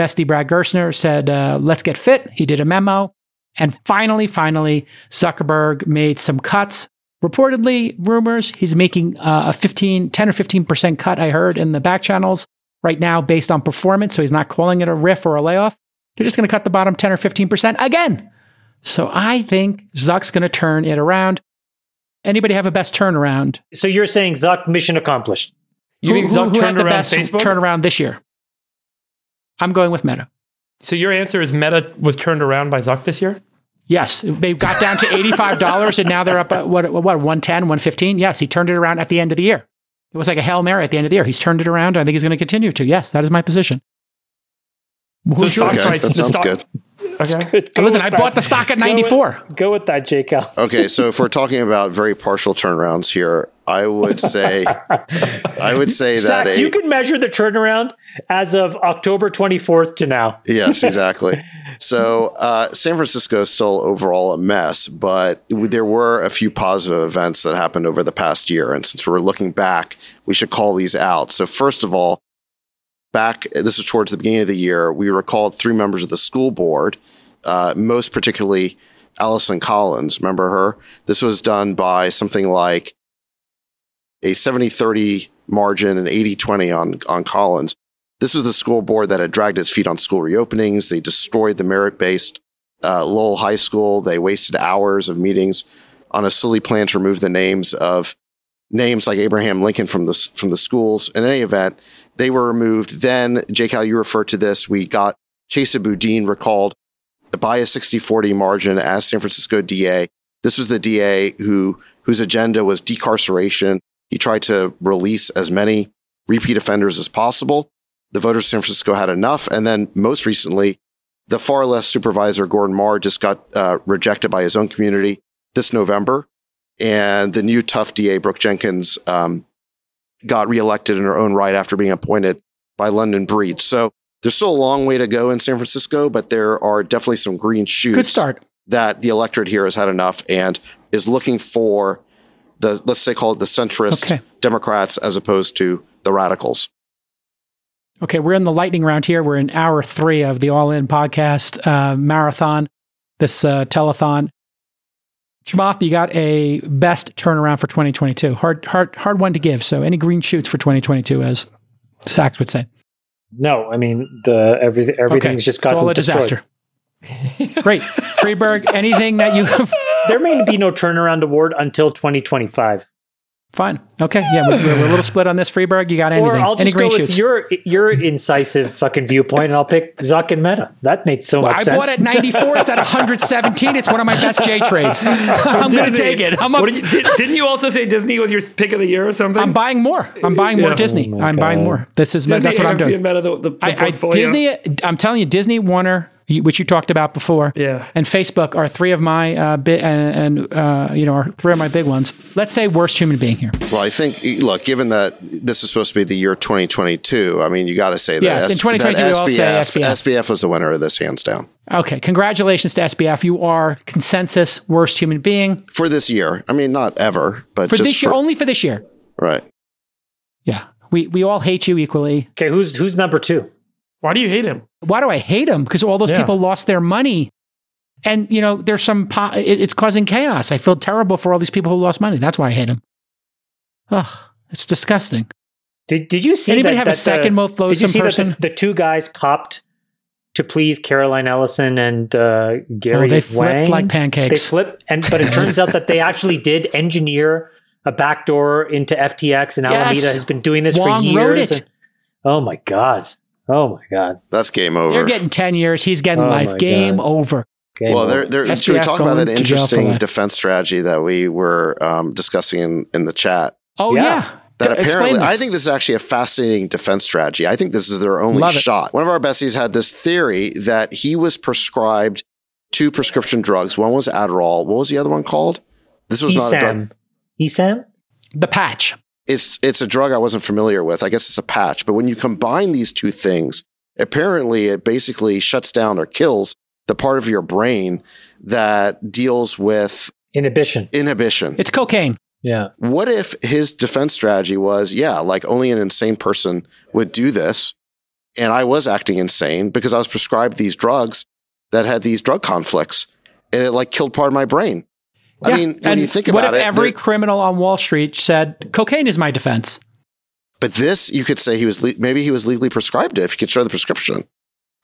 Bestie Brad Gerstner said, uh, let's get fit. He did a memo. And finally, finally, Zuckerberg made some cuts. Reportedly, rumors, he's making uh, a 15, 10 or 15% cut, I heard in the back channels right now based on performance. So he's not calling it a RIF or a layoff. They're just going to cut the bottom 10 or 15% again. So I think Zuck's going to turn it around. Anybody have a best turnaround? So you're saying Zuck mission accomplished? You think who, Zuck who had turned the around best Facebook? turnaround this year? I'm going with Meta. so your answer is Meta was turned around by Zuck this year? Yes, they got down to $85 and now they're up at what, what 110, 115. Yes, he turned it around at the end of the year. It was like a Hail Mary at the end of the year. He's turned it around. I think he's going to continue to. Yes, that is my position. Who's stock yours? Okay, price- that sounds stock- good. Okay. Go Listen, with I that. bought the stock at Go with- 94. Go with that, Jake Okay, so if we're talking about very partial turnarounds here, I would say I would say that a, you can measure the turnaround as of October 24th to now. yes, exactly. So uh, San Francisco is still overall a mess, but there were a few positive events that happened over the past year, and since we're looking back, we should call these out. So first of all, back this was towards the beginning of the year, we recalled three members of the school board, uh, most particularly Allison Collins. Remember her? This was done by something like a 70-30 margin and 80-20 on on Collins. This was the school board that had dragged its feet on school reopenings. They destroyed the merit-based uh, Lowell High School. They wasted hours of meetings on a silly plan to remove the names of names like Abraham Lincoln from the from the schools. In any event, they were removed. Then, J. Cal, you referred to this. We got Chesa Boudin recalled by a 60-40 margin as San Francisco DA. This was the DA who whose agenda was decarceration. He tried to release as many repeat offenders as possible. The voters of San Francisco had enough. And then most recently, the far left supervisor, Gordon Mar, just got uh, rejected by his own community this November. And the new tough DA, Brooke Jenkins, um, got reelected in her own right after being appointed by London Breed. So there's still a long way to go in San Francisco, but there are definitely some green shoots. Good start. That the electorate here has had enough and is looking for the, let's say, call it the centrist Okay. Democrats as opposed to the radicals. Okay, we're in the lightning round here. We're in hour three of the All In podcast uh, marathon, this uh, telethon. Chamath, you got a best turnaround for 2022. Hard, hard, hard one to give. So, any green shoots for 2022, as Sacks would say? No, I mean the everything everything's just it's gotten all a destroyed. disaster. Great, Friedberg. Anything that you There may be no turnaround award until 2025. fine? Okay, yeah, we're, we're a little split on this. Friedberg, you got anything? Or I'll Any just go green with your your incisive fucking viewpoint, and I'll pick Zuck and Meta. That made so much I sense. I bought at 94. It's at 117. It's one of my best J trades. I'm going to take it. I'm, up, What did you, did, didn't you also say Disney was your pick of the year or something? I'm buying more. I'm buying more Disney. Oh I'm buying more. This is Disney, that's what I'm doing. and Meta, the, the, the I, I, portfolio. Disney, I'm telling you, Disney, Warner, you- which you talked about before, Yeah. and Facebook are three of my uh, bit and, and uh, you know are three of my big ones. Let's say worst human being here. Well, I think, look, given that this is supposed to be the year 2022, I mean, you got to say that, Yes, in 2022 we all say SBF. SBF was the winner of this hands down Okay, congratulations to SBF. You are consensus worst human being for this year. I mean, not ever, but for just this year, for- only for this year. right. Yeah, we we all hate you equally. okay, who's who's number two? Why do you hate him? why do I hate him? Because all those Yeah. people lost their money. And, you know, there's some, po- it, it's causing chaos. I feel terrible for all these people who lost money. That's why I hate him. Ugh, it's disgusting. Did Did you see? Anybody that, have a second the, most Did you loathsome see person? that the, the two guys copped to please Caroline Ellison and uh, Gary oh, they flipped Wang? like They pancakes. flipped, and but it turns out that they actually did engineer a backdoor into FTX, and Yes. Alameda has been doing this Wang for years. wrote it. and- oh my god! Oh my god! That's game over. They're getting 10 years. He's getting Oh life. Game God. over. Game well, over. there, there, should we SBF talk about that to jail for interesting defense strategy that we were um, discussing in, in the chat? Oh, Yeah. yeah. That T- apparently. I think this is actually a fascinating defense strategy. I think this is their only Love it. shot. One of our besties had this theory that he was prescribed two prescription drugs. One was Adderall. What was the other one called? This was not a drug. Emsam. Emsam? the patch. It's it's a drug I wasn't familiar with. I guess it's a patch. But when you combine these two things, apparently it basically shuts down or kills the part of your brain that deals with Inhibition. inhibition. It's cocaine. Yeah. what if his defense strategy was, yeah, like only an insane person would do this. And I was acting insane because I was prescribed these drugs that had these drug conflicts and it like killed part of my brain. I Yeah. mean, when And you think about it, what if every criminal on Wall Street said, cocaine is my defense? but this, you could say he was, le- maybe he was legally prescribed it if you could show the prescription.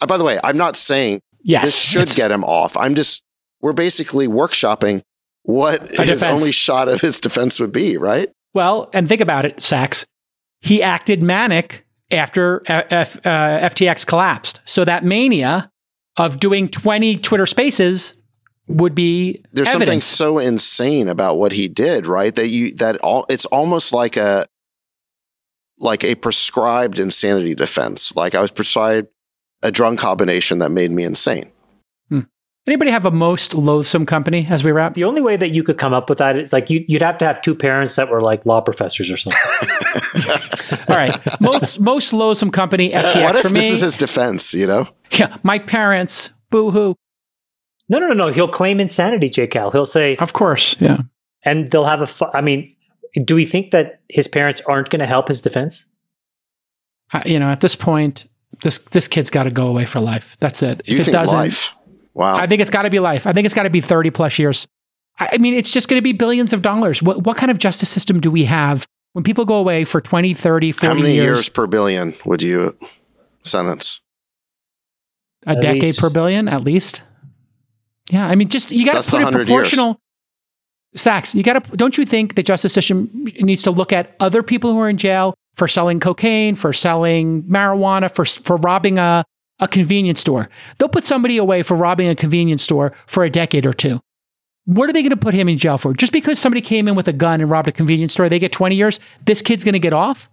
Uh, by the way, I'm not saying Yes. this should get him off. I'm just, we're basically workshopping what his defense. only shot of his defense would be, right? Well, and think about it, Sacks. He acted manic after uh, F, uh, FTX collapsed. So that mania of doing 20 Twitter spaces would be there's something so insane about what he did, right? That you that all it's almost like a like a prescribed insanity defense. Like I was prescribed a drug combination that made me insane. Hmm. Anybody have a most loathsome company as we wrap? The only way that you could come up with that is like you, you'd have to have two parents that were like law professors or something. All right. Most most loathsome company, FTX what if for me. this is his defense? You know, yeah, my parents, boo hoo. No, no, no, no. He'll claim insanity, J. Cal. He'll say, Of course. Yeah. and they'll have a. Fu- I mean, do we think that his parents aren't going to help his defense? I- you know, at this point, this this kid's got to go away for life. That's it. you if it think doesn't, life? Wow. I think it's got to be life. I think it's got to be 30 plus years. I I mean, it's just going to be billions of dollars. What, what kind of justice system do we have when people go away for 20, 30, 40 How many years, years per billion would you sentence? a At decade least- per billion at least. Yeah, I mean, just you got to put it 100 years. proportional. Sacks, you got to. Don't you think the justice system needs to look at other people who are in jail for selling cocaine, for selling marijuana, for for robbing a a convenience store? They'll put somebody away for robbing a convenience store for a decade or two. What are they going to put him in jail for? Just because somebody came in with a gun and robbed a convenience store, they get 20 years. This kid's going to get off.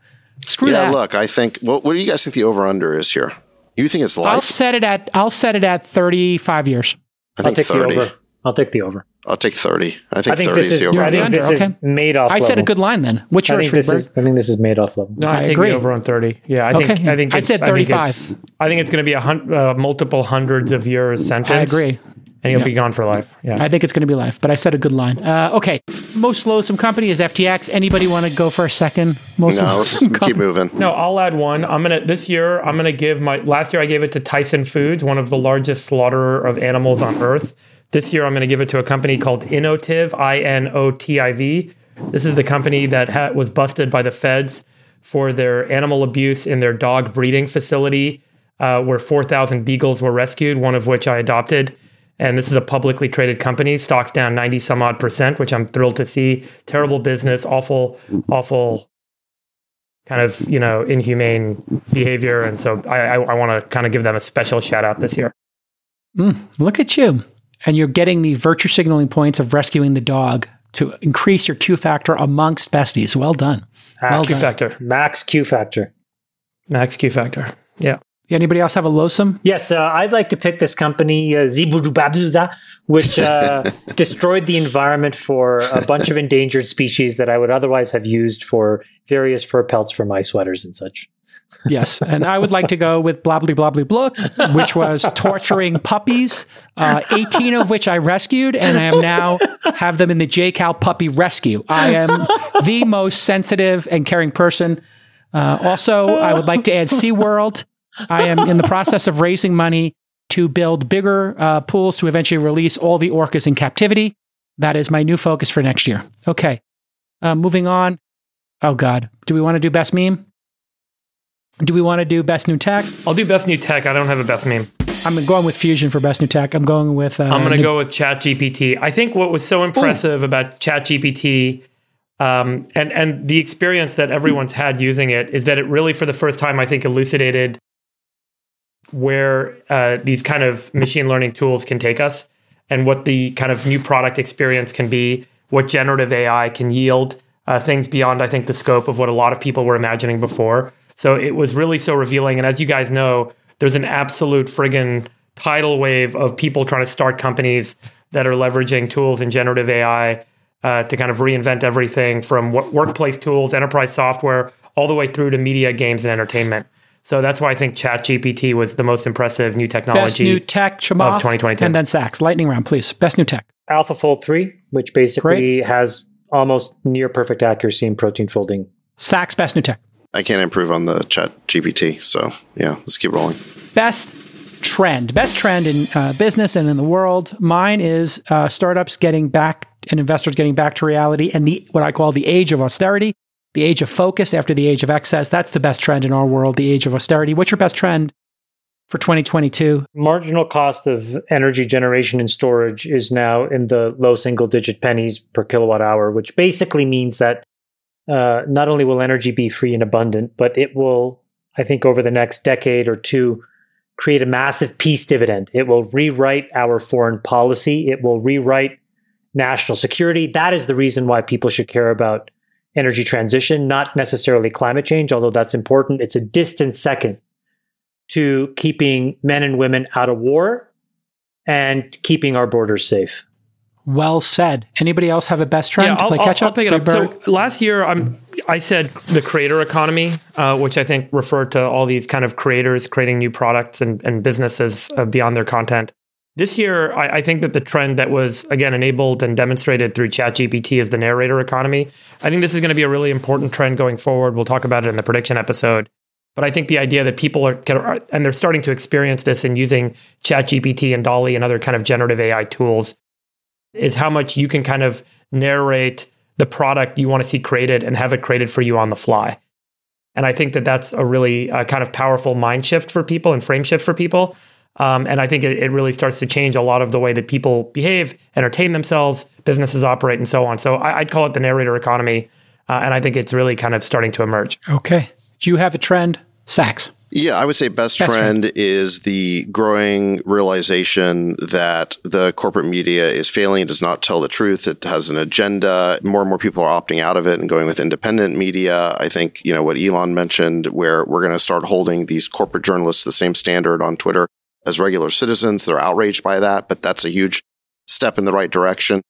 Screw yeah, that. look, I think. What, what do you guys think the over under is here? You think it's I'll set it at I'll set it at 35 years. I I'll think take the over. I'll take the over. I'll take 30. I think, I think 30 this is is. the over I think under, this is okay. Madoff. I said a good line then. What's I yours, think this is. I think this is Madoff level. No, I, I agree. the over on 30. Yeah, I think Okay. I think I it's- said think it's- 35. I think it's, going to be a hun- uh, multiple hundreds of years sentence. I agree. And he'll Yeah. be gone for life. Yeah. I think it's going to be life, but I said a good line. Uh, okay. Most loathsome company is FTX. Anybody want to go for a second? Most No, let's loathsome keep moving. No, I'll add one. I'm gonna this year. I'm gonna give my last year. I gave it to Tyson Foods, one of the largest slaughterer of animals on earth. This year, I'm gonna give it to a company called Inotiv, I N O T I V. This is the company that ha- was busted by the feds for their animal abuse in their dog breeding facility, uh, where 4,000 beagles were rescued, one of which I adopted. And this is a publicly traded company. Stocks down 90 some odd percent, which I'm thrilled to see. Terrible business, awful, awful kind of you know inhumane behavior and so i i, I want to kind of give them a special shout out this year Mm, look at you. And you're getting the virtue signaling points of rescuing the dog to increase your Q factor amongst besties. Well done. Well Max, done. factor max Q factor. max q factor yeah Anybody else have a loathsome? Yes, uh, I'd like to pick this company, uh, Zibudubabzuza, which uh, destroyed the environment for a bunch of endangered species that I would otherwise have used for various fur pelts for my sweaters and such. Yes. And I would like to go with Blobbly Blobbly Blah, which was torturing puppies, uh, 18 of which I rescued, and I am now have them in the J Cal Puppy Rescue. I am the most sensitive and caring person. Uh, also, I would like to add SeaWorld. I am in the process of raising money to build bigger uh, pools to eventually release all the orcas in captivity. That is my new focus for next year. Okay. Uh, moving on. Oh, God. Do we want to do best meme? Do we want to do best new tech? i'll do best new tech i don't have a best meme I'm going with Fusion for best new tech. I'm going with. Uh, i'm going to new- go with ChatGPT i think what was so impressive about ChatGPT um, and and the experience that everyone's had using it is that it really for the first time i think elucidated where uh, these kind of machine learning tools can take us and what the kind of new product experience can be, what generative AI can yield, uh, things beyond, I think, the scope of what a lot of people were imagining before. So it was really so revealing. And as you guys know, there's an absolute friggin' tidal wave of people trying to start companies that are leveraging tools in generative AI uh, to kind of reinvent everything from wo- workplace tools, enterprise software, all the way through to media, games, and entertainment. So that's why I think ChatGPT was the most impressive new technology. best new tech. Chamath, 2022. and then Sacks. Lightning round, please. Best new tech. AlphaFold 3, which basically has almost near perfect accuracy in protein folding. Sacks. Best new tech. I can't improve on the chat GPT. So yeah, let's keep rolling. best trend, best trend in uh, business and in the world. Mine is uh, startups getting back and investors getting back to reality and the what I call the age of austerity, the age of focus after the age of excess. That's the best trend in our world, the age of austerity. What's your best trend for 2022? Marginal cost of energy generation and storage is now in the low single digit pennies per kilowatt hour, which basically means that uh, not only will energy be free and abundant, but it will, I think, over the next decade or two, create a massive peace dividend. It will rewrite our foreign policy. It will rewrite national security. That is the reason why people should care about energy transition, not necessarily climate change, although that's important. It's a distant second to keeping men and women out of war and keeping our borders safe. Well said. Anybody else have a best trend to I'll, play I'll- catch I'll up? pick it up. So last year, I'm I said the creator economy, uh, which I think referred to all these kind of creators creating new products and, and businesses uh, beyond their content. This year, I, I think that the trend that was again enabled and demonstrated through ChatGPT is the narrator economy. I think this is going to be a really important trend going forward. We'll talk about it in the prediction episode. But I think the idea that people are, and they're starting to experience this in using ChatGPT and DALL-E and other kind of generative AI tools is how much you can kind of narrate the product you want to see created and have it created for you on the fly. And I think that that's a really uh, kind of powerful mind shift for people and frame shift for people. Um, and I think it, it, really starts to change a lot of the way that people behave, entertain themselves, businesses operate, and so on. So I, would call it the narrator economy. Uh, and I think it's really kind of starting to emerge. Okay. Do you have a trend, Sacks. Yeah, I would say best, best trend, trend is the growing realization that the corporate media is failing. It does not tell the truth. It has an agenda. More and more people are opting out of it and going with independent media. I think, you know, what Elon mentioned, where we're going to start holding these corporate journalists the same standard on Twitter as regular citizens. They're outraged by that, but that's a huge step in the right direction.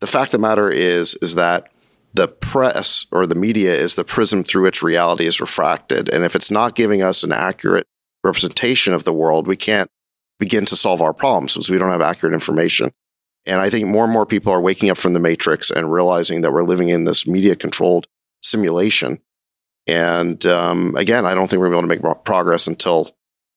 The fact of the matter is, is that the press or the media is the prism through which reality is refracted. And if it's not giving us an accurate representation of the world, we can't begin to solve our problems because we don't have accurate information. And I think more and more people are waking up from the matrix and realizing that we're living in this media controlled simulation. And um, again, I don't think we're going to make progress until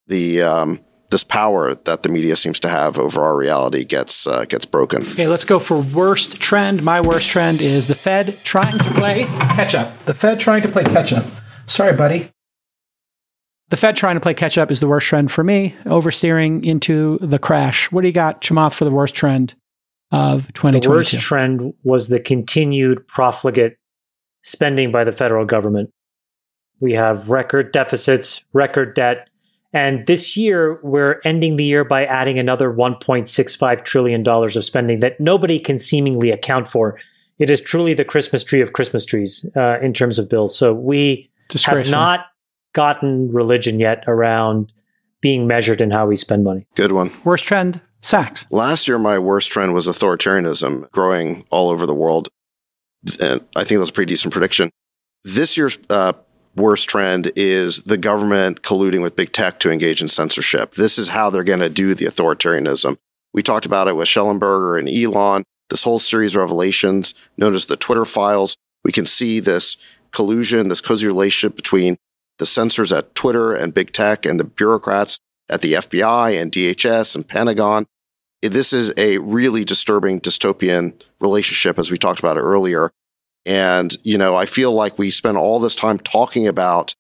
the um, this power that the media seems to have over our reality gets uh, gets broken. Okay, let's go for worst trend. My worst trend is the Fed trying to play catch up. The Fed trying to play catch up. Sorry, buddy. The Fed trying to play catch up is the worst trend for me, oversteering into the crash. What do you got, Chamath, for the worst trend of 2022? The worst trend was the continued profligate spending by the federal government. We have record deficits, record debt, and this year, we're ending the year by adding another $1.65 trillion of spending that nobody can seemingly account for. It is truly the Christmas tree of Christmas trees uh, in terms of bills. So we have not gotten religion yet around being measured in how we spend money. Good one. Worst trend, Sacks. Last year, my worst trend was authoritarianism growing all over the world. And I think that's a pretty decent prediction. This year's uh, worst trend is the government colluding with big tech to engage in censorship. This is how they're going to do the authoritarianism. We talked about it with Shellenberger and Elon, this whole series of revelations known as the Twitter files. We can see this collusion, this cozy relationship between the censors at Twitter and big tech and the bureaucrats at the FBI and DHS and Pentagon. This is a really disturbing dystopian relationship, as we talked about earlier. And, you know, I feel like we spend all this time talking about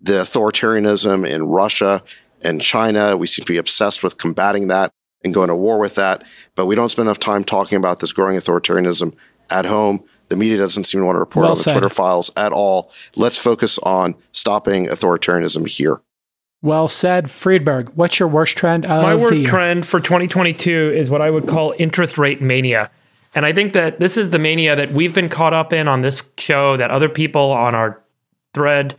the authoritarianism in Russia and China. We seem to be obsessed with combating that and going to war with that. But we don't spend enough time talking about this growing authoritarianism at home. The media doesn't seem to want to report well on the said. Twitter files at all. Let's focus on stopping authoritarianism here. Well said, Friedberg. What's your worst trend? My worst trend for 2022 is what I would call interest rate mania. And I think that this is the mania that we've been caught up in on this show, that other people on our thread,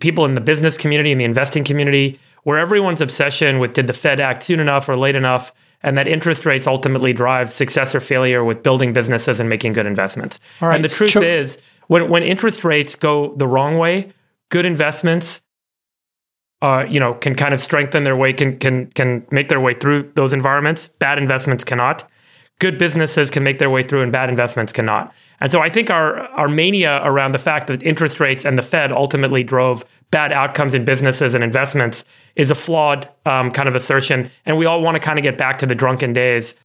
people in the business community and the investing community, where everyone's obsession with did the Fed act soon enough or late enough, and that interest rates ultimately drive success or failure with building businesses and making good investments. All right, and the truth cho- is, when, when interest rates go the wrong way, good investments uh, you know, can kind of strengthen their way, can can can make their way through those environments. Bad investments cannot good businesses can make their way through and bad investments cannot. And so I think our our mania around the fact that interest rates and the Fed ultimately drove bad outcomes in businesses and investments is a flawed um, kind of assertion. And we all want to kind of get back to the drunken days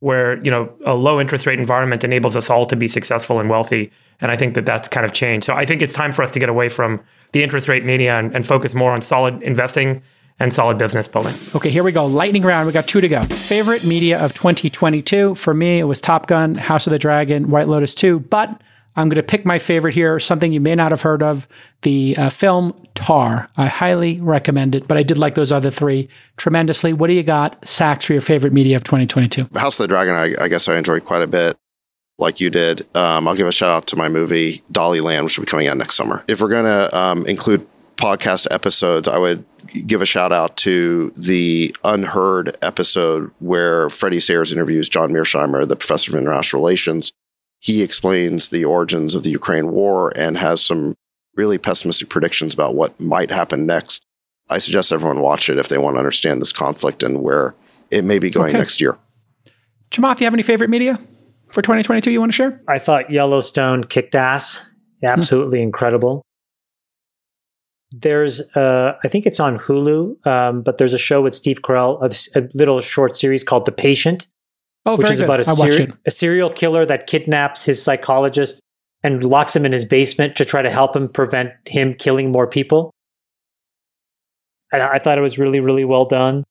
where you know a low interest rate environment enables us all to be successful and wealthy. And I think that that's kind of changed. So I think it's time for us to get away from the interest rate mania and, and focus more on solid investing and solid business building. Okay, here we go. Lightning round. We got two to go. Favorite media of 2022. For me, it was Top Gun, House of the Dragon, White Lotus 2. But I'm going to pick my favorite here, something you may not have heard of the uh, film Tar. I highly recommend it, but I did like those other three tremendously. What do you got, Sacks, for your favorite media of 2022? House of the Dragon, I, I guess I enjoyed quite a bit like you did. Um, I'll give a shout out to my movie Dalíland, which will be coming out next summer. If we're going to um, include podcast episodes, I would give a shout out to the UnHerd episode where Freddie Sayers interviews John Mearsheimer, the professor of international relations. He explains the origins of the Ukraine war and has some really pessimistic predictions about what might happen next. I suggest everyone watch it if they want to understand this conflict and where it may be going okay. next year. Chamath, you have any favorite media for 2022 you want to share? I thought Yellowstone kicked ass. Absolutely mm-hmm. incredible. There's, uh, I think it's on Hulu, um, but there's a show with Steve Carell, a, a, little short series called The Patient. Oh, which is good. about a, seri- a serial killer that kidnaps his psychologist and locks him in his basement to try to help him prevent him killing more people. And I thought it was really, really well done.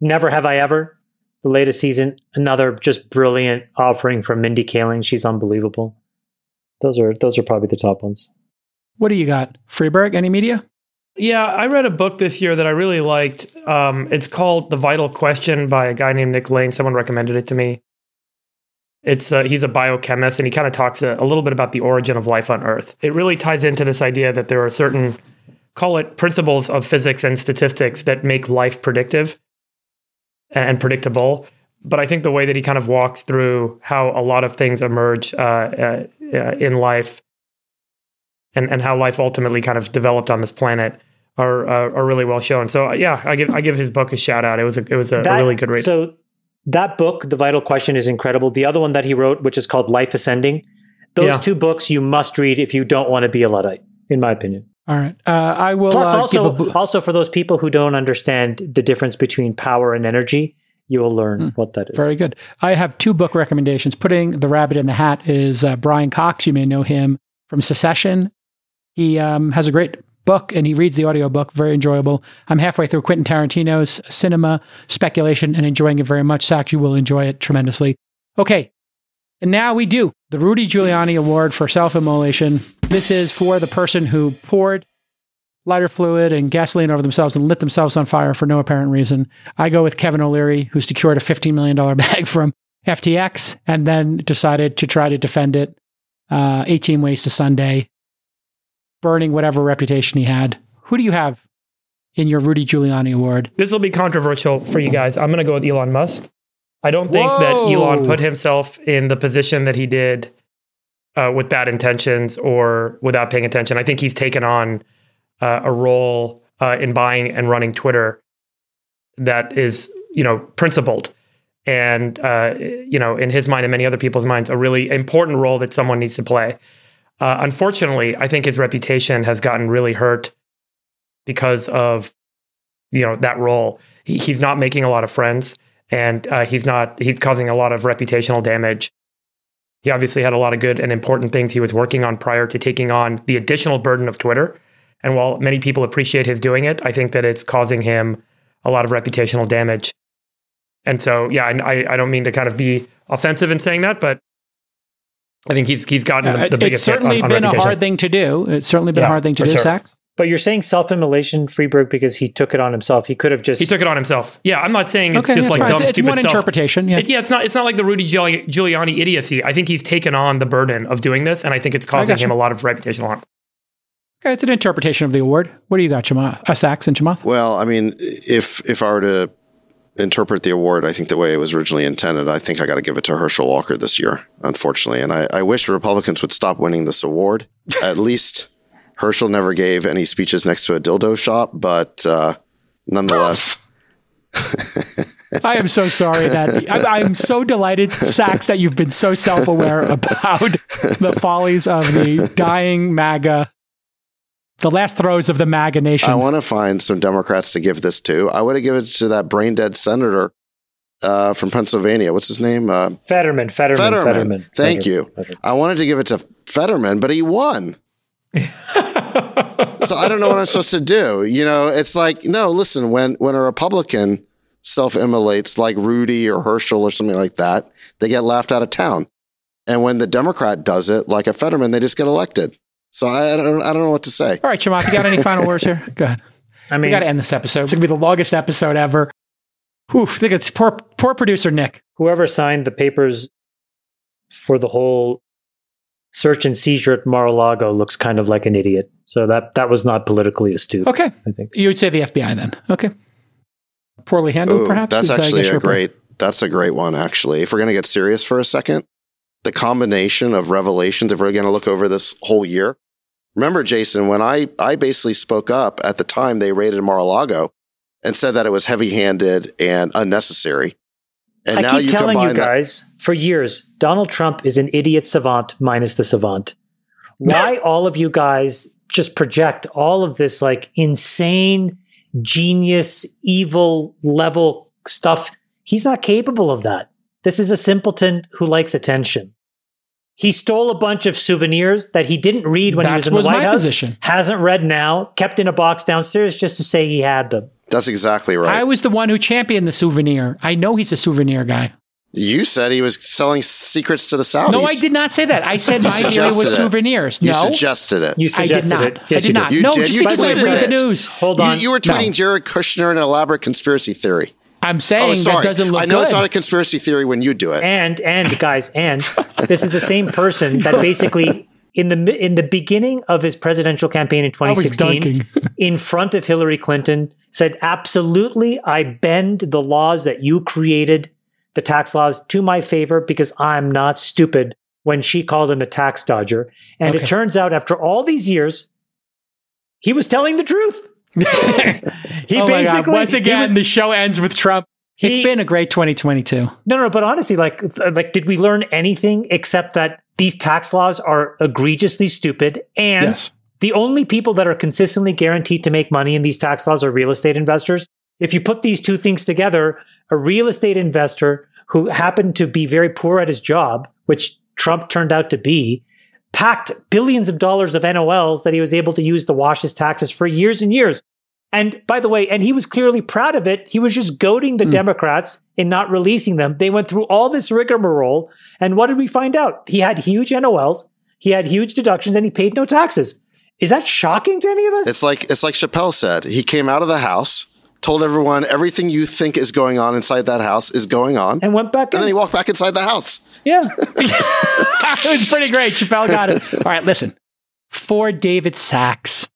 Never Have I Ever, the latest season, another just brilliant offering from Mindy Kaling. She's unbelievable. Those are those are probably the top ones. What do you got? Friedberg, any media? Yeah, I read a book this year that I really liked. Um, it's called The Vital Question by a guy named Nick Lane. Someone recommended it to me. It's uh, he's a biochemist and he kind of talks a, a little bit about the origin of life on Earth. It really ties into this idea that there are certain call it principles of physics and statistics that make life predictive and predictable. But I think the way that he kind of walks through how a lot of things emerge uh, uh, uh, in life and, and how life ultimately kind of developed on this planet are uh, are really well shown. So uh, yeah, I give I give his book a shout out. It was a it was a, a That- really good read. So that book, The Vital Question, is incredible. The other one that he wrote, which is called Life Ascending, those Yeah. two books you must read if you don't want to be a Luddite, in my opinion. All right. Uh, I will Plus, uh, also, give a bo- also for those people who don't understand the difference between power and energy, you will learn what that is. Very good. I have two book recommendations. Putting the rabbit in the hat is uh, Brian Cox. You may know him from Succession. He um, has a great book and he reads the audiobook. Very enjoyable. I'm halfway through Quentin Tarantino's cinema speculation and enjoying it very much. Sacks, you will enjoy it tremendously. Okay. And now we do the Rudy Giuliani Award for Self Immolation. This is for the person who poured lighter fluid and gasoline over themselves and lit themselves on fire for no apparent reason. I go with Kevin O'Leary, who secured a $15 million bag from FTX and then decided to try to defend it uh, 18 ways to Sunday, burning whatever reputation he had. Who do you have in your Rudy Giuliani award? this will be controversial for you guys. I'm going to go with Elon Musk. I don't think Whoa. that Elon put himself in the position that he did uh, with bad intentions or without paying attention. I think he's taken on uh, a role uh, in buying and running Twitter that is, you know, principled. And, uh, you know, in his mind and many other people's minds, a really important role that someone needs to play. Uh, unfortunately, I think his reputation has gotten really hurt because of you know that role. He, he's not making a lot of friends, and uh, he's not he's causing a lot of reputational damage. He obviously had a lot of good and important things he was working on prior to taking on the additional burden of Twitter. And while many people appreciate his doing it, I think that it's causing him a lot of reputational damage. And so, yeah, I, I don't mean to kind of be offensive in saying that, but I think he's he's gotten the, the it's biggest hit certainly on, on been a hard thing to do. It's certainly been a hard thing to do, sure. Sacks. But you're saying self-immolation, Friedberg, because he took it on himself. He could have just He took it on himself. Yeah, I'm not saying it's Okay, just like fine. dumb, It's- it's stupid one stuff. interpretation. Yeah. It- yeah, it's not. It's not like the Rudy Giuliani idiocy. I think he's taken on the burden of doing this, and I think it's causing him a lot of reputational harm. Okay, it's an interpretation of the award. What do you got, Chamath? Uh, Sacks and Chamath? Well, I mean, if if I were to interpret the award, I think the way it was originally intended, I think I got to give it to Herschel Walker this year, unfortunately. And I, I wish Republicans would stop winning this award. At least Herschel never gave any speeches next to a dildo shop, but uh, nonetheless, I am so sorry that I, I'm so delighted, Sacks, that you've been so self-aware about the follies of the dying MAGA, the last throes of the MAGA nation. I want to find some Democrats to give this to. I would have given it to that brain dead senator uh, from Pennsylvania. What's his name? Uh, Fetterman, Fetterman, Fetterman. Fetterman. Thank Fetterman, you. Fetterman. I wanted to give it to Fetterman, but he won. so I don't know what I'm supposed to do. You know, it's like, no, listen, when when a Republican self-immolates like Rudy or Herschel or something like that, they get laughed out of town. And when the Democrat does it, like a Fetterman, they just get elected. So I, I don't I don't know what to say. All right, Chamath, you got any final words here? Go ahead. I mean, We mean, got to end this episode. It's going to be the longest episode ever. Whew, I think it's poor, poor producer Nick. whoever signed the papers for the whole search and seizure at Mar-a-Lago looks kind of like an idiot. So that that was not politically astute. Okay. I think. You would say the FBI then. Okay. Poorly handled, Ooh, perhaps? that's is, actually guess, a your- great that's a great one actually. If we're going to get serious for a second, the combination of revelations if we're going to look over this whole year. Remember Jason when I I basically spoke up at the time they raided Mar-a-Lago and said that it was heavy-handed and unnecessary. And I now keep you telling you combine that- guys for years, Donald Trump is an idiot savant minus the savant. Why all of you guys just project all of this like insane, genius, evil level stuff He's not capable of that. This is a simpleton who likes attention. He stole a bunch of souvenirs that he didn't read when he was in the was White my House. position. Hasn't read now, kept in a box downstairs just to say he had them. That's exactly right. I was the one who championed the souvenir. I know he's a souvenir guy. you said he was selling secrets to the Saudis. No, I did not say that. I said my theory suggested was it. souvenirs. You no, suggested it. You suggested I did not. it. I did you not. You no, did. just You because I read it. the news. Hold You, on. you were tweeting No. Jared Kushner an elaborate conspiracy theory. I'm saying Oh, sorry. that doesn't look I know good. it's not a conspiracy theory when you do it. and and guys and this is the same person that basically in the in the beginning of his presidential campaign in 2016 in front of Hillary Clinton said absolutely I bend the laws that you created the tax laws to my favor because I'm not stupid when she called him a tax dodger and Okay. it turns out after all these years he was telling the truth he oh basically Once again, was- the show ends with Trump. He- it's been a great 2022. No, no, but honestly, like, uh, like, did we learn anything except that these tax laws are egregiously stupid, and Yes. the only people that are consistently guaranteed to make money in these tax laws are real estate investors. If you put these two things together, a real estate investor who happened to be very poor at his job, which Trump turned out to be, packed billions of dollars of NOLs that he was able to use to wash his taxes for years and years. And by the way, and he was clearly proud of it. He was just goading the Hmm. Democrats in not releasing them. They went through all this rigmarole. And what did we find out? He had huge NOLs, he had huge deductions, and he paid no taxes. Is that shocking to any of us? It's like it's like Chappelle said. He came out of the house, told everyone everything you think is going on inside that house is going on, and, and went back in. then he walked back inside the house. Yeah. it was pretty great. Chappelle got it. All right, listen. For David Sacks,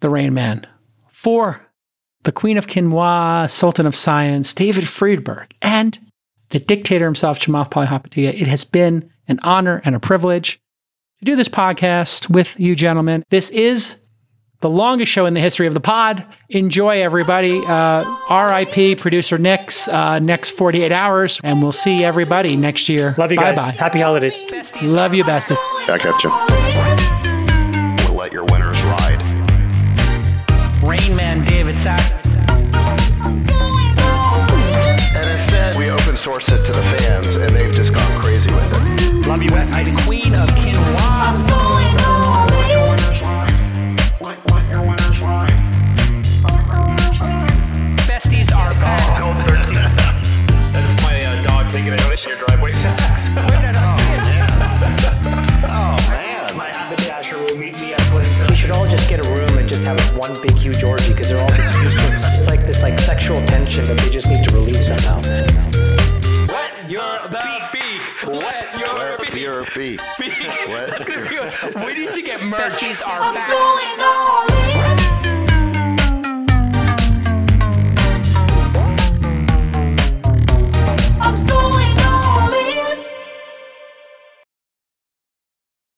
the Rain Man. For the Queen of Quinoa, Sultan of Science, David Friedberg, and the dictator himself, Chamath Palihapitiya. It has been an honor and a privilege to do this podcast with you gentlemen. This is the longest show in the history of the pod. Enjoy, everybody. Uh, RIP producer Nick's uh, next 48 hours, and we'll see everybody next year. Love you bye guys. bye. Happy holidays. Love you, bestest. Back at you. We'll let your winners ride. Rain Man David Sacks. And instead, we open source it to the fans, and they've just gone crazy with it. Love you, besties. Queen of Quinoa. Sexual tension that they just need to release somehow. Wet your the beak. Wet your beak. Your feet. That's gonna be. We need to get merch. Besties are I'm back. going all